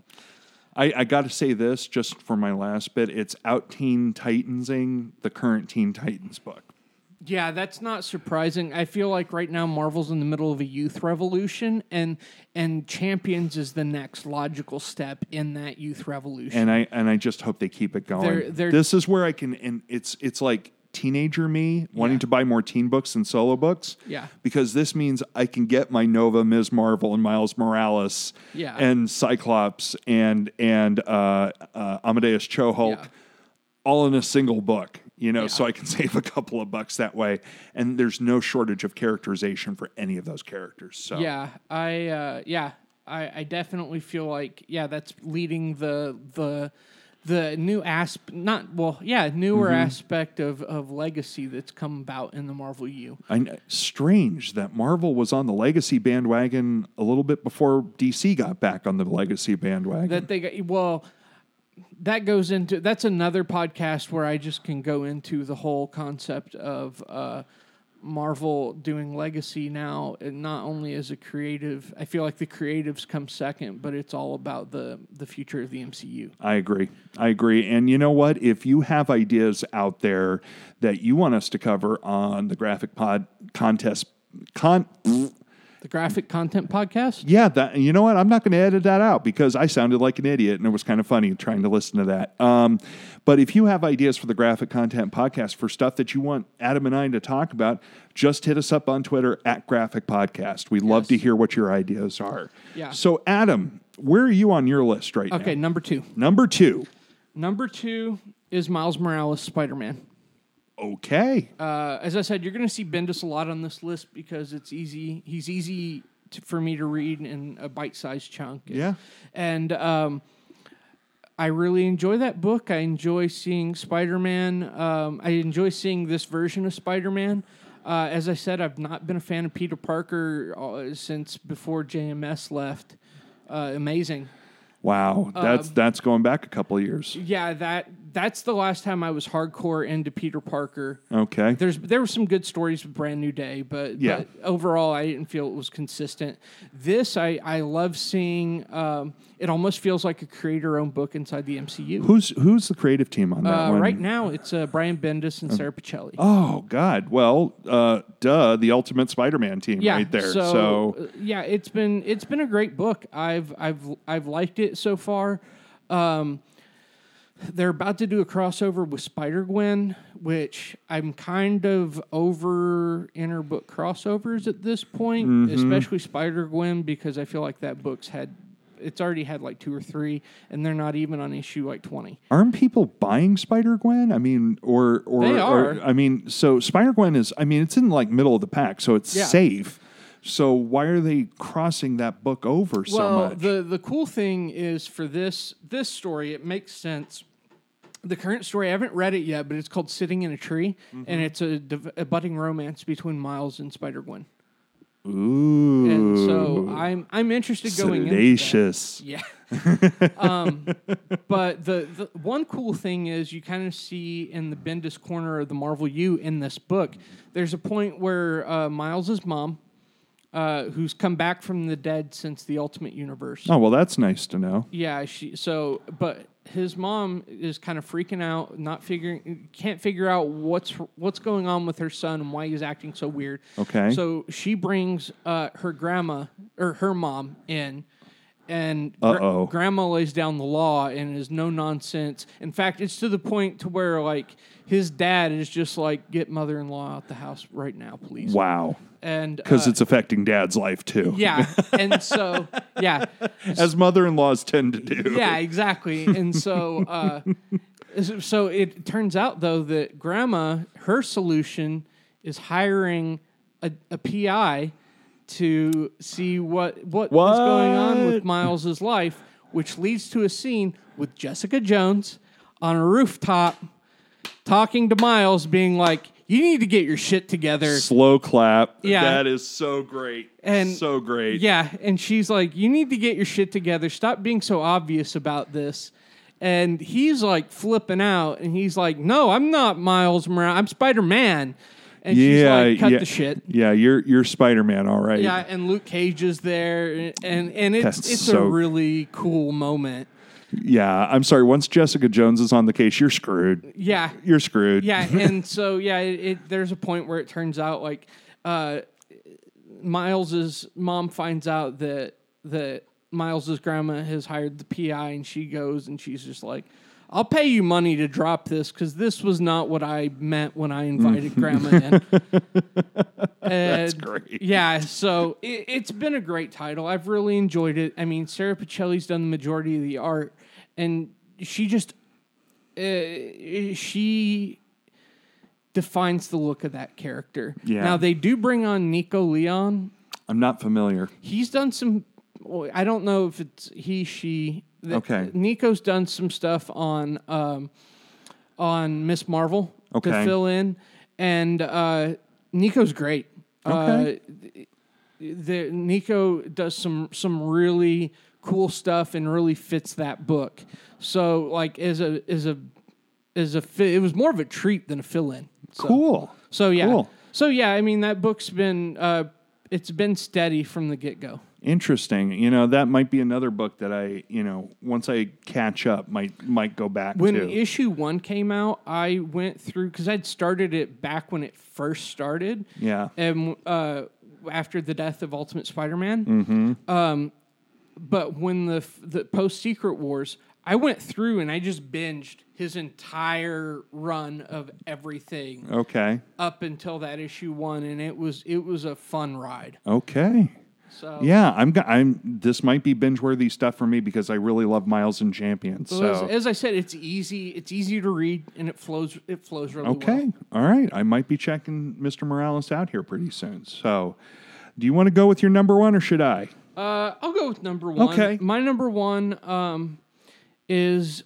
I, I got to say this just for my last bit. It's out Teen Titansing the current Teen Titans book. Yeah, that's not surprising. I feel like right now Marvel's in the middle of a youth revolution, and and Champions is the next logical step in that youth revolution. and I and I just hope they keep it going. They're- they're- this is where I can, and it's it's like teenager me wanting Yeah. to buy more teen books and solo books. Yeah. because this means I can get my Nova, Ms. Marvel, and Miles Morales, Yeah. and Cyclops and and uh, uh, Amadeus Cho Hulk, Yeah. all in a single book. You know, Yeah. so I can save a couple of bucks that way, and there's no shortage of characterization for any of those characters. So Yeah, I uh, yeah, I, I definitely feel like yeah, that's leading the the the new asp not well yeah newer Mm-hmm. aspect of of legacy that's come about in the Marvel U. I strange that Marvel was on the legacy bandwagon a little bit before DC got back on the legacy bandwagon. That they got well. That goes into that's another podcast where I just can go into the whole concept of uh, Marvel doing legacy now, and not only as a creative. I feel like the creatives come second, but it's all about the the future of the MCU. I agree. I agree. And you know what? If you have ideas out there that you want us to cover on the graphic pod contest con The graphic content podcast. yeah, that you know what? I'm not going to edit that out because I sounded like an idiot and it was kind of funny trying to listen to that. Um, but if you have ideas for the graphic content podcast for stuff that you want Adam and I to talk about, just hit us up on Twitter at Graphic Podcast. We'd love to hear what your ideas are. Yeah. So Adam, where are you on your list right Okay, now? Okay, number two. Number two. Number two is Miles Morales Spider Man. Okay. Uh, as I said, you're going to see Bendis a lot on this list because it's easy. He's easy to, for me to read in a bite-sized chunk. Yeah. and um, I really enjoy that book. I enjoy seeing Spider-Man. Um, I enjoy seeing this version of Spider-Man. Uh, as I said, I've not been a fan of Peter Parker uh, since before JMS left. Uh, amazing. Wow. That's that's going back a couple of years. Yeah, that that's the last time I was hardcore into Peter Parker. Okay. There's there were some good stories with Brand New Day, but, Yeah. but overall I didn't feel it was consistent. This I I love seeing. Um, it almost feels like a creator-owned book inside the MCU. Who's who's the creative team on that Uh, one? right now it's uh, Brian Bendis and Sara Pichelli. Oh God! Well, uh, duh, the Ultimate Spider-Man team, yeah, right there. So, So, uh, yeah, it's been it's been a great book. I've I've I've liked it so far. Um, they're about to do a crossover with Spider Gwen, which I'm kind of over inner book crossovers at this point, Mm-hmm. especially Spider Gwen because I feel like that book's had it's already had like two or three, and they're not even on issue like twenty. aren't people buying Spider Gwen? I mean, or or, They or- I mean, so Spider Gwen is. I mean, it's in like middle of the pack, so it's Yeah. safe. So why are they crossing that book over so well, much? the the cool thing is for this this story, it makes sense the current story. I haven't read it yet, but it's called "Sitting in a Tree," and it's a, a budding romance between Miles and Spider Gwen. Ooh. And so I'm I'm interested going into that. Yeah. um, but the, the one cool thing is you kind of see in the Bendis corner of the Marvel U in this book, there's a point where uh, Miles's mom, uh, who's come back from the dead since the Ultimate Universe. Oh well, that's nice to know. Yeah, she so but his mom is kind of freaking out, not figuring can't figure out what's what's going on with her son and why he's acting so weird. Okay. So she brings uh, her grandma or her mom in and gr- grandma lays down the law and is no nonsense. In fact, it's to the point to where like his dad is just like get mother-in-law out the house right now, please. Wow. And Because uh, it's affecting dad's life too. yeah, and so yeah, As mother in laws tend to do. yeah, exactly. And so, uh, so it turns out though that grandma, her solution is hiring a, a PI to see what what what is going on with Miles's life, which leads to a scene with Jessica Jones on a rooftop talking to Miles, being like, "You need to get your shit together." Slow clap. Yeah. That is so great. And- so great. Yeah, and she's like, "You need to get your shit together. Stop being so obvious about this." And he's like flipping out, and he's like, "No, I'm not Miles Morales. I'm Spider Man." And she's Yeah, like, "Cut yeah. the shit." Yeah, you're you're Spider Man, all right. Yeah, and Luke Cage is there, and and it's That's it's so- a really cool moment. Yeah, I'm sorry. Once Jessica Jones is on the case, you're screwed. Yeah, You're screwed. yeah, and so yeah, it, it, there's a point where it turns out like uh, Miles's mom finds out that that Miles's grandma has hired the PI, and she goes and she's just like, "I'll pay you money to drop this because this was not what I meant when I invited grandma in." That's great. Yeah, so it, it's been a great title. I've really enjoyed it. I mean, Sara Pichelli's done the majority of the art, and she just uh, she defines the look of that character. Yeah. Now they do bring on Nico Leon. I'm not familiar. He's done some. well, I don't know if it's he, she. The- Okay. Nico's done some stuff on um, on Miss Marvel to Okay. fill in, and uh, Nico's great. Okay. Uh, the Nico does some some really cool stuff and really fits that book. So like as a as a as a fi- it was more of a treat than a fill in. So, Cool. So yeah. Cool. So yeah, I mean that book's been uh, it's been steady from the get go. Interesting. You know, that might be another book that I, you know, once I catch up, might might go back to When to. issue one came out, I went through because I'd started it back when it first started. yeah. and uh, after the death of Ultimate Spider-Man. Mm-hmm. Um, but when the the post Secret Wars, I went through and I just binged his entire run of everything Okay. up until that issue one, and it was it was a fun ride. Okay. So Yeah, I'm. I'm. This might be binge worthy stuff for me because I really love Miles and Champions. So as, as I said, it's easy. It's easy to read, and it flows. It flows really well. okay, all right. I might be checking Mr. Morales out here pretty soon. So, do you want to go with your number one or should I? Uh, I'll go with number one. Okay. My number one um, is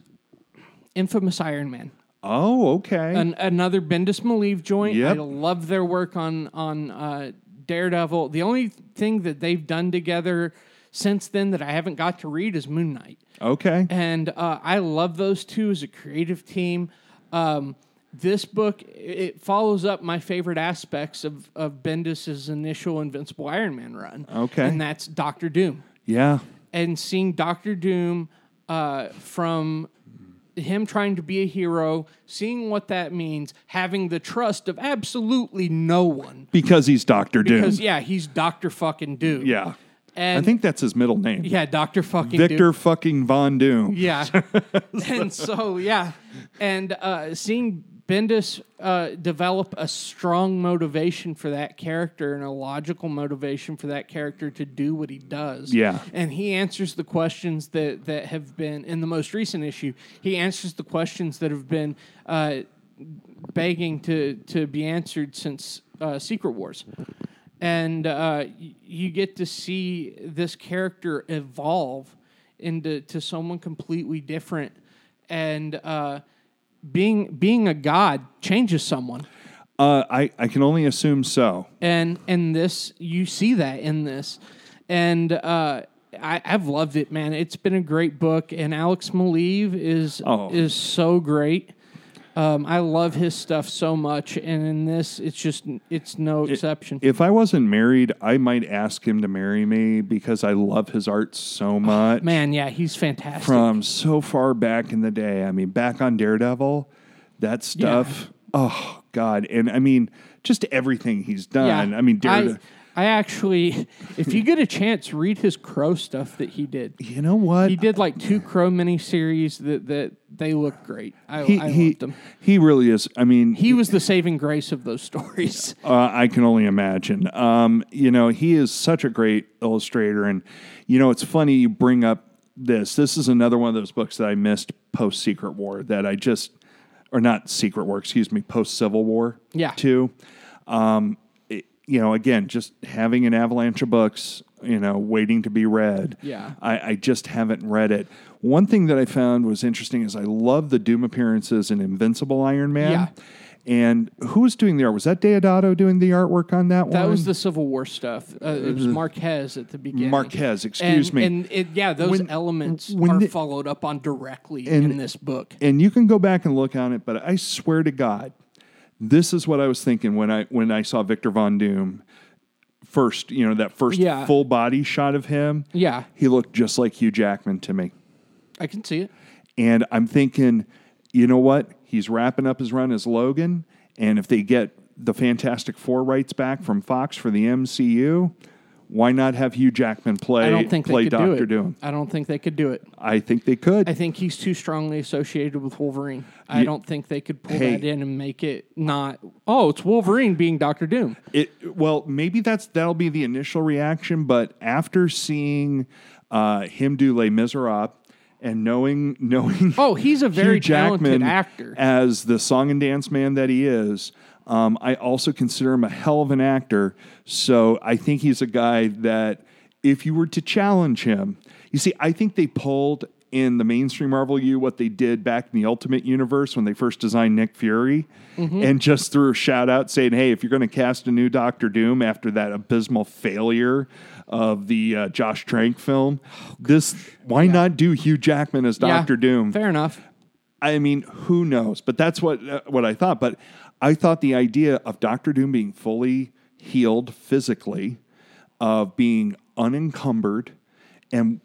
Infamous Iron Man. Oh, okay. An, another Bendis Maleev joint. Yep. I love their work on on uh, Daredevil. The only thing that they've done together since then that I haven't got to read is Moon Knight, okay. and uh, I love those two as a creative team. Um, this book it follows up my favorite aspects of of Bendis's initial Invincible Iron Man run. Okay. and that's Doctor Doom Yeah. and seeing Doctor Doom uh, from him trying to be a hero, seeing what that means, having the trust of absolutely no one. Because he's Doctor Doom. Because yeah, he's Doctor fucking Doom. yeah. and I think that's his middle name. yeah, Doctor fucking Victor Doom. fucking Von Doom. Yeah, and so yeah, and uh, seeing Bendis uh, develop a strong motivation for that character and a logical motivation for that character to do what he does. Yeah. and he answers the questions that that have been in the most recent issue. He answers the questions that have been uh, begging to to be answered since uh, Secret Wars. And uh, you get to see this character evolve into to someone completely different, and uh, being being a god changes someone. Uh, I I can only assume so. and and this you see that in this and uh I, I've loved it, man. It's been a great book, and Alex Maleev is Oh. is so great. Um, I love his stuff so much, and in this, it's just it's no exception. If I wasn't married, I might ask him to marry me because I love his art so much. man, yeah, he's fantastic. From so far back in the day. I mean, back on Daredevil, that stuff. Oh God. And I mean, just everything he's done. I mean, Daredevil. I, I actually, if you get a chance, read his Crow stuff that he did. you know what? He did like two Crow miniseries that that they look great. I, He, I he, loved them. he really is. I mean, He was the saving grace of those stories. Uh, I can only imagine. Um, you know, he is such a great illustrator, and you know, it's funny you bring up this. This is another one of those books that I missed post Secret War that I just, or not Secret War, excuse me, post Civil War. Yeah. Too. Um, you know, again, just having an avalanche of books, you know, waiting to be read. Yeah. I, I just haven't read it. One thing that I found was interesting is I love the Doom appearances in Invincible Iron Man. Yeah. And who was doing the art? Was that Deodato doing the artwork on that, one? That was the Civil War stuff. Uh, it was Marquez at the beginning. Marquez, excuse and, me. And it, yeah, those When- elements when are the- followed up on directly And- in this book. and you can go back and look on it, but I swear to God, this is what I was thinking when I when I saw Victor Von Doom first. You know that first Yeah. full body shot of him. Yeah, He looked just like Hugh Jackman to me. I can see it. And I'm thinking, you know what? He's wrapping up his run as Logan. And if they get the Fantastic Four rights back from Fox for the MCU, why not have Hugh Jackman play, I don't think play they could Doctor do it. Doom? I don't think they could do it. I think they could. I think he's too strongly associated with Wolverine. I don't think they could pull Hey. that in and make it not. Oh, it's Wolverine being Doctor Doom. It well, maybe that's that'll be the initial reaction, but after seeing uh, him do Les Miserables and knowing knowing Oh, he's a very Hugh talented actor. as the song and dance man that he is, um, I also consider him a hell of an actor. So I think he's a guy that if you were to challenge him, you see, I think they pulled in the mainstream Marvel U what they did back in the Ultimate Universe when they first designed Nick Fury, Mm-hmm. and just threw a shout out saying, "Hey, if you're going to cast a new Doctor Doom after that abysmal failure." Of the uh, Josh Trank film, this why not do Hugh Jackman as Yeah, Doctor Doom? Fair enough. I mean, who knows? But that's what uh, what I thought. But I thought the idea of Doctor Doom being fully healed physically, of being unencumbered, and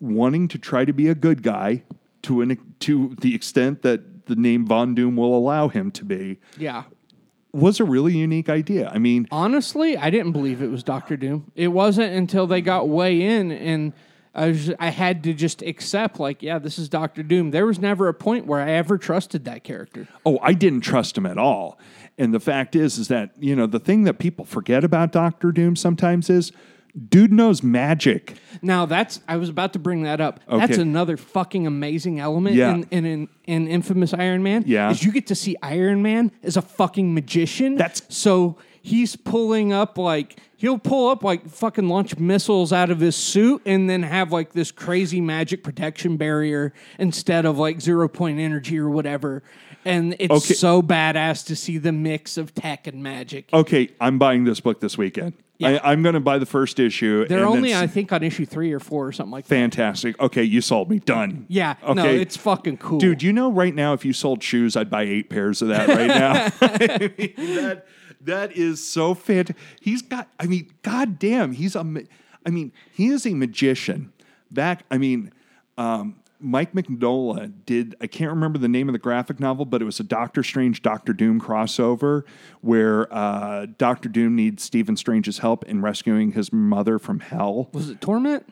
wanting to try to be a good guy to an to the extent that the name Von Doom will allow him to be Yeah. was a really unique idea. I mean, Honestly, I didn't believe it was Doctor Doom. It wasn't until they got way in and I was I had to just accept like, yeah, this is Doctor Doom. There was never a point where I ever trusted that character. oh, I didn't trust him at all. And the fact is, is that you know the thing that people forget about Doctor Doom sometimes is, dude knows magic. Now that's I was about to bring that up. That's another fucking amazing element Yeah. in, in, in in infamous Iron Man. Yeah. Is you get to see Iron Man as a fucking magician. That's- so he's pulling up like he'll pull up like fucking launch missiles out of his suit and then have like this crazy magic protection barrier instead of like zero point energy or whatever. And it's Okay. so badass to see the mix of tech and magic. Okay, I'm buying this book this weekend. Yeah. I, I'm going to buy the first issue. They're and only, I think, on issue three or four or something like that. fantastic. Okay, you sold me. Done. Yeah, Okay. no, it's fucking cool. Dude, you know right now if you sold shoes, I'd buy eight pairs of that right now. I mean, that that is so fantastic. He's got. I mean, goddamn, he's a. ma- I mean, he is a magician. Back. I mean. Um, Mike Mignola did, I can't remember the name of the graphic novel, but it was a Doctor Strange, Doctor Doom crossover where uh, Doctor Doom needs Stephen Strange's help in rescuing his mother from hell. Was it Torment?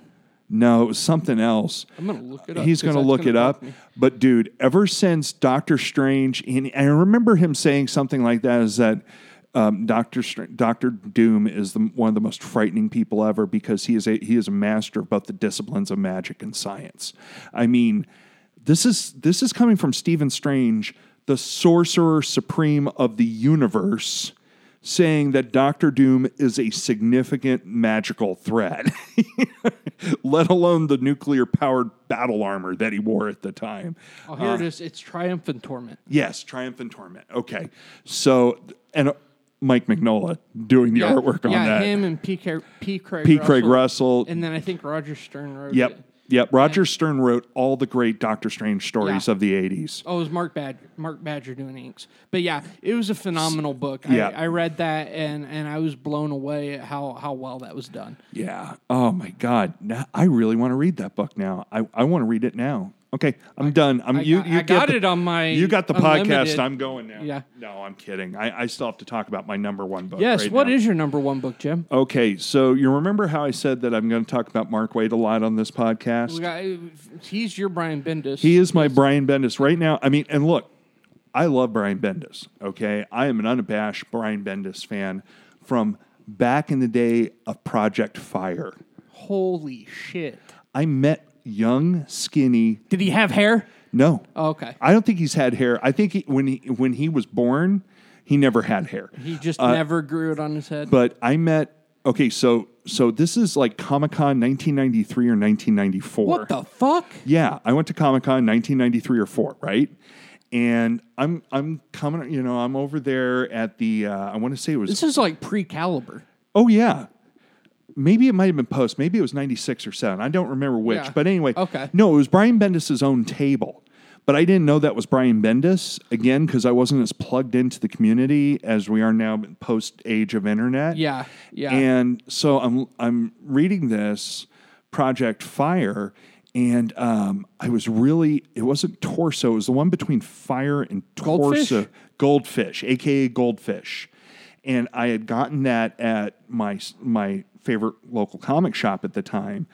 No, it was something else. I'm gonna look it up. He's to look gonna it up. But dude, ever since Doctor Strange, and I remember him saying something like that: is that um, Doctor Str- Doctor Doom is the, one of the most frightening people ever because he is a he is a master of both the disciplines of magic and science. I mean, this is this is coming from Stephen Strange, the sorcerer supreme of the universe, saying that Doctor Doom is a significant magical threat, let alone the nuclear powered battle armor that he wore at the time. Oh, here it is. It's Triumphant Torment. Yes, Triumph and Torment. Okay. So, and uh, Mike Mignola doing the artwork on yeah, that. him and P. Craig, P. Craig, P. Craig Russell. And then I think Roger Stern wrote Yep. it. Yep. Roger Stern wrote all the great Doctor Strange stories Yeah. of the 80s. Oh, it was Mark Badger, Mark Badger doing inks. But yeah, it was a phenomenal book. Yeah. I, I read that and, and I was blown away at how, how well that was done. Yeah. Oh my God. Now, I really want to read that book now. I, I want to read it now. Okay, I'm done. I'm I you. got- you I got the- it on my You got the podcast. I'm going now. Yeah. No, I'm kidding. I, I still have to talk about my number one book. Yes. right What is now. your number one book, Jim? Okay, so you remember how I said that I'm going to talk about Mark Waid a lot on this podcast? Got, he's your Brian Bendis. He is my Brian Bendis right now. I mean, and look, I love Brian Bendis. Okay, I am an unabashed Brian Bendis fan from back in the day of Project Fire. Holy shit. I met young, skinny. Did he have hair? No, Oh, okay. I don't think he's had hair. I think he, when he when he was born, he never had hair. He just never grew it on his head. Uh, But I met. Okay, so so this is like Comic Con 1993 or 1994. what the fuck? Yeah, I went to Comic Con 1993 or four, right? And I'm I'm coming, you know, I'm over there at the. Uh, I want to say it was. This is like pre caliber. oh yeah, maybe it might have been post. Maybe it was 96 or seven. I don't remember which. Yeah. But anyway, Okay. No, it was Brian Bendis' own table. But I didn't know that was Brian Bendis again because I wasn't as plugged into the community as we are now post age of internet. Yeah. Yeah. And so I'm I'm reading this Project Fire, and um, I was really it wasn't torso. It was the one between fire and Goldfish? torso. Goldfish, aka Goldfish, and I had gotten that at my my favorite local comic shop at the time,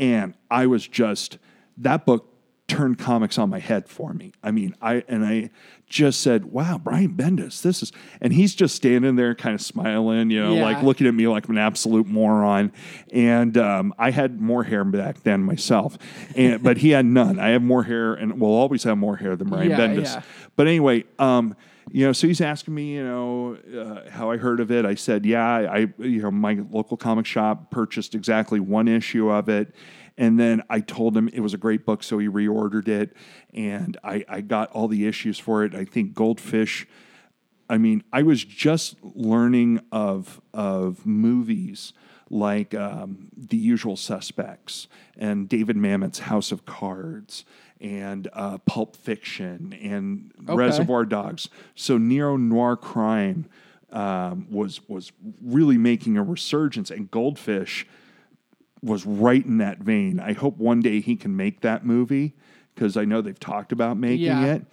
and I was just that book turned comics on my head for me. I mean, I and I just said, "Wow, Brian Bendis, this is," and he's just standing there, kind of smiling, you know, Yeah. like looking at me like I'm an absolute moron. And um, I had more hair back then myself, and but he had none. I have more hair, and will always have more hair than Brian Yeah, Bendis. yeah. But anyway, um, you know, so he's asking me, you know, uh, how I heard of it. I said, yeah, I, you know, my local comic shop purchased exactly one issue of it. And then I told him it was a great book, so he reordered it. And I, I got all the issues for it. I think Goldfish, I mean, I was just learning of, of movies like um, The Usual Suspects and David Mamet's House of Cards and uh, Pulp Fiction and Okay. Reservoir Dogs. So neo noir crime um, was was really making a resurgence, and Goldfish was right in that vein. I hope one day he can make that movie because I know they've talked about making Yeah. it.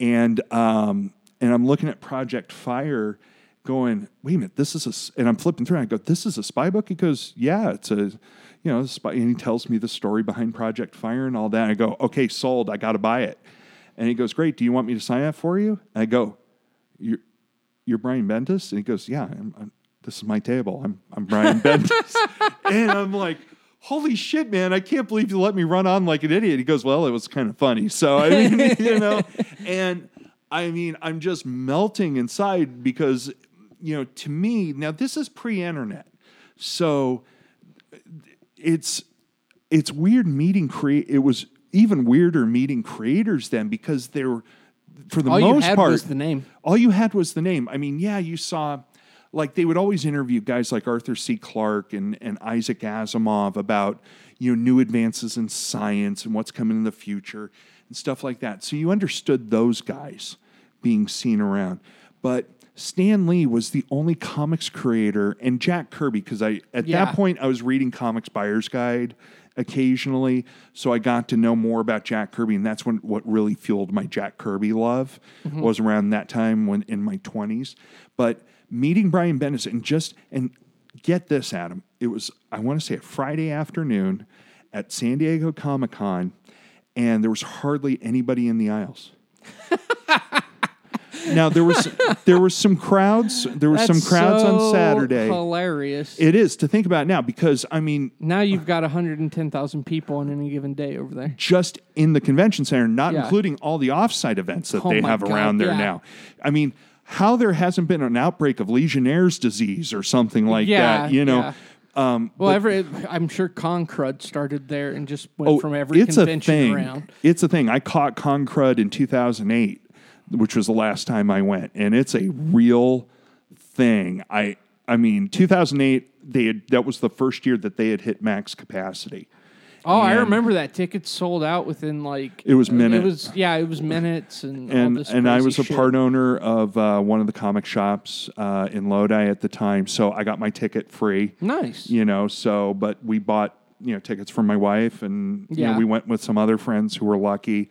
And um, and I'm looking at Project Fire, going, wait a minute, this is a. s-" And I'm flipping through. And I go, this is a spy book. He goes, yeah, it's a, you know. And he tells me the story behind Project Fire and all that. I go, okay, sold. I got to buy it. And he goes, great. Do you want me to sign up for you? I go, you're you're Brian Bendis? And he goes, yeah, I'm, I'm, this is my table. I'm, I'm Brian Bendis. and I'm like, holy shit, man, I can't believe you let me run on like an idiot. He goes, well, it was kind of funny. So, I mean, you know, and I mean, I'm just melting inside because, you know, to me, now this is pre internet. So it's, it's weird meeting create. It was even weirder meeting creators then because they were, for the All most you had part, was the name. all you had was the name. I mean, yeah, you saw like they would always interview guys like Arthur C. Clarke and, and Isaac Asimov about you know new advances in science and what's coming in the future and stuff like that. So you understood those guys being seen around. But Stan Lee was the only comics creator and Jack Kirby, because I at Yeah. that point I was reading Comics Buyer's Guide occasionally, so I got to know more about Jack Kirby, and that's when what really fueled my Jack Kirby love mm-hmm. was around that time when in my twenties. But meeting Brian Bendis and just and get this, Adam, it was I want to say a Friday afternoon at San Diego Comic Con, and there was hardly anybody in the aisles. now there was there was some crowds. There were some crowds so on Saturday. Hilarious. It is to think about now because I mean, now you've got 110,000 people on any given day over there. just in the convention center, not Yeah. including all the offsite events that Oh they have God, around there yeah. now. I mean, how there hasn't been an outbreak of Legionnaire's disease or something like Yeah, that. You know, um, Well, every I'm sure Con Crud started there and just went oh, from every it's a thing. around. It's a thing. I caught Concrud in 2008, which was the last time I went, and it's a real thing. I I mean, 2008. They had, that was the first year that they had hit max capacity. Oh, I remember that tickets sold out within like It was It was yeah, it was minutes and and and I was a shit. part owner of uh, one of the comic shops uh, in Lodi at the time, so I got my ticket free. Nice. You know, so but we bought you know tickets for my wife, and you know Yeah. we went with some other friends who were lucky.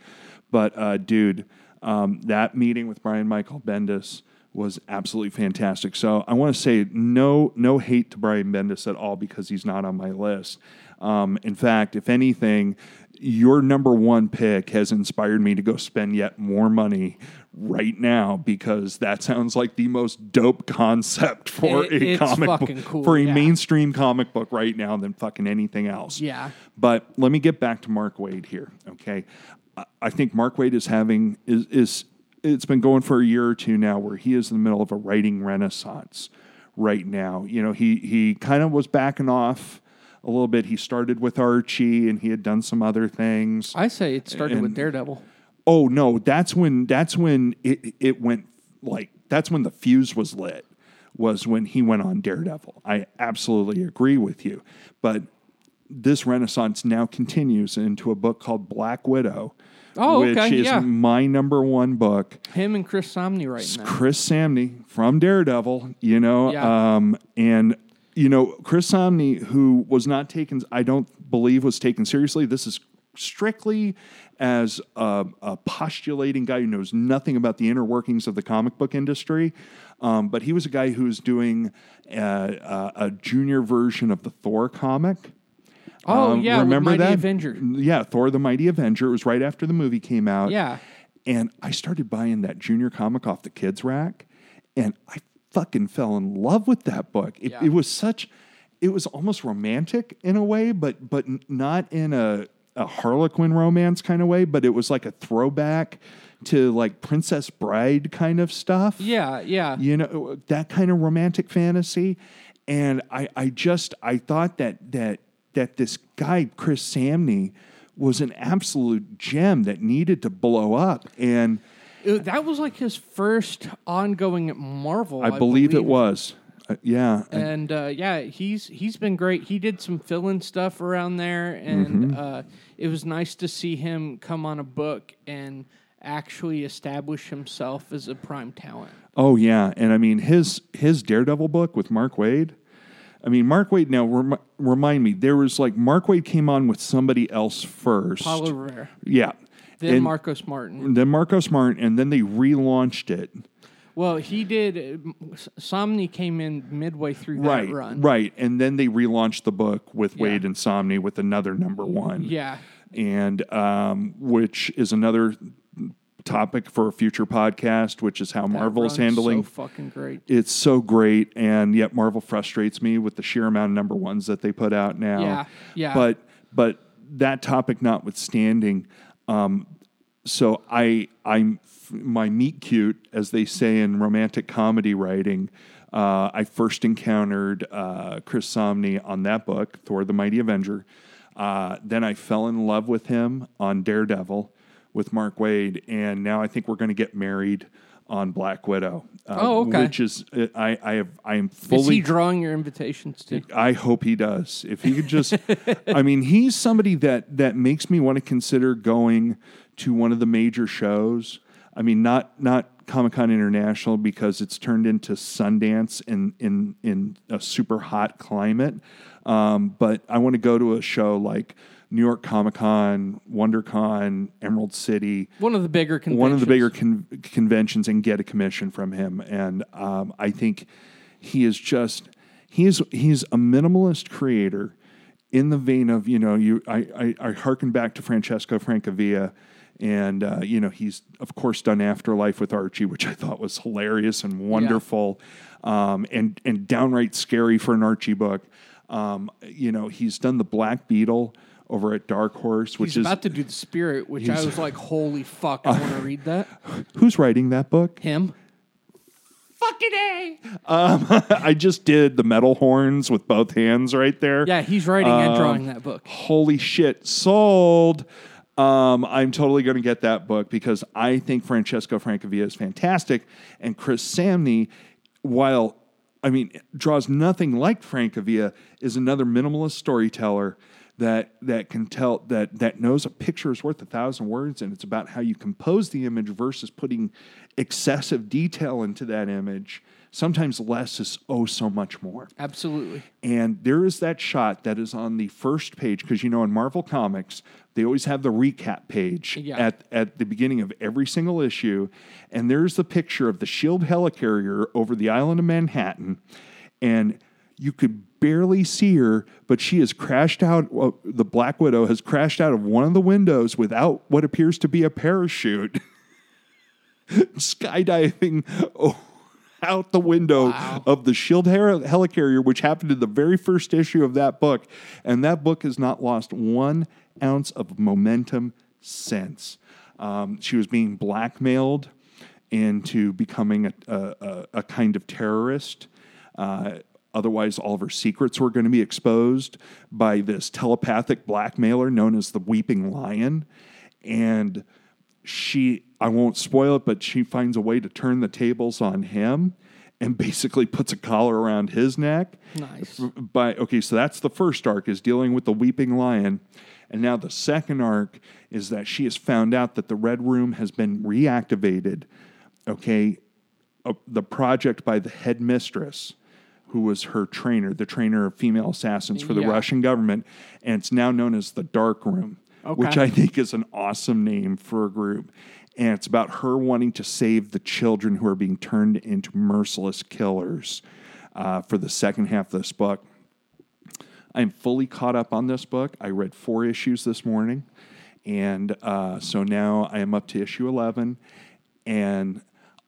But uh, dude, um, that meeting with Brian Michael Bendis was absolutely fantastic. So I want to say no no hate to Brian Bendis at all because he's not on my list. Um, in fact, if anything, your number one pick has inspired me to go spend yet more money right now because that sounds like the most dope concept for It- a comic book cool, for a yeah. mainstream comic book right now than fucking anything else. Yeah. But let me get back to Mark Waid here. Okay, I- think Mark Waid is having is is it's been going for a year or two now where he is in the middle of a writing renaissance right now. You know, he he kind of was backing off a little bit. He started with Archie and he had done some other things. I say it started with Daredevil. Oh no, that's when that's when it it went like that's when the fuse was lit. Was when he went on Daredevil. I absolutely agree with you, but this renaissance now continues into a book called Black Widow, Oh, which okay, is yeah. my number one book. Him and Chris Samnee writing that. Chris Samnee from Daredevil, you know, Yeah. um, and you know Chris Samnee, who was not taken, I don't believe was taken seriously. This is strictly as a, a postulating guy who knows nothing about the inner workings of the comic book industry. Um, but he was a guy who was doing a, a, a junior version of the Thor comic. Oh Um, yeah, remember Mighty that? Avenger. Yeah, Thor: The Mighty Avenger. It was right after the movie came out. Yeah. and I started buying that junior comic off the kids rack, and I fucking fell in love with that book. It, Yeah. it was such, it was almost romantic in a way, but but not in a a Harlequin romance kind of way. But it was like a throwback to like Princess Bride kind of stuff Yeah, yeah. you know that kind of romantic fantasy and i i just i thought that that that this guy chris samnee was an absolute gem that needed to blow up and It- that was like his first ongoing at Marvel. i, believe, it was Uh, yeah And uh, yeah, he's he's been great. He did some fill-in stuff around there, and Mm-hmm. uh, it was nice to see him come on a book and actually establish himself as a prime talent. oh yeah and i mean his his daredevil book with mark waid I mean, Mark Waid. Now, rem- remind me, there was like Mark Waid came on with somebody else first. Paulo Rivera, yeah, then And Marcos Martin. then Marcos Martin, and then they relaunched it. Well, he did. Samnee came in midway through that right, run. right, and then they relaunched the book with Yeah. Waid and Samnee with another number one, Yeah, and um, which is another topic for a future podcast, which is how that Marvel is handling. so fucking great. it's so great, and yet Marvel frustrates me with the sheer amount of number ones that they put out now. Yeah, yeah. But but that topic notwithstanding, um, so I I'm my meet cute, as they say in romantic comedy writing. Uh, I first encountered uh, Chris Samnee on that book, Thor: The Mighty Avenger. Uh, then I fell in love with him on Daredevil with Mark Waid, and now I think we're going to get married on Black Widow. Uh, Oh, okay. Which is I I have I am Is fully he drawing your invitations too? I hope he does. If he could just, I mean, he's somebody that that makes me want to consider going to one of the major shows. I mean, not not Comic Con International because it's turned into Sundance in in in a super hot climate. Um, but I want to go to a show like New York Comic Con, WonderCon, Emerald City One of the bigger conventions. one of the bigger con- conventions and get a commission from him. And um, I think he is just he is he's a minimalist creator in the vein of you know you I I, I harken back to Francesco Francavilla. And uh, you know he's of course done Afterlife with Archie, which I thought was hilarious and wonderful, um, and and downright scary for an Archie book. Um, you know he's done the Black Beetle over at Dark Horse, which He's is about to do the Spirit, which I was like, "Holy fuck, I want to read that." who's writing that book? Him? Fucking A. Um, I just did the metal horns with both hands right there. Yeah, he's writing Um, and drawing that book. Holy shit, sold. Um, I'm totally going to get that book because I think Francesco Francavilla is fantastic. And Chris Samnee, while, I mean, draws nothing like Francavilla, is another minimalist storyteller that that can tell that that knows a picture is worth a thousand words and it's about how you compose the image versus putting excessive detail into that image sometimes less is oh so much more Absolutely. and there is that shot that is on the first page because you know in Marvel Comics they always have the recap page Yeah. at at the beginning of every single issue, and there's the picture of the Shield helicarrier over the island of Manhattan, and you could barely see her, but she has crashed out. Well, the Black Widow has crashed out of one of the windows without what appears to be a parachute, skydiving. Out the window Wow. of the Shield helicarrier, which happened in the very first issue of that book. And that book has not lost one ounce of momentum since. Um, she was being blackmailed into becoming a, a, a, a kind of terrorist. Uh, otherwise, all of her secrets were going to be exposed by this telepathic blackmailer known as the Weeping Lion. And she I won't spoil it, but she finds a way to turn the tables on him and basically puts a collar around his neck. Nice. By okay, so that's the first arc is dealing with the weeping lion. And now the second arc is that she has found out that the red room has been reactivated. Okay, uh, the project by the headmistress, who was her trainer, the trainer of female assassins for the Yeah. Russian government, and it's now known as the Dark Room, which I think is an awesome name for a group. And it's about her wanting to save the children who are being turned into merciless killers uh, for the second half of this book. I'm fully caught up on this book. I read four issues this morning. And uh, so now I am up to issue 11. And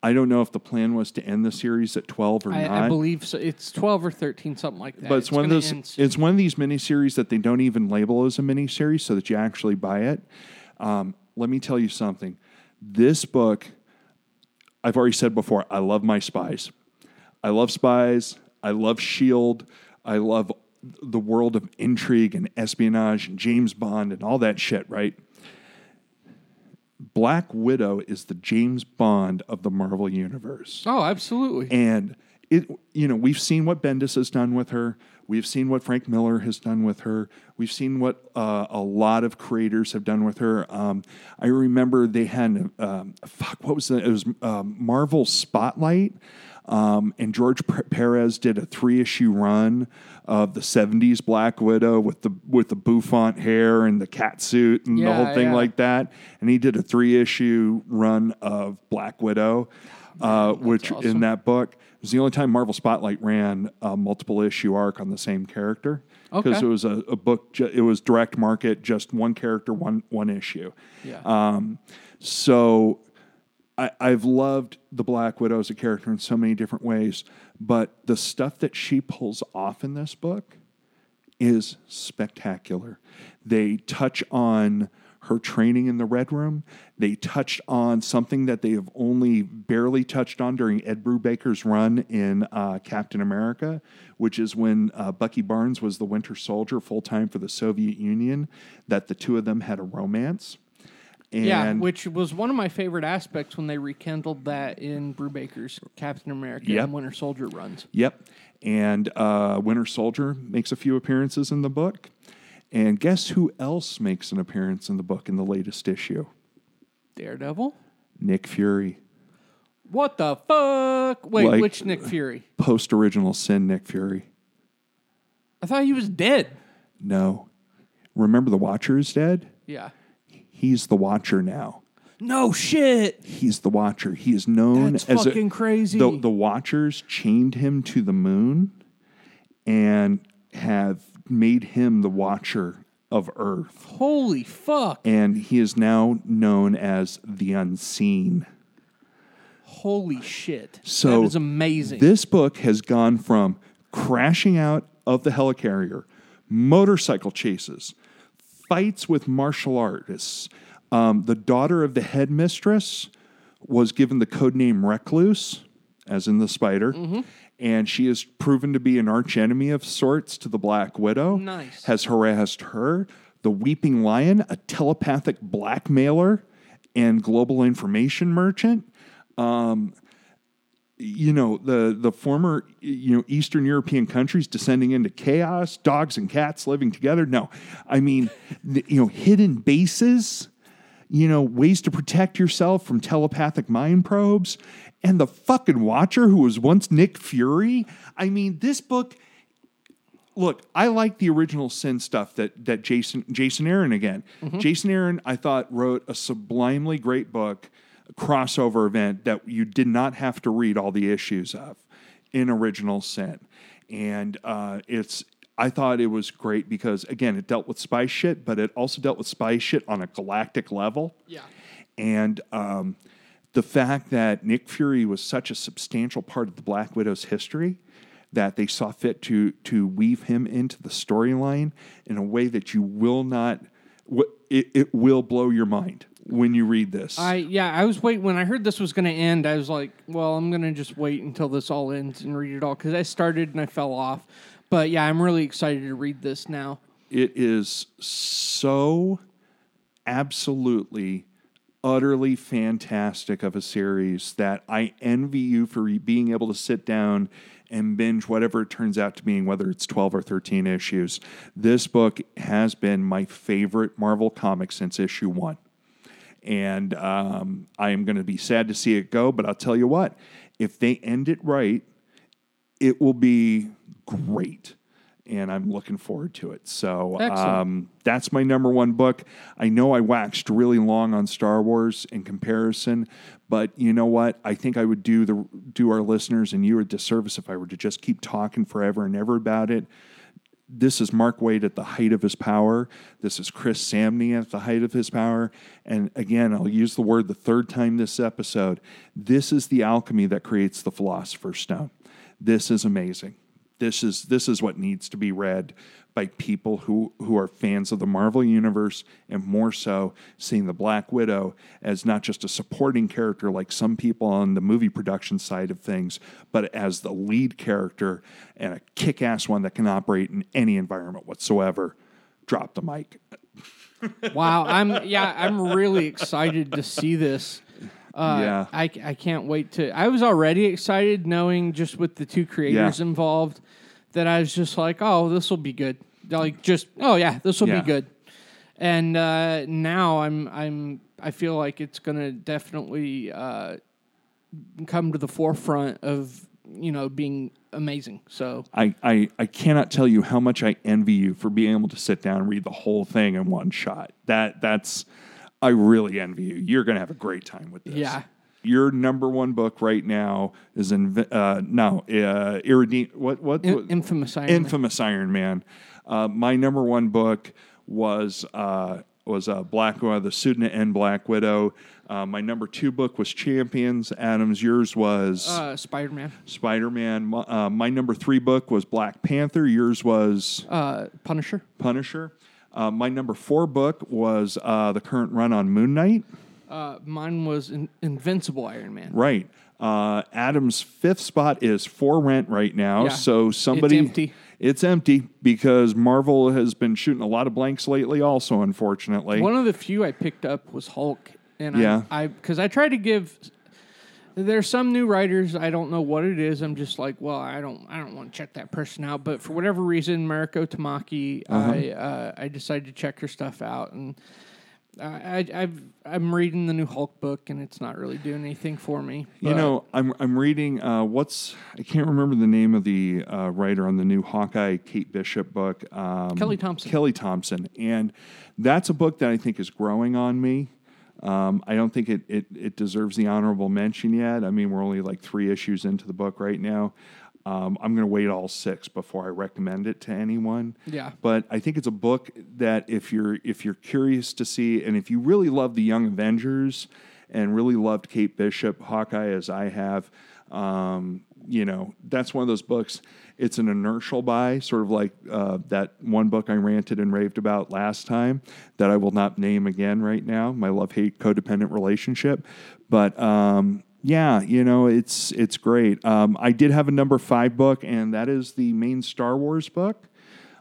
I don't know if the plan was to end the series at 12 or I, not. I believe so. It's 12 or 13, something like that. But it's, one of those. It's one of these miniseries that they don't even label as a miniseries, so that you actually buy it. Um, let me tell you something. This book, I've already said before, I love my spies. I love spies. I love Shield. I love the world of intrigue and espionage and James Bond and all that shit. Right. Black Widow is the James Bond of the Marvel universe. Oh, absolutely. And it, you know, we've seen what Bendis has done with her. We've seen what Frank Miller has done with her. We've seen what uh, a lot of creators have done with her. Um, I remember they had um, fuck. What was that? It was um, Marvel Spotlight. Um, and George P- Perez did a three issue run of the '70s Black Widow with the with the bouffant hair and the cat suit and the whole thing yeah. like that. And he did a three issue run of Black Widow, uh, which in that book was the only time Marvel Spotlight ran a multiple issue arc on the same character because Okay. it was a, a book. Ju- it was direct market, just one character, one one issue. Yeah. Um, so I, I've loved the Black Widow as a character in so many different ways, but the stuff that she pulls off in this book is spectacular. They touch on her training in the Red Room. They touched on something that they have only barely touched on during Ed Brubaker's run in uh, Captain America, which is when uh, Bucky Barnes was the Winter Soldier full time for the Soviet Union, that the two of them had a romance. And yeah, which was one of my favorite aspects when they rekindled that in Brubaker's Captain America Yep. and Winter Soldier runs. Yep. And uh, Winter Soldier makes a few appearances in the book. And guess who else makes an appearance in the book in the latest issue? Daredevil? Nick Fury. What the fuck? Wait, Like- which Nick Fury? Post original sin Nick Fury. I thought he was dead. No. Remember the Watcher is dead? Yeah. He's the Watcher now. No shit. He's the Watcher. He is known That's as a- fucking crazy. The, the Watchers chained him to the moon and have made him the Watcher of Earth. Holy fuck. And he is now known as the Unseen. Holy shit. So that is amazing. This book has gone from crashing out of the helicarrier, motorcycle chases, fights with martial artists. Um, the daughter of the headmistress was given the code name Recluse. as in the spider, and she is proven to be an archenemy of sorts to the Black Widow. Nice. Has harassed her, the Weeping Lion, a telepathic blackmailer and global information merchant. Um, you know the the former you know Eastern European countries descending into chaos, dogs and cats living together. No, I mean the, you know hidden bases, you know ways to protect yourself from telepathic mind probes, and the fucking Watcher who was once Nick Fury. I mean this book. Look, I like the original Sin stuff that that Jason Jason Aaron again. Mm-hmm. Jason Aaron, I thought wrote a sublimely great book crossover event that you did not have to read all the issues of in original sin. And uh, it's i thought it was great because again it dealt with spy shit but it also dealt with spy shit on a galactic level. Yeah. and um, the fact that nick fury was such a substantial part of the black widow's history that they saw fit to to weave him into the storyline in a way that you will not it, it will blow your mind when you read this I yeah, I was waiting when I heard this was going to end. I was like, well, I'm going to just wait until this all ends and read it all because I started and I fell off. But yeah, I'm really excited to read this now. It is so absolutely, utterly fantastic of a series that I envy you for being able to sit down and binge whatever it turns out to being, whether it's 12 or 13 issues. This book has been my favorite Marvel comic since issue one. And um, I am going to be sad to see it go, but I'll tell you what, if they end it right, it will be great. And I'm looking forward to it. So um, that's my number one book. I know I waxed really long on Star Wars in comparison, but you know what? I think I would do the do our listeners and you a disservice if I were to just keep talking forever and ever about it. This is Mark Waid at the height of his power. This is Chris Samnee at the height of his power. And again, I'll use the word the third time this episode. This is the alchemy that creates the Philosopher's Stone. This is amazing. This is this is what needs to be read by people who who are fans of the Marvel universe and more so seeing the Black Widow as not just a supporting character like some people on the movie production side of things, but as the lead character and a kick-ass one that can operate in any environment whatsoever. Drop the mic. Wow, I'm yeah, I'm really excited to see this. Uh, Yeah. I, I can't wait to. I was already excited knowing just with the two creators Yeah. involved that I was just like, oh, this will be good. Like just oh yeah, this will Yeah. be good. And uh, now I'm I'm I feel like it's gonna definitely uh, come to the forefront of you know being amazing. So I, I, I cannot tell you how much I envy you for being able to sit down and read the whole thing in one shot. That that's I really envy you. You're going to have a great time with this. Yeah. Your number one book right now is in uh, no uh. What what, in, what? infamous Iron Man. Infamous Iron Man. Uh, my number one book was uh, was uh, Black Widow, the Sudna and Black Widow. Uh, my number two book was Champions. Adams, yours was uh, Spider Man, Spider Man. My, uh, my number three book was Black Panther. Yours was uh, Punisher. Punisher. Uh, my number four book was uh, the current run on Moon Knight. Uh, mine was in, Invincible Iron Man. Right. Uh, Adam's fifth spot is for rent right now. Yeah. So somebody. empty. It's empty because Marvel has been shooting a lot of blanks lately, also, unfortunately. One of the few I picked up was Hulk, and Yeah. I because I, try to give. There's some new writers I don't know what it is. I'm just like, well, I don't, I don't want to check that person out. But for whatever reason, Mariko Tamaki, Uh-huh. I, uh, I decided to check her stuff out, and I, I, I'm reading the new Hulk book, and it's not really doing anything for me. You know, I'm I'm reading uh, what's I can't remember the name of the uh, writer on the new Hawkeye Kate Bishop book. Um, Kelly Thompson. Kelly Thompson, and that's a book that I think is growing on me. Um, I don't think it, it it deserves the honorable mention yet. I mean, we're only like three issues into the book right now. Um, I'm going to wait all six before I recommend it to anyone. Yeah. But I think it's a book that if you're if you're curious to see, and if you really love the Young Avengers and really loved Kate Bishop, Hawkeye, as I have, um, you know, that's one of those books. It's an inertial buy, sort of like uh, that one book I ranted and raved about last time that I will not name again right now. My love hate codependent relationship, but. Um, yeah, you know, it's it's great. Um, I did have a number five book, and that is the main Star Wars book.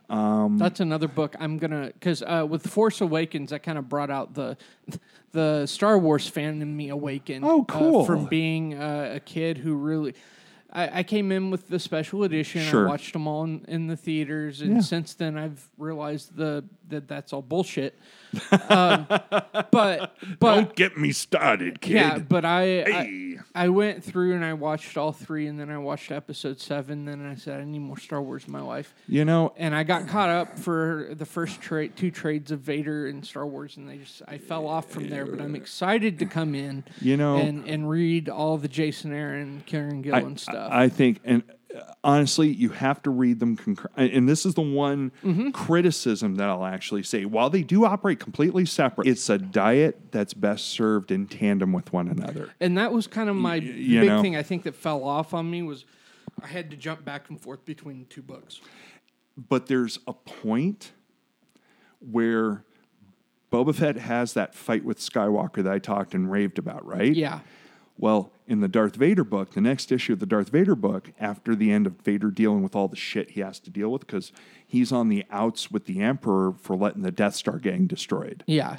That's another book I'm gonna because uh, with Force Awakens, I kind of brought out the the Star Wars fan in me awakened. Oh, uh, cool. from being uh, a kid who really. I, I came in with the special edition. Sure. I watched them all in, in the theaters, and Yeah. since then I've realized the that that's all bullshit. um, but but Don't get me started, kid. yeah, but I, Hey. I I went through and I watched all three, and then I watched episode seven. Then I said I need more Star Wars in my life, You know, and I got caught up for the first trade, two trades of Vader and Star Wars, and they just I fell off from there. But I'm excited to come in, You know- and and read all the Jason Aaron, Kieron Gillen I, stuff. I think, and honestly, you have to read them concur. And this is the one Mm-hmm. criticism that I'll actually say. While they do operate completely separate, it's a diet that's best served in tandem with one another. and that was kind of my you big know. thing. I think that fell off on me was I had to jump back and forth between the two books. But there's a point where Boba Fett has that fight with Skywalker that I talked and raved about, right? Yeah, Well, in the Darth Vader book, the next issue of the Darth Vader book, after the end of Vader dealing with all the shit he has to deal with, because he's on the outs with the Emperor for letting the Death Star gang destroyed, yeah,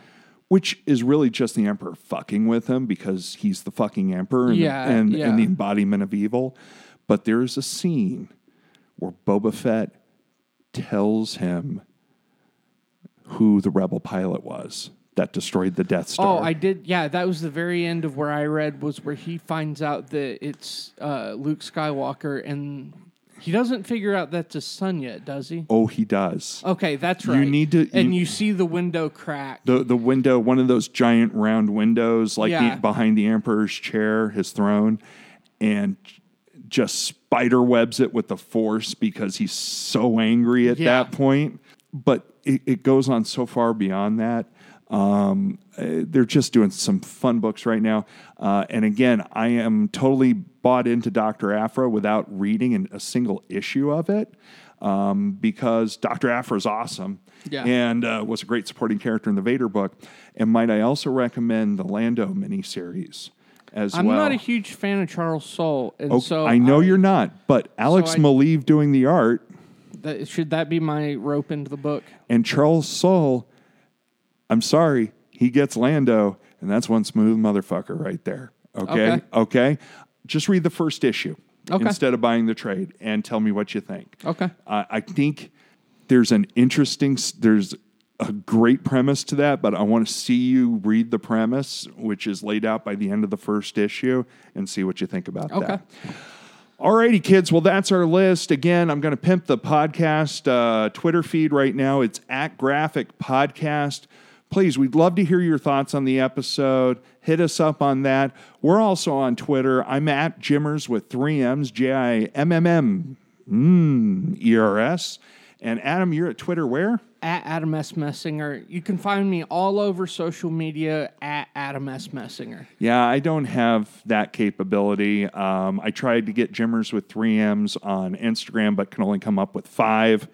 which is really just the Emperor fucking with him because he's the fucking Emperor and, Yeah, and, yeah. and the embodiment of evil. But there's a scene where Boba Fett tells him who the rebel pilot was that destroyed the Death Star. Oh, I did. Yeah, that was the very end of where I read was where he finds out that it's uh, Luke Skywalker, and he doesn't figure out that's his son yet, does he? oh, he does. Okay, that's right. You need to- and you- you see the window crack. the the window, one of those giant round windows, like Yeah. the, behind the emperor's chair, his throne, and just spider webs it with the force because he's so angry at Yeah. that point. But it, it goes on so far beyond that. Um, uh, they're just doing some fun books right now. Uh, and again, I am totally bought into Dr. Aphra without reading an, a single issue of it um, because Dr. Aphra is awesome Yeah. and uh, was a great supporting character in the Vader book. And might I also recommend the Lando miniseries as well? I'm well? not a huge fan of Charles Soule, and Oh, so I know you're not, but Alex I- Maleev doing the art That, should that be my rope into the book? and Charles Soule, I'm sorry, he gets Lando, and that's one smooth motherfucker right there. Okay, Okay. okay. Just read the first issue Okay. instead of buying the trade, and tell me what you think. Okay. Uh, I think there's an interesting, there's a great premise to that, but I want to see you read the premise, which is laid out by the end of the first issue, and see what you think about Okay. that. Alrighty, kids. Well, that's our list. Again, I'm going to pimp the podcast uh, Twitter feed right now. It's at Graphic Podcast. Please, we'd love to hear your thoughts on the episode. Hit us up on that. We're also on Twitter. I'm at Jimmers with three M's, J I M M M mm, E R S. And Adam, you're at Twitter where? At Adam S. Messinger. You can find me all over social media at Adam S. Messinger. Yeah, I don't have that capability. Um, I tried to get Jimmers with three M's on Instagram, but can only come up with five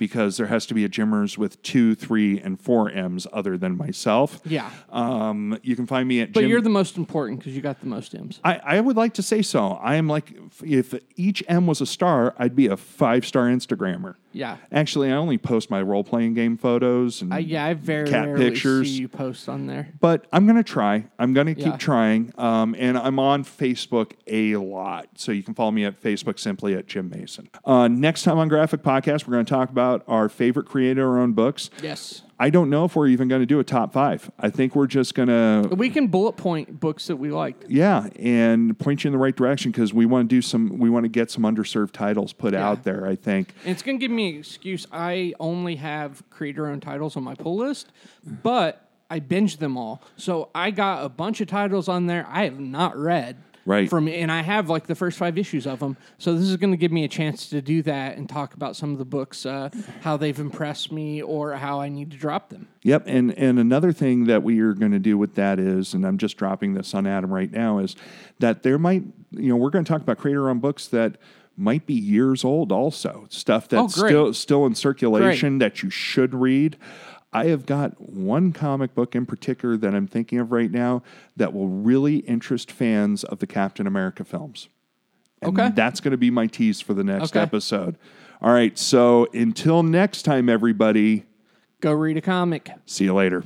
because there has to be a Jimmers with two, three, and four M's other than myself. Yeah. Um, you can find me at But Jim- you're the most important because you got the most M's. I, I would like to say so. I am like, if each M was a star, I'd be a five star Instagrammer. Yeah. Actually, I only post my role playing game photos and I, yeah, I very cat rarely pictures. see you post on there. but I'm going to try. I'm going to keep Yeah. trying. Um, and I'm on Facebook a lot. So you can follow me at Facebook simply at Jim Mason. Uh, next time on Graphic Podcast, we're going to talk about our favorite creator owned books. Yes. I don't know if we're even going to do a top five. I think we're just going to We can bullet point books that we liked. yeah, and point you in the right direction because we want to do some. We want to get some underserved titles put Yeah. out there. I think. And it's going to give me an excuse. I only have creator owned titles on my pull list, but I binged them all. So I got a bunch of titles on there I have not read. Right. From and I have like the first five issues of them. So this is going to give me a chance to do that and talk about some of the books, uh, how they've impressed me, or how I need to drop them. Yep, and and another thing that we are going to do with that is, and I'm just dropping this on Adam right now, is that there might, you know, we're going to talk about creator on books that might be years old, also stuff that's Oh, still still in circulation that you should read. I have got one comic book in particular that I'm thinking of right now that will really interest fans of the Captain America films. And Okay. That's going to be my tease for the next Okay. episode. All right. So until next time, everybody, Go read a comic. see you later.